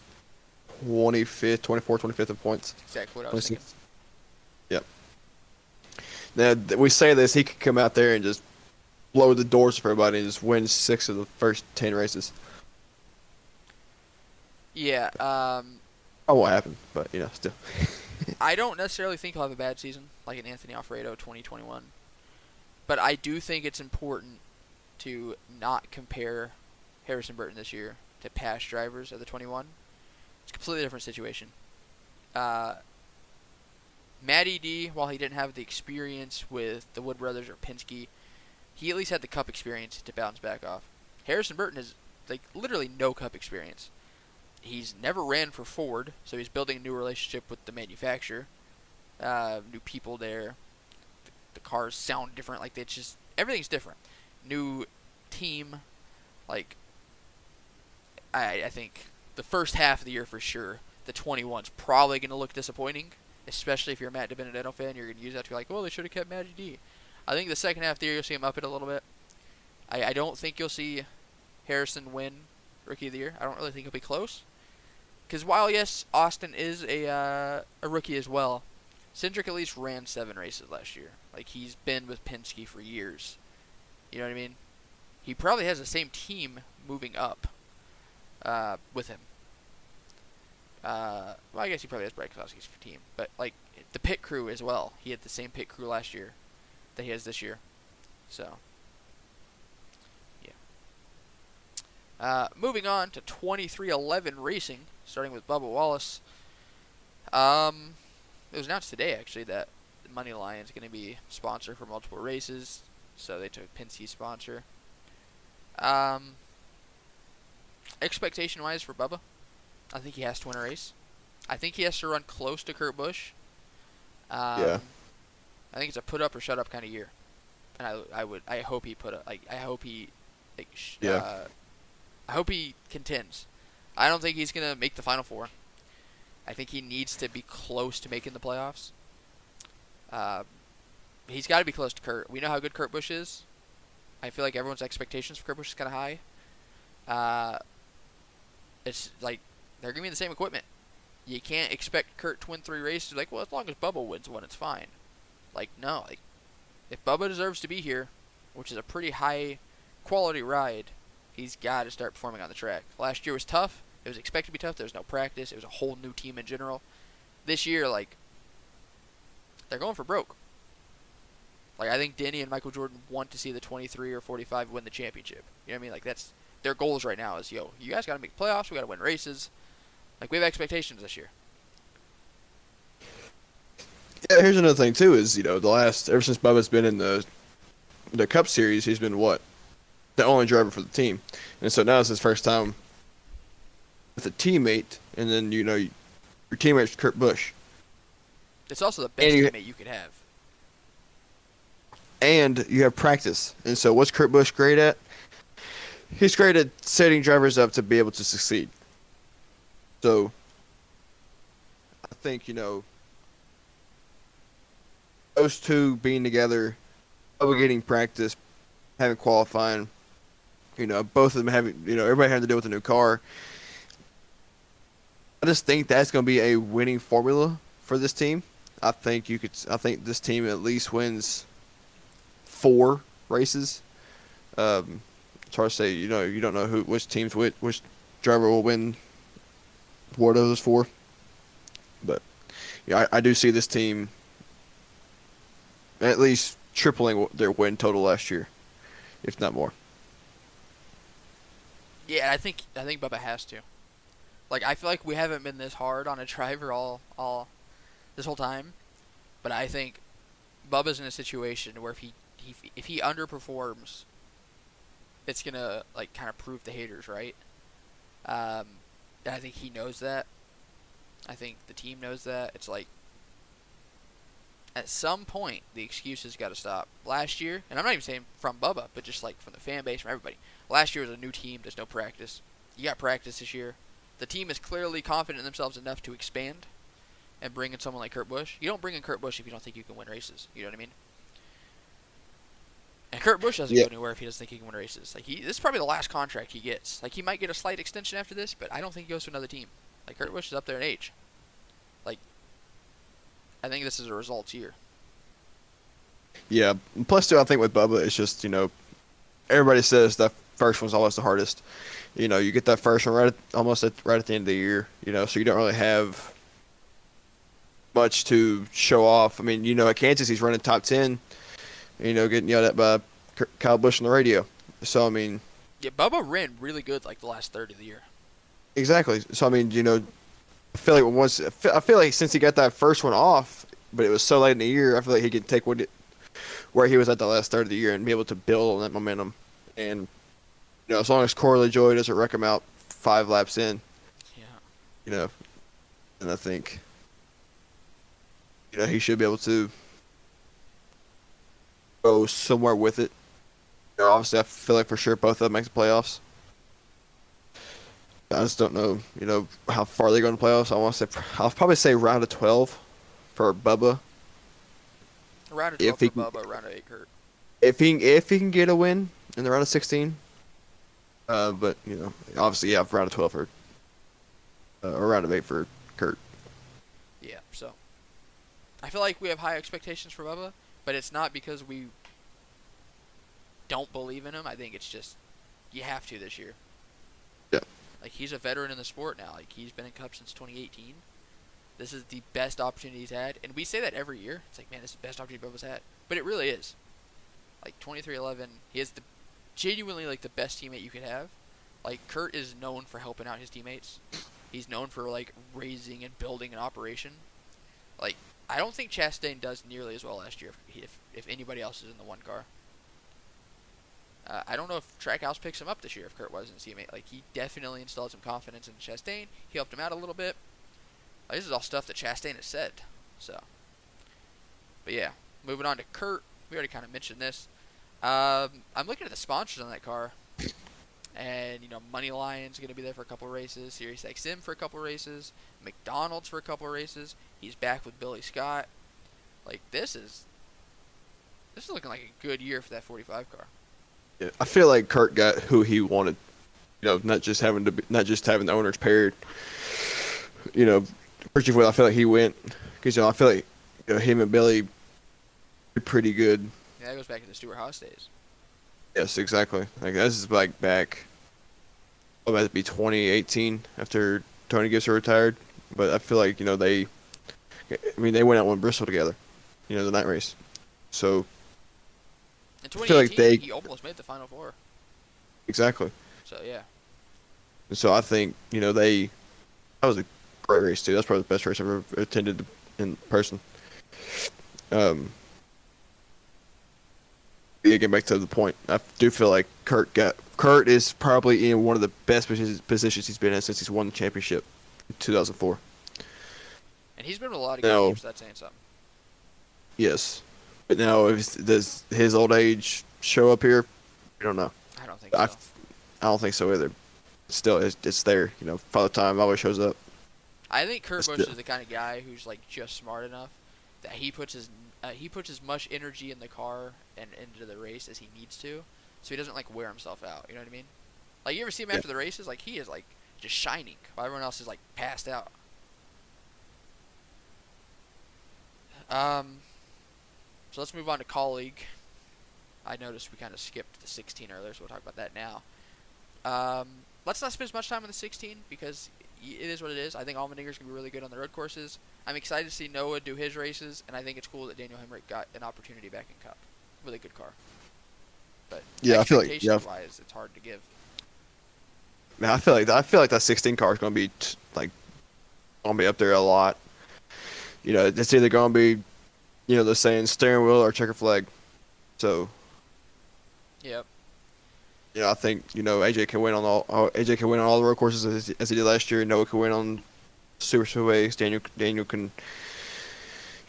25th, 24th, 25th in points. exactly what I was thinking. Now th- we say this, he could come out there and just blow the doors for everybody and just win six of the first ten races. Yeah, um, Oh, what happened? But you know, still. I don't necessarily think he'll have a bad season like an Anthony Alfredo 2021, but I do think it's important to not compare Harrison Burton this year to past drivers of the 21. It's a completely different situation. Uh, Matty D, while he didn't have the experience with the Wood Brothers or Penske, he at least had the Cup experience to bounce back off. Harrison Burton has like literally no Cup experience. He's never ran for Ford, so he's building a new relationship with the manufacturer, uh, new people there. The, the cars sound different, like it's just everything's different. New team, like I I think the first half of the year for sure, the 21's probably going to look disappointing, especially if you're a Matt DiBenedetto fan. You're going to use that to be like, well, they should have kept Matty D. I think the second half of the year you'll see him up it a little bit. I, I don't think you'll see Harrison win Rookie of the Year. I don't really think he'll be close. Because while yes, Austin is a uh, a rookie as well, Cindric at least ran seven races last year. Like he's been with Penske for years. You know what I mean? He probably has the same team moving up uh, with him. Uh, well, I guess he probably has Brad Keselowski's team, but like the pit crew as well. He had the same pit crew last year that he has this year. So, yeah. Uh, moving on to 2311 Racing, starting with Bubba Wallace. Um, it was announced today actually that Money Lion is going to be sponsor for multiple races, so they took Penske sponsor. Um, expectation wise for Bubba, I think he has to win a race. I think he has to run close to Kurt Busch. Um, Yeah. I think it's a put up or shut up kind of year, and I, I would I hope he put up like I hope he like sh- Yeah. uh, I hope he contends. I don't think he's gonna make the final four. I think he needs to be close to making the playoffs. Uh, he's got to be close to Kurt. We know how good Kurt Busch is. I feel like everyone's expectations for Kurt Busch is kind of high. Uh, it's like they're gonna be the same equipment. You can't expect Kurt to win three races. Like, well, as long as Bubba wins one, it's fine. Like, no. Like, if Bubba deserves to be here, which is a pretty high quality ride, he's got to start performing on the track. Last year was tough. It was expected to be tough. There was no practice. It was a whole new team in general. This year, like, they're going for broke. Like, I think Denny and Michael Jordan want to see the 23 or 45 win the championship. You know what I mean? Like, that's their goals right now is, yo, you guys got to make playoffs. We got to win races. Like, we have expectations this year. Yeah, here's another thing too is you know the last ever since Bubba's been in the the Cup Series, he's been what the only driver for the team, and so now it's his first time with a teammate, and then you know your teammate's Kurt Busch, It's also the best you- teammate you could have. and you have practice, and so what's Kurt Busch great at? He's great at setting drivers up to be able to succeed. So I think you know those two being together, getting practice, having qualifying, you know, both of them having, you know, everybody having to deal with a new car. I just think that's going to be a winning formula for this team. I think you could. I think this team at least wins four races. Um, it's hard to say. You know, you don't know who, which teams, which, which driver will win. What of those four? But yeah, I, I do see this team at least tripling their win total last year, if not more. Yeah, I think I think Bubba has to. Like I feel like we haven't been this hard on a driver all all this whole time. but I think Bubba's in a situation where if he, he if he underperforms, it's gonna like kind of prove the haters right. Um, and I think he knows that. I think the team knows that. It's like at some point the excuses got to stop. Last year, and I'm not even saying from Bubba, but just like from the fan base, from everybody. Last year was a new team. There's no practice. You got practice this year. The team is clearly confident in themselves enough to expand and bring in someone like Kurt Busch. You don't bring in Kurt Busch if you don't think you can win races. You know what I mean? And Kurt Busch doesn't Yeah. go anywhere if he doesn't think he can win races. Like he, this is probably the last contract he gets. Like he might get a slight extension after this, but I don't think he goes to another team. Like Kurt Busch is up there in age. Like I think this is a results year. Yeah. Plus, too, I think with Bubba, it's just you know, everybody says that first one's always the hardest. You know, you get that first one right at, almost at, right at the end of the year. You know, so you don't really have much to show off. I mean, you know, at Kansas, he's running top ten. You know, getting yelled at by Kyle Busch on the radio. So I mean, Yeah, Bubba ran really good like the last third of the year. exactly. So I mean, you know, I feel like once I feel- like since he got that first one off, but it was so late in the year, I feel like he could take what it, where he was at the last third of the year and be able to build on that momentum. And you know, as long as Corey LaJoie doesn't wreck him out five laps in, Yeah. you know, and I think you know he should be able to go somewhere with it. You know, obviously, I feel like for sure both of them make the playoffs. I just don't know, you know, how far they go in the playoffs. I want to say, I'll probably say round of twelve for Bubba. Round of If 12 he for can- Bubba, round of 8 Kurt. If he if he can get a win in the round of sixteen, uh, but you know, obviously, yeah, round of twelve for, uh, or round of eight for Kurt. Yeah, so I feel like we have high expectations for Bubba, but it's not because we don't believe in him. I think it's just you have to this year. Like he's a veteran in the sport now. Like he's been in Cup since 2018. This is the best opportunity he's had, and we say that every year. It's like, man, this is the best opportunity Bubba's had, but it really is. Like 23-11, he is the genuinely like the best teammate you could have. Like Kurt is known for helping out his teammates. He's known for like raising and building an operation. Like I don't think Chastain does nearly as well last year if if, if anybody else is in the one car. Uh, I don't know if Trackhouse picks him up this year if Kurt wasn't his teammate. Like he definitely installed some confidence in Chastain. He helped him out a little bit. Like, this is all stuff that Chastain has said. So, but yeah, moving on to Kurt. We already kind of mentioned this. Um, I'm looking at the sponsors on that car, and you know, Money Lion's going to be there for a couple races. Sirius XM for a couple races. McDonald's for a couple races. He's back with Billy Scott. Like this is this is looking like a good year for that 45 car. I feel like Kurt got who he wanted. You know, not just having to, be, not just having the owners paired. You know, first I feel like he went because you know I feel like you know him and Billy did pretty good. Yeah, that goes back to the Stewart Haas days. Yes, exactly. Like this is like back. Oh, to be 2018 after Tony Gibson retired. But I feel like you know they. I mean, they went out and won Bristol together. You know, the night race. So In I feel like they- he almost made the final four. exactly. So yeah, And so I think you know they. That was a great race too. That's probably the best race I've ever attended in person. Um. Yeah, getting back to the point, I do feel like Kurt got Kurt is probably in one of the best positions he's been in since he's won the championship in 2004. and he's been with a lot of teams. So that's saying something. Yes, but now if does his old age show up here? We don't know. I don't think I, so. I don't think so either. Still, it's, it's there. You know, Father Time always shows up. I think Kurt Busch is the kind of guy who's like just smart enough that he puts his uh, he puts as much energy in the car and into the race as he needs to, so he doesn't like wear himself out. You know what I mean? Like you ever see him Yeah. after the races? Like he is like just shining while everyone else is like passed out. Um, so let's move on to colleague. I noticed we kind of skipped the 16 earlier, so we'll talk about that now. Um, let's not spend as much time on the 16 because it is what it is. I think Allmendinger's going to be really good on the road courses. I'm excited to see Noah do his races, and I think it's cool that Daniel Hemric got an opportunity back in Cup a good car. But Yeah, I feel like- yeah. expectations-wise, it's hard to give. Man, I feel like I feel like that 16 car is going to be t- like going to be up there a lot. You know, it's either going to be you know, they're saying steering wheel or checker flag. So, Yep. you know, I think you know AJ can win on all AJ can win on all the road courses as, as he did last year. Noah can win on super speedways. Daniel Daniel can,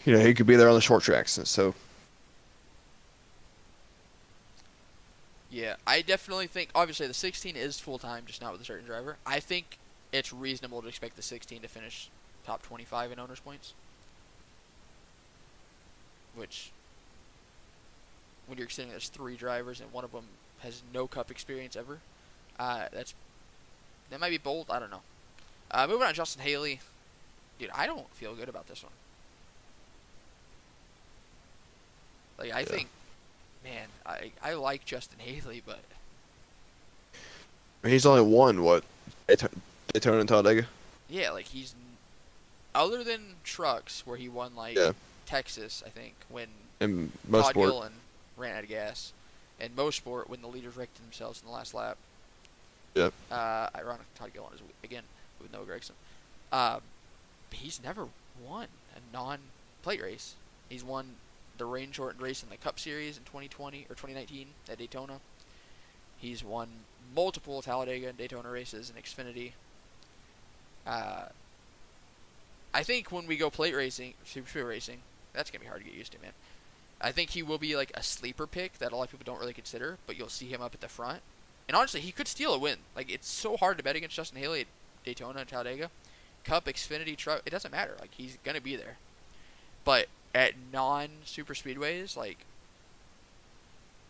you know, he could be there on the short tracks. And so, Yeah, I definitely think. Obviously, the 16 is full time, just not with a certain driver. I think it's reasonable to expect the 16 to finish top 25 in owners points. Which, when you're considering there's three drivers and one of them has no cup experience ever, uh, that's that might be bold. I don't know. Uh, moving on, Justin Haley, dude, I don't feel good about this one. Like I Yeah. think, man, I I like Justin Haley, but he's only won what Daytona and Talladega. Yeah, like he's other than trucks where he won like Yeah. Texas, I think, when most Todd. Gilliland ran out of gas, and Mosport when the leaders wrecked themselves in the last lap. Yep. Uh, ironic, Todd Gilliland is again with Noah Gragson. Um, he's never won a non-plate race. He's won the rain shortened race in the Cup Series in 2020 or 2019 at Daytona. He's won multiple Talladega and Daytona races in Xfinity. Uh, I think when we go plate racing, super racing, that's gonna be hard to get used to, man. I think he will be like a sleeper pick that a lot of people don't really consider, but you'll see him up at the front. And honestly, he could steal a win. Like it's so hard to bet against Justin Haley at Daytona and Talladega, Cup, Xfinity, truck. It doesn't matter. Like he's gonna be there. But at non-super speedways, like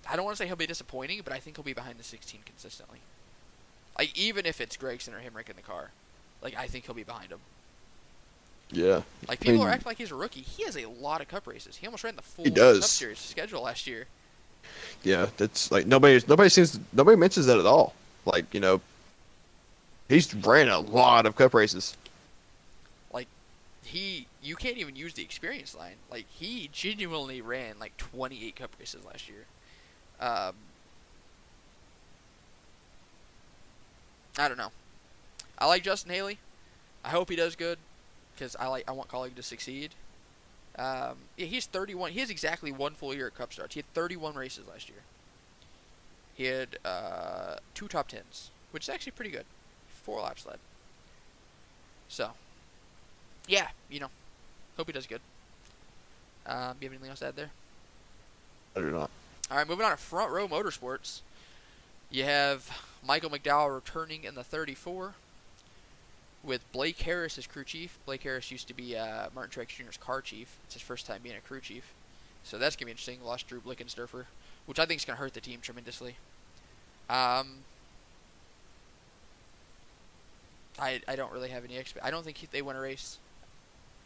I don't want to say he'll be disappointing, but I think he'll be behind the 16 consistently. Like even if it's Gragson or him in the car, like I think he'll be behind him. Yeah. Like I people are acting like he's a rookie. He has a lot of Cup races. He almost ran the full He Cup does. Series schedule last year. Yeah, that's like nobody nobody seems nobody mentions that at all. Like, you know, he's ran a lot of cup races. Like he, you can't even use the experience line. Like he genuinely ran like 28 Cup races last year. Um, I don't know. I like Justin Haley. I hope he does good because I like I want Kaulig to succeed. Um, yeah, he's 31. He has exactly one full year at Cup starts. He had 31 races last year. He had uh, two top tens, which is actually pretty good. Four laps led. So, yeah, you know, hope he does good. Um, you have anything else to add there? I do not. All right, moving on to front row motorsports. You have Michael McDowell returning in the 34 with Blake Harris as crew chief. Blake Harris used to be uh, Martin Truex Jr.'s car chief. It's his first time being a crew chief. So that's going to be interesting. Lost Drew Blickensderfer, which I think is going to hurt the team tremendously. Um, I, I don't really have any exp. I don't think he, they win a race.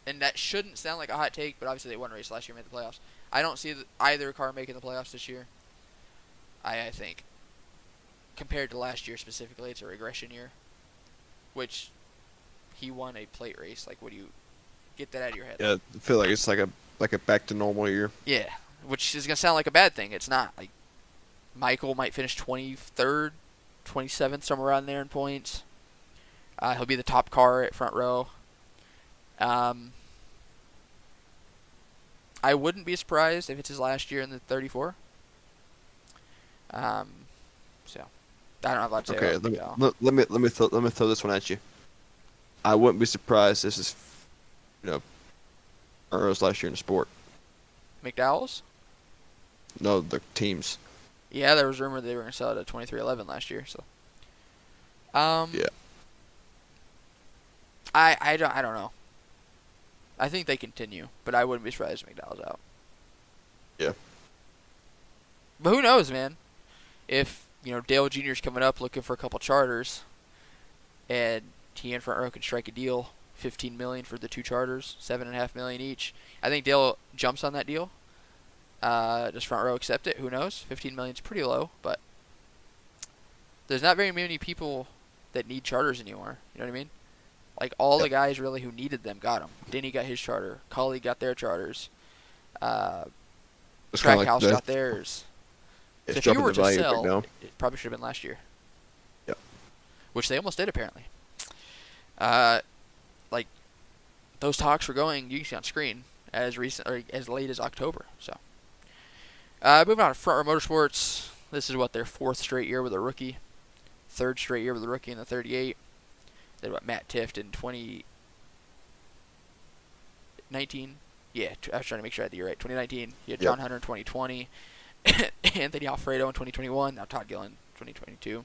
And that shouldn't sound like a hot take, but obviously they won a race last year and made the playoffs. I don't see th- either car making the playoffs this year. I, I think. Compared to last year specifically, it's a regression year. Which he won a plate race. Like, what do you get that out of your head? Yeah, I feel like it's like a like a back to normal year. Yeah, which is gonna sound like a bad thing. It's not. Like, Michael might finish twenty third, twenty seventh, somewhere around there in points. Uh, he'll be the top car at front row. Um, I wouldn't be surprised if it's his last year in the thirty four. Um, so I don't have a lot to say. Okay, let me let, let me let me throw, let me throw this one at you. I wouldn't be surprised. This is, you know, Earls last year in the sport. McDowell's. No, the teams. Yeah, there was rumor they were gonna sell it at twenty three eleven last year. So, um, Yeah. I I don't I don't know. I think they continue, but I wouldn't be surprised if McDowell's out. Yeah. But who knows, man? If you know Dale Jr.'s coming up looking for a couple charters, and he and front row can strike a deal, fifteen million for the two charters, seven and a half million each. I think Dale jumps on that deal. Uh, does front row accept it? Who knows? 15 million is pretty low, but there's not very many people that need charters anymore. You know what I mean? Like all the guys really who needed them got them. Denny got his charter. Kaulig got their charters. Uh, Trackhouse the- got theirs. it's So if you were to sell, right it probably should have been last year. Yep. Which they almost did apparently. Uh, like those talks were going. You can see on screen. as recent or as late as October. So, uh, moving on to Front Row Motorsports. This is what their fourth straight year with a rookie, third straight year with a rookie in the 38. They what Matt Tifft in 2019. Yeah, t- I was trying to make sure I had the year right. 2019. You had Yep. John Hunter in 2020, Anthony Alfredo in 2021. Now Todd Gilliland 2022.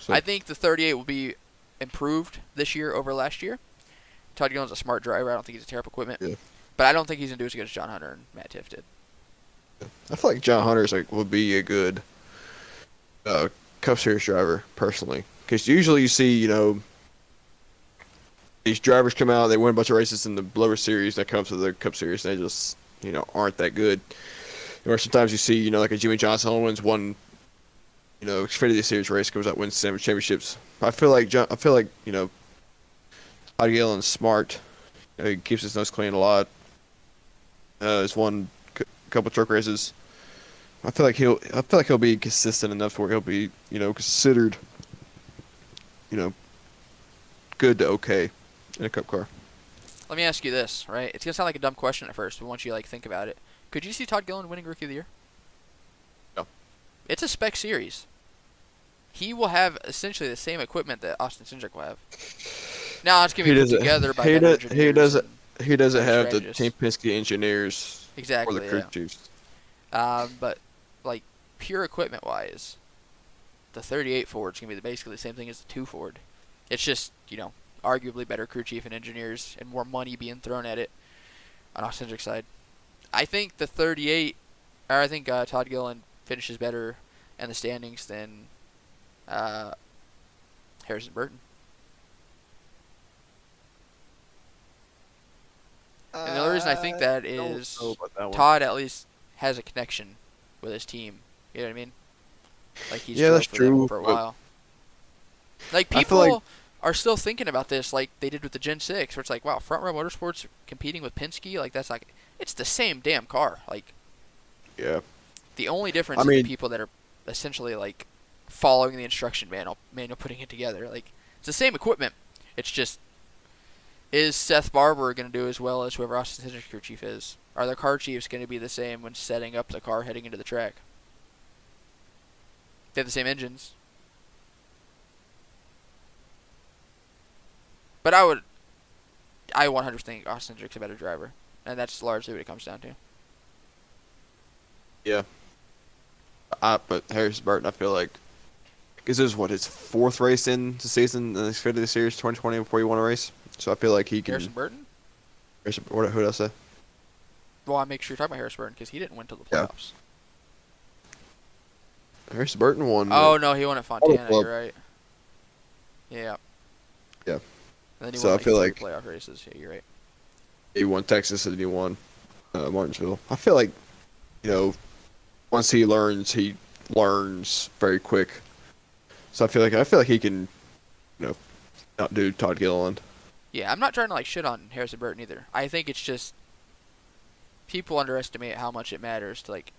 So, I think the 38 will be improved this year over last year. Todd Gilliland's a smart driver. I don't think he's a terrible equipment. Yeah. But I don't think he's going to do as good as John Hunter and Matt Tifft did. I feel like John Hunter's like would be a good uh, Cup Series driver personally, because usually you see you know these drivers come out, they win a bunch of races in the lower series, that comes to the Cup Series, and they just you know aren't that good. Or sometimes you see you know like a Jimmie Johnson wins one you know Xfinity Series race, comes out wins seven championships. I feel like John, I feel like you know Todd Gilliland's smart. You know, he keeps his nose clean a lot. Uh, has won c- couple truck races. I feel like he'll. I feel like he'll be consistent enough where he'll be, you know, considered, you know, good to okay in a cup car. Let me ask you this, right? It's going to sound like a dumb question at first, but once you like think about it, could you see Todd Gilliland winning Rookie of the Year? No. It's a spec series. He will have essentially the same equipment that Austin Cindric will have. Now it's going to be put together by he does, he doesn't. He doesn't Or have the. Team Penske engineers or Exactly. the crew yeah. chiefs. Um, but like pure equipment wise, the 38 Ford's gonna be the, basically the same thing as the two Ford. It's just you know arguably better crew chief and engineers and more money being thrown at it on Austin Cindric's side. I think the 38, or I think uh, Todd Gilliland finishes better in the standings than uh, Harrison Burton. And the only reason I think that I don't is know about that. Todd at least has a connection with his team. You know what I mean? Like he's Yeah, drove that's for true, for a while. Like people like- are still thinking about this, like they did with the Gen Six, where it's like, wow, Front Row Motorsports competing with Penske, like that's like it's the same damn car. Like Yeah, the only difference I is the people that are essentially like following the instruction manual, manual putting it together. Like it's the same equipment. It's just is Seth Barbour going to do as well as whoever Austin Cindric's crew chief is? Are the car chiefs going to be the same when setting up the car heading into the track? They have the same engines. But I would, I 100 think Austin Cindric's a better driver, and that's largely what it comes down to. Yeah. I, but Harris Burton, I feel like, because this is what his fourth race in the season the Xfinity the Series 2020 before he won a race. So I feel like he can. Harrison Burton. Harrison, what, who did I say? Well, I make sure you're talking about Harris Burton because he didn't win till the Yeah. playoffs. Harrison Burton won. Oh no, he won at Fontana. You're right. Yeah. Yeah. And then he So won I feel like- playoff races. Yeah, you're right. he won Texas and he won uh, Martinsville. I feel like, you know, once he learns, he learns very quick. So I feel like I feel like he can, you know, outdo Todd Gilliland. Yeah, I'm not trying to like shit on Harrison Burton either. I think it's just people underestimate how much it matters to like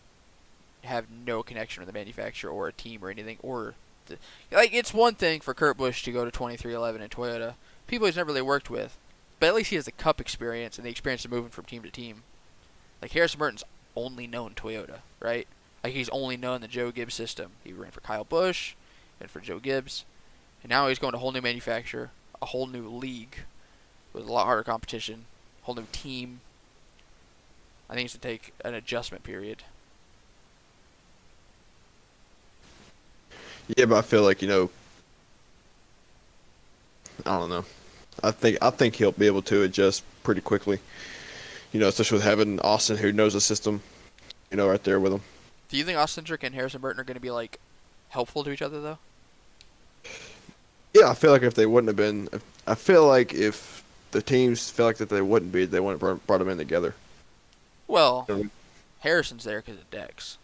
have no connection with the manufacturer or a team or anything or the, like it's one thing for Kurt Busch to go to 2311 in Toyota, people he's never really worked with, but at least he has the cup experience and the experience of moving from team to team. Like Harrison Burton's only known Toyota, right? Like he's only known the Joe Gibbs system. He ran for Kyle Busch and for Joe Gibbs, and now he's going to a whole new manufacturer, a whole new league with a lot harder competition, a whole new team. I think it's to take an adjustment period. Yeah, but I feel like you know, I don't know. I think I think he'll be able to adjust pretty quickly. You know, especially with having Austin who knows the system, you know, right there with him. Do you think Austin Cindric and Harrison Burton are going to be like helpful to each other though? Yeah, I feel like if they wouldn't have been, I feel like if the teams felt like that they wouldn't be, they wouldn't have brought them in together. Well, Harrison's there because of Dex.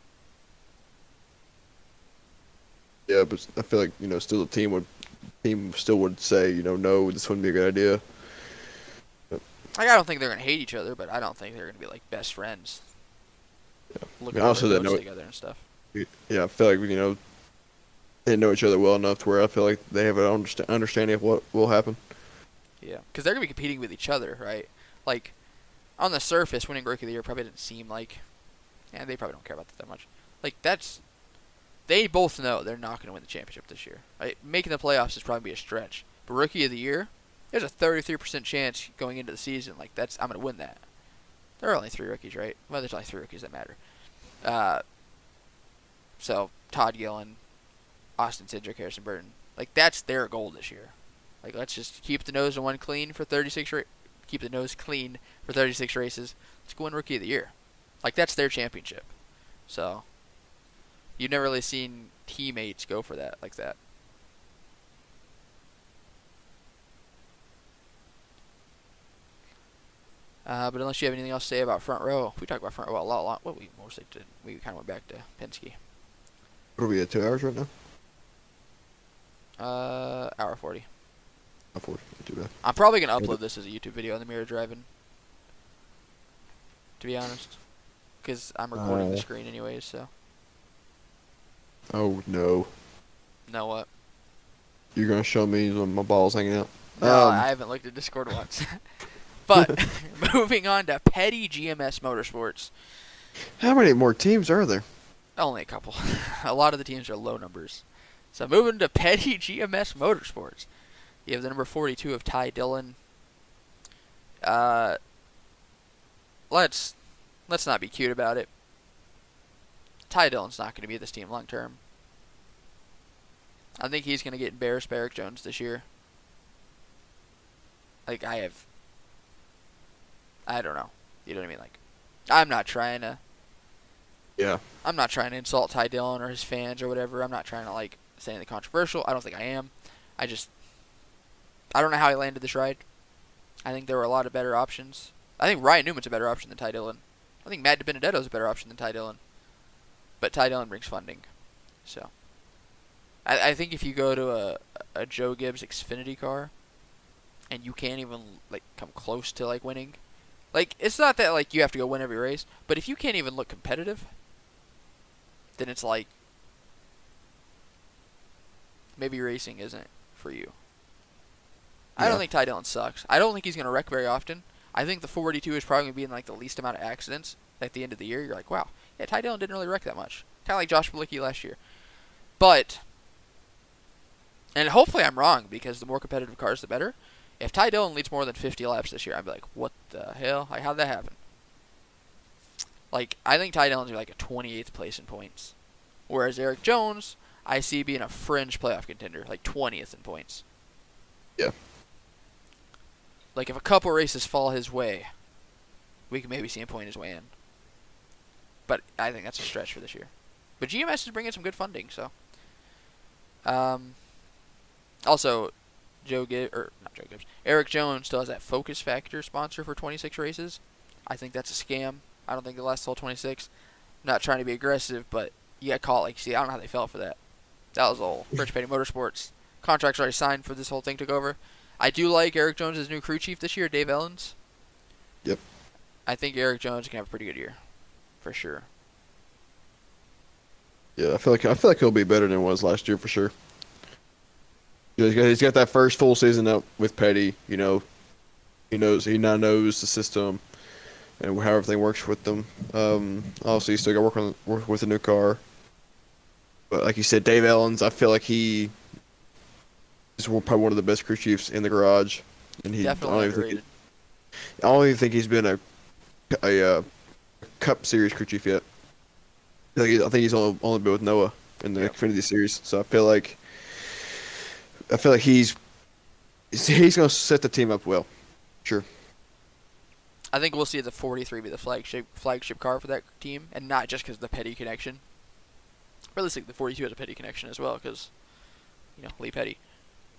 Yeah, but I feel like you know, still the team would, team still would say, you know, no, this wouldn't be a good idea. Like I don't think they're going to hate each other, but I don't think they're going to be like best friends. Yeah. Looking I also over didn't know- together and stuff. Yeah, I feel like you know, they know each other well enough to where I feel like they have an understa- understanding of what will happen. Yeah, because they're to be competing with each other, right? Like on the surface, winning Rookie of the Year probably didn't seem like, yeah, they probably don't care about that that much. Like that's, they both know they're not to win the championship this year. Right? Making the playoffs is probably be a stretch, but Rookie of the Year, there's a 33% chance going into the season. Like that's I'm to win that. There are only three rookies, right? Well, there's only three rookies that matter. Uh, so Todd Gilliland, Austin Cindric, Harrison Burton, like that's their goal this year. Like let's just keep the nose one clean for 36 ra- keep the nose clean for 36 races. Let's go win rookie of the year. Like that's their championship. So you've never really seen teammates go for that like that. Uh, but unless you have anything else to say about front row, we talked about front row a lot. A lot. What we mostly did, we kind of went back to Penske. What are we at? Two hours right now? Uh, hour 40. Not forty. Not too bad. I'm probably gonna upload this as a YouTube video on the Mirror Drive-In. To be honest, because I'm recording the Uh. screen anyways. So Oh no. know what? You're gonna show me when my balls hanging out. No, Um, I haven't looked at Discord once. but moving on to petty GMS Motorsports. How many more teams are there? Only a couple. a lot of the teams are low numbers. So moving to petty GMS Motorsports. You have the number 42 of Ty Dillon. Uh, let's let's not be cute about it. Ty Dillon's not going to be this team long term. I think he's going to get embarrassed by Erik Jones this year. Like I have, I don't know. You know what I mean? Like, I'm not trying to. Yeah. I'm not trying to insult Ty Dillon or his fans or whatever. I'm not trying to like say anything controversial. I don't think I am. I just I don't know how he landed this ride. I think there were a lot of better options. I think Ryan Newman's a better option than Ty Dillon. I think Matt DiBenedetto's a better option than Ty Dillon. But Ty Dillon brings funding. So I, I think if you go to a a Joe Gibbs Xfinity car and you can't even like come close to like winning like it's not that like you have to go win every race, but if you can't even look competitive, then it's like maybe racing isn't for you. I don't think Ty Dillon sucks. I don't think he's gonna wreck very often. I think the 42 is probably gonna be in like the least amount of accidents at the end of the year. You're like, wow, yeah, Ty Dillon didn't really wreck that much. Kind of like Josh Bilicki last year, but and hopefully I'm wrong because the more competitive cars, the better. If Ty Dillon leads more than 50 laps this year, I'd be like, what the hell? Like, how'd that happen? Like, I think Ty Dillon's like a 28th place in points. Whereas Erik Jones, I see being a fringe playoff contender, like 20th in points. Yeah. Like, if a couple races fall his way, we can maybe see him point his way in. But I think that's a stretch for this year. But GMS is bringing some good funding, so. Um, also, Joe Gibbs, or not Joe Gibbs, Erik Jones still has that Focus Factor sponsor for 26 races. I think that's a scam. I don't think it lasts till 26. not trying to be aggressive, but you got caught. Like, see, I don't know how they fell for that. That was all. Rich Petty Motorsports contracts already signed for this whole thing took over. I do like Erik Jones' new crew chief this year, Dave Elenz. Yep. I think Erik Jones can have a pretty good year, for sure. Yeah, I feel like I feel like he'll be better than he was last year for sure. You know, he's got, he's got that first full season up with Petty. You know, he knows he now knows the system and how everything works with them. Um, obviously, he's still got to work on work with a new car. But like you said, Dave Elenz, I feel like he is probably one of the best crew chiefs in the garage, and he I Definitely don't even think he, I don't even think he's been a a uh, Cup Series crew chief yet. I think, I think he's only, only been with Noah in the Yep. Xfinity Series, so I feel like I feel like he's he's going to set the team up well. Sure. I think we'll see the 43 be the flagship flagship car for that team, and not just because of the Petty connection. Realistically, the 42 has a Petty connection as well, because you know Lee Petty,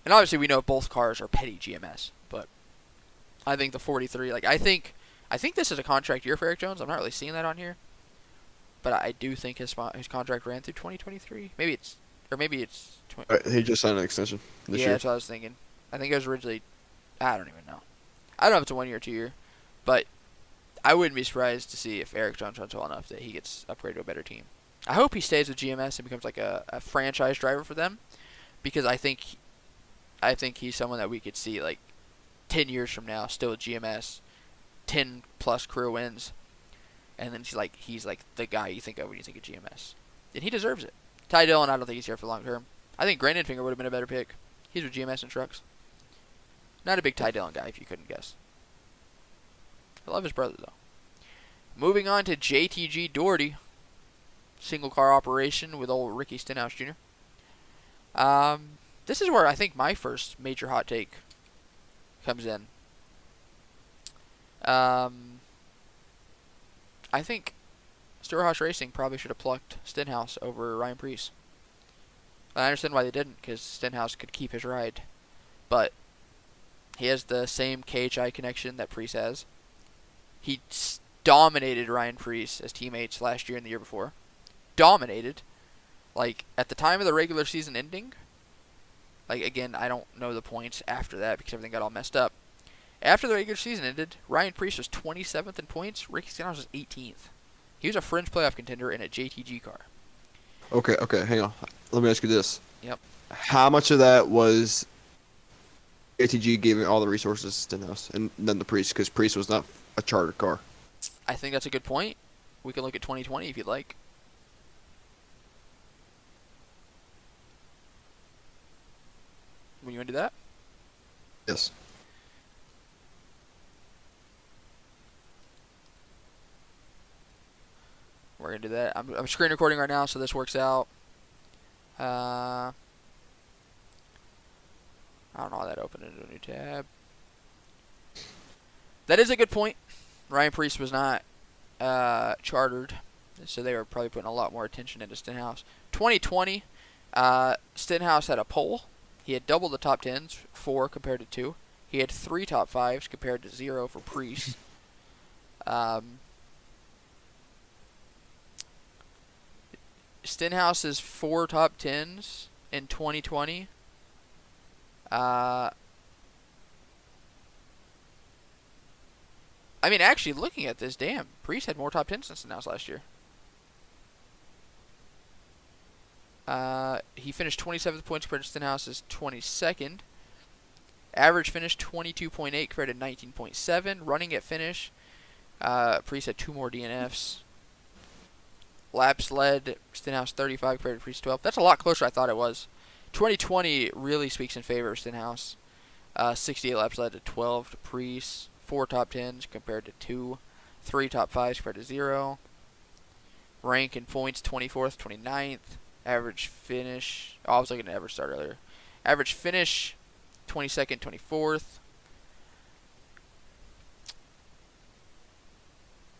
and obviously we know both cars are Petty GMS, but I think the 43, like I think, I think this is a contract year for Erik Jones. I'm not really seeing that on here, but I do think his his contract ran through 2023. Maybe it's, or maybe it's. 20, Uh, He just signed an extension this yeah, year. that's what I was thinking. I think it was originally. I don't even know. I don't know if it's a one year or two year, but I wouldn't be surprised to see if Erik Jones runs well enough that he gets upgraded to a better team. I hope he stays with GMS and becomes like a, a franchise driver for them, because I think, I think he's someone that we could see like, ten years from now still with GMS, ten plus career wins, and then he's like he's like the guy you think of when you think of GMS, and he deserves it. Ty Dillon, I don't think he's here for long term. I think Grant Enfinger would have been a better pick. He's with GMS and trucks. Not a big Ty Dillon guy, if you couldn't guess. I love his brother though. Moving on to JTG Doherty, single car operation with old Ricky Stenhouse Jr. Um, this is where I think my first major hot take comes in. Um, I think Stewart-Haas Racing probably should have plucked Stenhouse over Ryan Preece. I understand why they didn't, because Stenhouse could keep his ride, but he has the same KHI connection that Preece has. He dominated Ryan Preece as teammates last year and the year before. Dominated. Like, at the time of the regular season ending, like, again, I don't know the points after that because everything got all messed up. After the regular season ended, Ryan Preece was 27th in points, Ricky Stenhouse was 18th. He was a fringe playoff contender in a JTG car. Okay, okay, hang on. Let me ask you this. Yep. How much of that was JTG giving all the resources to Stenhouse and then the Preece? Because Preece was not a charter car. I think that's a good point. We can look at 2020 if you'd like. When you want to do that? Yes. We're gonna do that. I'm, I'm screen recording right now, so this works out. Uh, I don't know how that opened into a new tab. That is a good point. Ryan Preece was not uh, chartered, so they were probably putting a lot more attention into Stenhouse. 2020, uh, Stenhouse had a pole. He had double the top tens, four compared to two. He had three top fives compared to zero for Preece. Um, Stenhouse's four top tens in 2020. Uh, I mean, actually, looking at this, damn, Preece had more top tens than Stenhouse last year. Uh, he finished 27th points to Stenhouse's 22nd. Average finish 22.8 compared to 19.7. Running at finish, uh, Preece had two more DNFs. Laps led, Stenhouse 35 compared to Preece 12. That's a lot closer I thought it was. 2020 really speaks in favor of Stenhouse. Uh, 68 laps led to 12 to Preece. Four top 10s compared to two. Three top 5s compared to zero. Rank in points 24th, 29th. Average finish. Oh, I was looking at average start earlier. Average finish 22nd, 24th.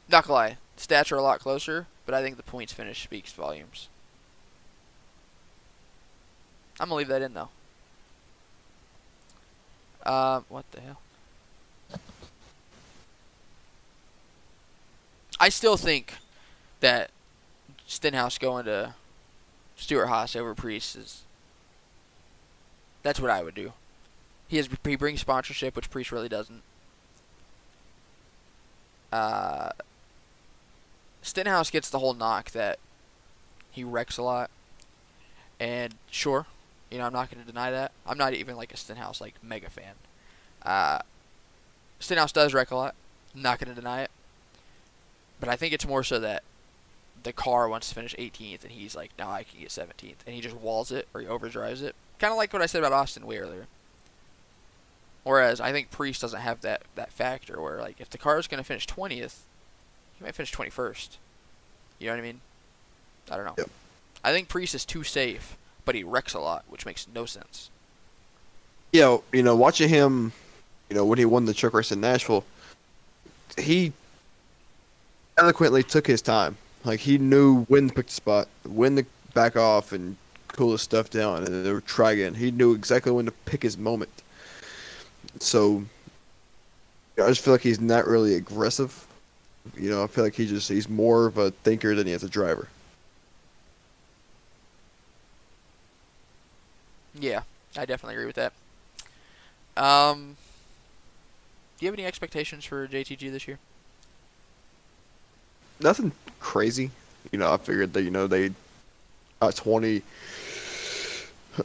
Not gonna lie, stats are a lot closer, but I think the points finish speaks volumes. I'm gonna leave that in though. Um, what the hell? I still think that Stenhouse going to Stewart-Haas over Preece is. That's what I would do. He has he brings sponsorship, which Preece really doesn't. Uh, Stenhouse gets the whole knock that he wrecks a lot, and sure, you know I'm not going to deny that. I'm not even like a Stenhouse like mega fan. Uh, Stenhouse does wreck a lot. Not going to deny it, but I think it's more so that the car wants to finish 18th, and he's like, "No, I can get 17th," and he just walls it or he overdrives it. Kind of like what I said about Austin way earlier. Whereas I think Preece doesn't have that that factor where like if the car is going to finish 20th, he might finish 21st. You know what I mean? I don't know. Yep. I think Preece is too safe, but he wrecks a lot, which makes no sense. Yeah, you know, watching him, you know, when he won the truck race in Nashville, he eloquently took his time. Like he knew when to pick the spot, when to back off and cool his stuff down, and then try again. He knew exactly when to pick his moment. So I just feel like he's not really aggressive. You know, I feel like he just he's more of a thinker than he is a driver. Yeah, I definitely agree with that. Um, do you have any expectations for JTG this year? Nothing crazy. You know, I figured that you know they got twenty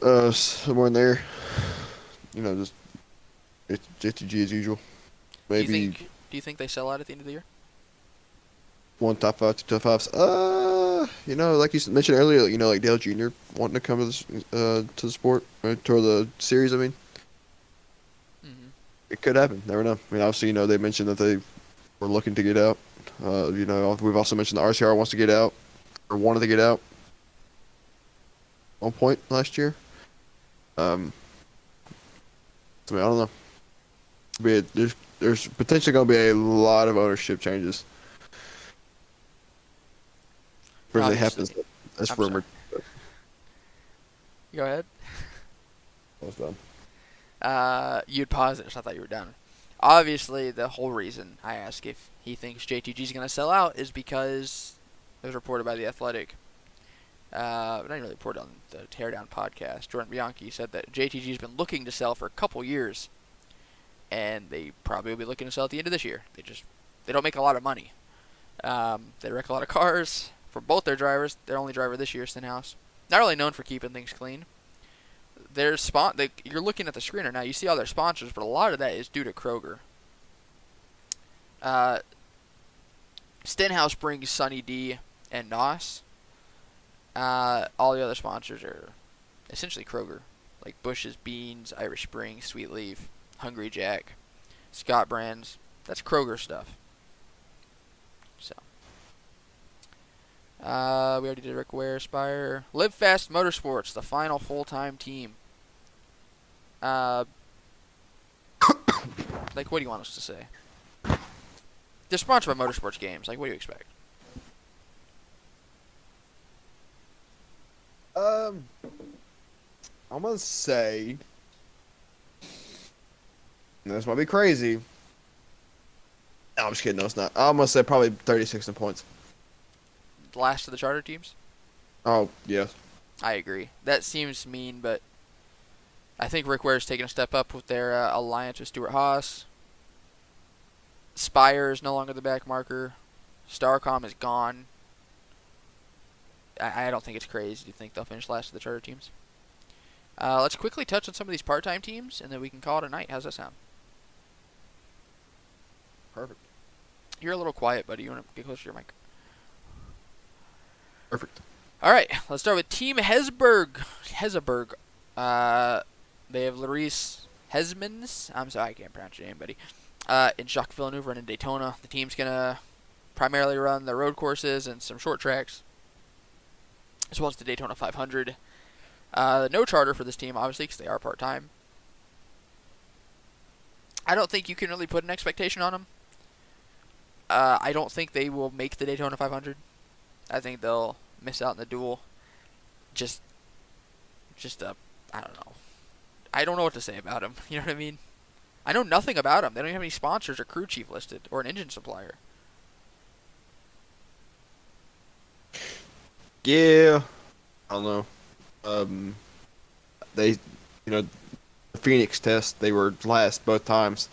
uh somewhere in there. You know, just it's as usual. Maybe do you think, do Do you think they sell out at the end of the year? One top five, two top fives. Uh, you know, like you mentioned earlier, you know, like Dale Jr. wanting to come to this, uh, to the sport, or to the series. I mean, Mm-hmm. it could happen. Never know. I mean, obviously, you know, they mentioned that they were looking to get out. Uh, you know, we've also mentioned the RCR wants to get out or wanted to get out. One point last year. Um, I mean, I don't know. Be there's there's potentially going to be a lot of ownership changes. It Obviously. happens, that's I'm sorry. rumored. Go ahead. I was done. Uh, you'd pause it. so I thought you were done. Obviously, the whole reason I ask if he thinks JTG is going to sell out is because it was reported by the Athletic. Uh, not really reported on the Teardown podcast. Jordan Bianchi said that JTG has been looking to sell for a couple years, and they probably will be looking to sell at the end of this year. They just they don't make a lot of money. Um, they wreck a lot of cars for both their drivers. Their only driver this year, Stenhouse, not really known for keeping things clean their spon- they, you're looking at the screener now. You see all their sponsors, but a lot of that is due to Kroger. Uh, Stenhouse brings Sunny D and Nos. Uh, all the other sponsors are essentially Kroger, like Bush's Beans, Irish Spring, Sweet Leaf, Hungry Jack, Scott Brands. That's Kroger stuff. So. Uh, we already did Rick Ware, Spire. Live Fast Motorsports, the final full-time team. Uh, like, what do you want us to say? They're sponsored by Motorsports Games. Like, what do you expect? Um, I'm gonna say this might be crazy. No, I'm just kidding. No, it's not. I'm gonna say probably 36 in points. Last of the charter teams? Oh yes. I agree. That seems mean, but I think Rick Ware's taking a step up with their uh, alliance with Stewart Haas. Spire is no longer the back marker. Starcom is gone. I, I don't think it's crazy to think they'll finish last of the charter teams. Uh, let's quickly touch on some of these part-time teams, and then we can call it a night. How's that sound? Perfect. You're a little quiet, buddy. You want to get closer to your mic? Perfect. All right, let's start with Team Hezeberg. Hezeberg. Uh, they have Loris Hezemans. I'm sorry, I can't pronounce your name, buddy. Uh, and Jacques Villeneuve running Daytona. The team's gonna primarily run the road courses and some short tracks, as well as the Daytona 500. Uh, no charter for this team, obviously, because they are part time. I don't think you can really put an expectation on them. Uh, I don't think they will make the Daytona 500. I think they'll miss out in the duel. Just, just a, I don't know. I don't know what to say about him. You know what I mean? I know nothing about him. They don't even have any sponsors or crew chief listed or an engine supplier. Yeah. I don't know. Um, they, you know, the Phoenix test they were last both times,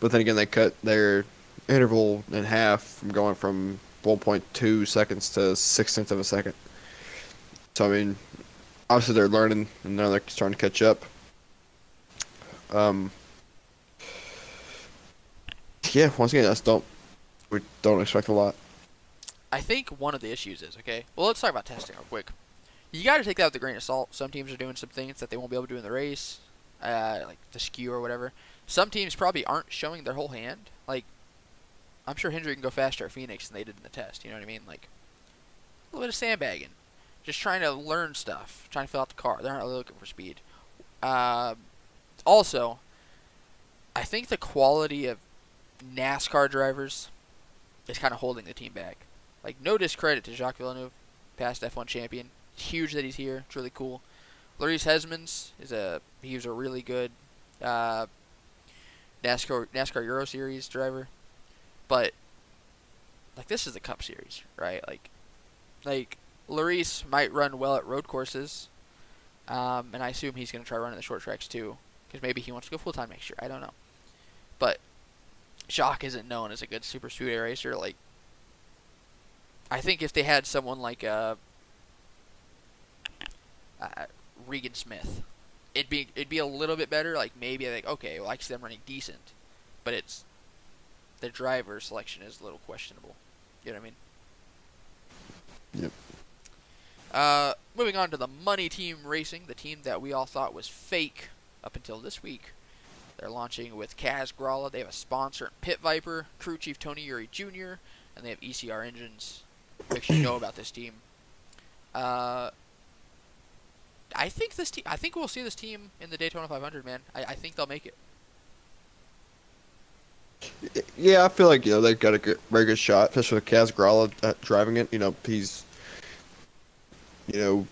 but then again they cut their interval in half from going from 1.2 seconds to six tenths of a second. So I mean, obviously they're learning and now they're starting to catch up. Um. Yeah, once again, that's don't we don't expect a lot. I think one of the issues is okay. Well, let's talk about testing real quick. You got to take that with a grain of salt. Some teams are doing some things that they won't be able to do in the race, uh, like the skew or whatever. Some teams probably aren't showing their whole hand. Like, I'm sure Hendrick can go faster at Phoenix than they did in the test. You know what I mean? Like, a little bit of sandbagging, just trying to learn stuff, trying to fill out the car. They're not really looking for speed. Uh, also, I think the quality of NASCAR drivers is kind of holding the team back. Like, no discredit to Jacques Villeneuve, past F1 champion. Huge that he's here. It's really cool. Loris Hezemans is a he was a really good uh, NASCAR NASCAR Euro Series driver, but like this is the Cup Series, right? Like, like Loris might run well at road courses, um, and I assume he's going to try running the short tracks too, because maybe he wants to go full time next year. I don't know, but Jacques isn't known as a good super speedway racer. Like, I think if they had someone like uh, uh, Regan Smith, it'd be it'd be a little bit better. Like maybe I think okay, well I see them running decent, but it's the driver selection is a little questionable. You know what I mean? Yep. Uh, moving on to the Money Team Racing, the team that we all thought was fake up until this week. They're launching with Kaz Grala. They have a sponsor, Pit Viper, crew chief Tony Eury Jr., and they have ECR engines. If you know about this team. Uh, I think this team. I think we'll see this team in the Daytona 500. Man, I, I think they'll make it. Yeah, I feel like you know they've got a good, very good shot, especially with Kaz Grala uh, driving it. You know, he's you know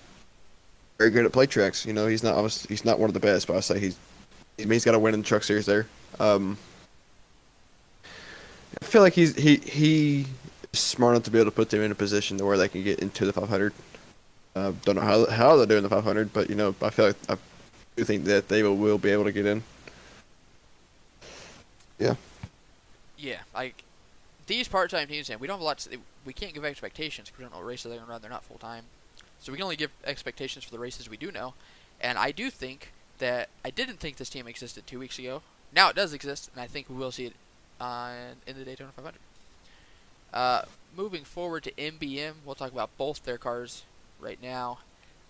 very good at plate tracks. You know, he's not obviously he's not one of the best, but I say he's I mean, he's got to win in the Truck Series there. Um, I feel like he's he he smart enough to be able to put them in a position to where they can get into the 500. Uh, don't know how how they're doing the 500, but you know I feel like I do think that they will, will be able to get in. Yeah. Yeah, like these part-time teams, and we don't have a lot. To, we can't give expectations because we don't know what races they're gonna run. They're not full-time, so we can only give expectations for the races we do know. And I do think that I didn't think this team existed two weeks ago. Now it does exist, and I think we will see it uh, in the Daytona 500. Uh, moving forward to MBM, we'll talk about both their cars right now.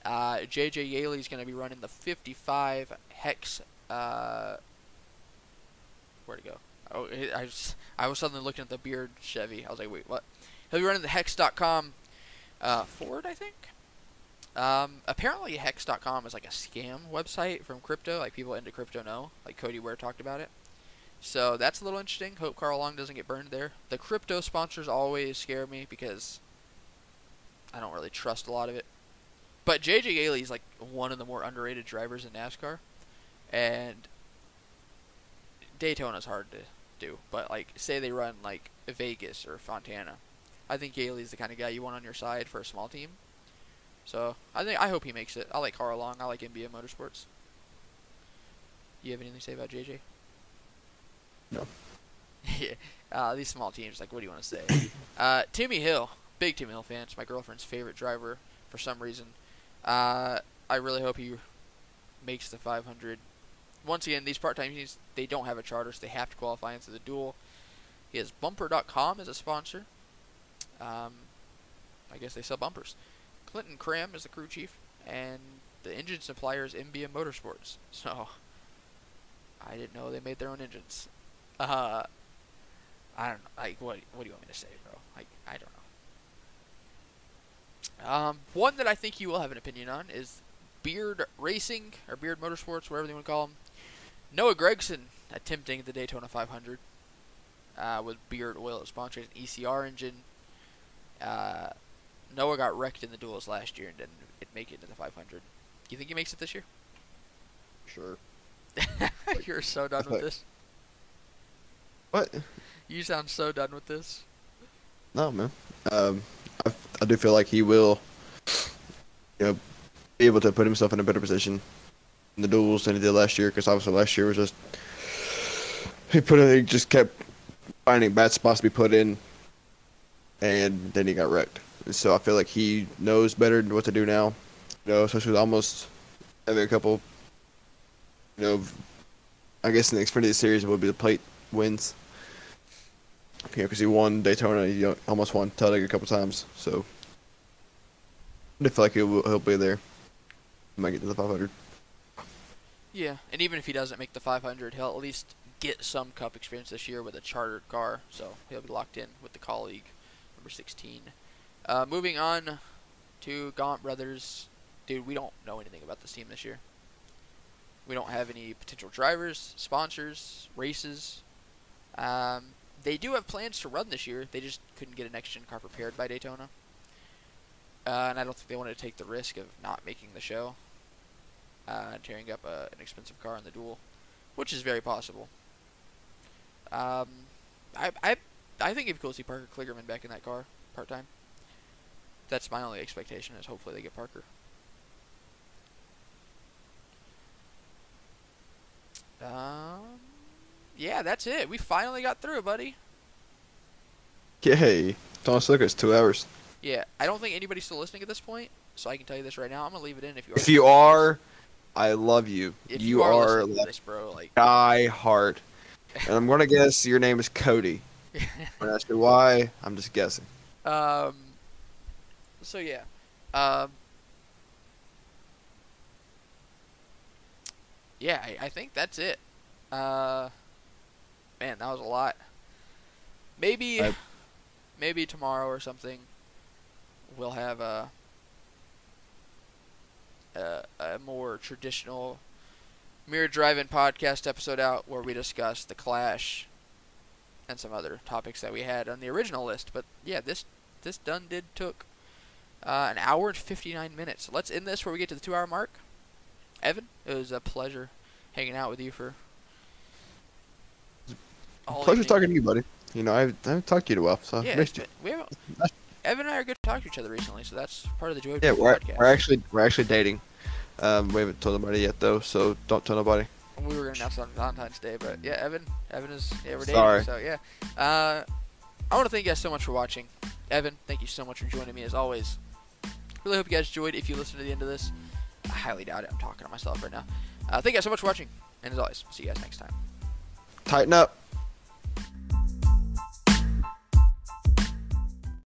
Uh, JJ Yeley is going to be running the 55 Hex. Uh, where'd it go? Oh, I was, I was suddenly looking at the Beard Chevy. I was like, wait, what? He'll be running the Hex.com uh, Ford, I think. Um, apparently, Hex.com is like a scam website from crypto. Like people into crypto know. Like Cody Ware talked about it. So that's a little interesting. Hope Carl Long doesn't get burned there. The crypto sponsors always scare me because I don't really trust a lot of it. But JJ Yeley is like one of the more underrated drivers in NASCAR, and Daytona's hard to do. But like, say they run like Vegas or Fontana, I think Yeley's the kind of guy you want on your side for a small team. So I think I hope he makes it. I like Carl Long. I like MBM Motorsports. You have anything to say about JJ? No. yeah. Uh, these small teams, like, what do you want to say? uh, Timmy Hill, big Timmy Hill fan. It's my girlfriend's favorite driver for some reason. Uh, I really hope he makes the 500. Once again, these part-time teams, they don't have a charter, so they have to qualify into the duel. He has Bumper.com as a sponsor. Um, I guess they sell bumpers. Clinton Cram is the crew chief, and the engine supplier is MBM Motorsports. So, I didn't know they made their own engines. Uh, I don't know. Like, what? What do you want me to say, bro? Like, I don't know. Um, one that I think you will have an opinion on is Beard Racing or Beard Motorsports, whatever you want to call them. Noah Gragson attempting the Daytona 500 uh, with Beard Oil sponsoring an ECR engine. Uh, Noah got wrecked in the duels last year and didn't make it to the 500. Do you think he makes it this year? Sure. You're so done with this. What? You sound so done with this. No, man. Um, I, I do feel like he will, you know, be able to put himself in a better position in the duels than he did last year. Because obviously last year was just he put in, he just kept finding bad spots to be put in, and then he got wrecked. So I feel like he knows better what to do now. You know, especially with almost a couple. You know, I guess in the Xfinity series will be the plate wins. Yeah, because he won Daytona, he uh, almost won Talladega a couple times. So I feel like he'll he'll be there. He might get to the 500. Yeah, and even if he doesn't make the 500, he'll at least get some Cup experience this year with a chartered car. So he'll be locked in with the Kaulig, number 16. Uh, moving on to Gaunt Brothers. Dude, we don't know anything about this team this year. We don't have any potential drivers, sponsors, races. Um, they do have plans to run this year. They just couldn't get a next gen car prepared by Daytona. Uh, and I don't think they wanted to take the risk of not making the show. Uh, tearing up a, an expensive car in the duel, which is very possible. Um, I, I, I think it'd be cool to see Parker Kligerman back in that car part time. That's my only expectation is hopefully they get Parker. Um, yeah, that's it. We finally got through, buddy. Yay! Don't Look, it's two hours. Yeah, I don't think anybody's still listening at this point, so I can tell you this right now. I'm gonna leave it in if you are. If you are, I love you. if you, are, listening to like this, bro. Like, die hard. and I'm gonna guess your name is Cody. Don't ask me why. I'm just guessing. Um. So yeah. Um. Yeah, I, I think that's it. Uh. Man, that was a lot. Maybe, I- maybe tomorrow or something, we'll have a a, a more traditional Mirror Drive-In podcast episode out where we discuss the Clash and some other topics that we had on the original list. But yeah, this this done did took uh, an hour and 59 minutes. So let's end this where we get to the two hour mark. Evan, it was a pleasure hanging out with you for. all Pleasure evening. talking to you, buddy. You know, I haven't, I haven't talked to you in a while, so Yeah, I missed you. we haven't, Evan and I are good to talk to each other recently, so that's part of the joy of Yeah, we're, podcast. we're actually we're actually dating. Um, we haven't told anybody yet though, so don't tell nobody. we were gonna announce it on Valentine's Day, but yeah, Evan, Evan is yeah, we're dating. Sorry. So yeah, uh, I want to thank you guys so much for watching. Evan, thank you so much for joining me as always. Really hope you guys enjoyed. If you listen to the end of this, I highly doubt it. I'm talking to myself right now. Uh, thank you guys so much for watching, and as always, see you guys next time. Tighten up.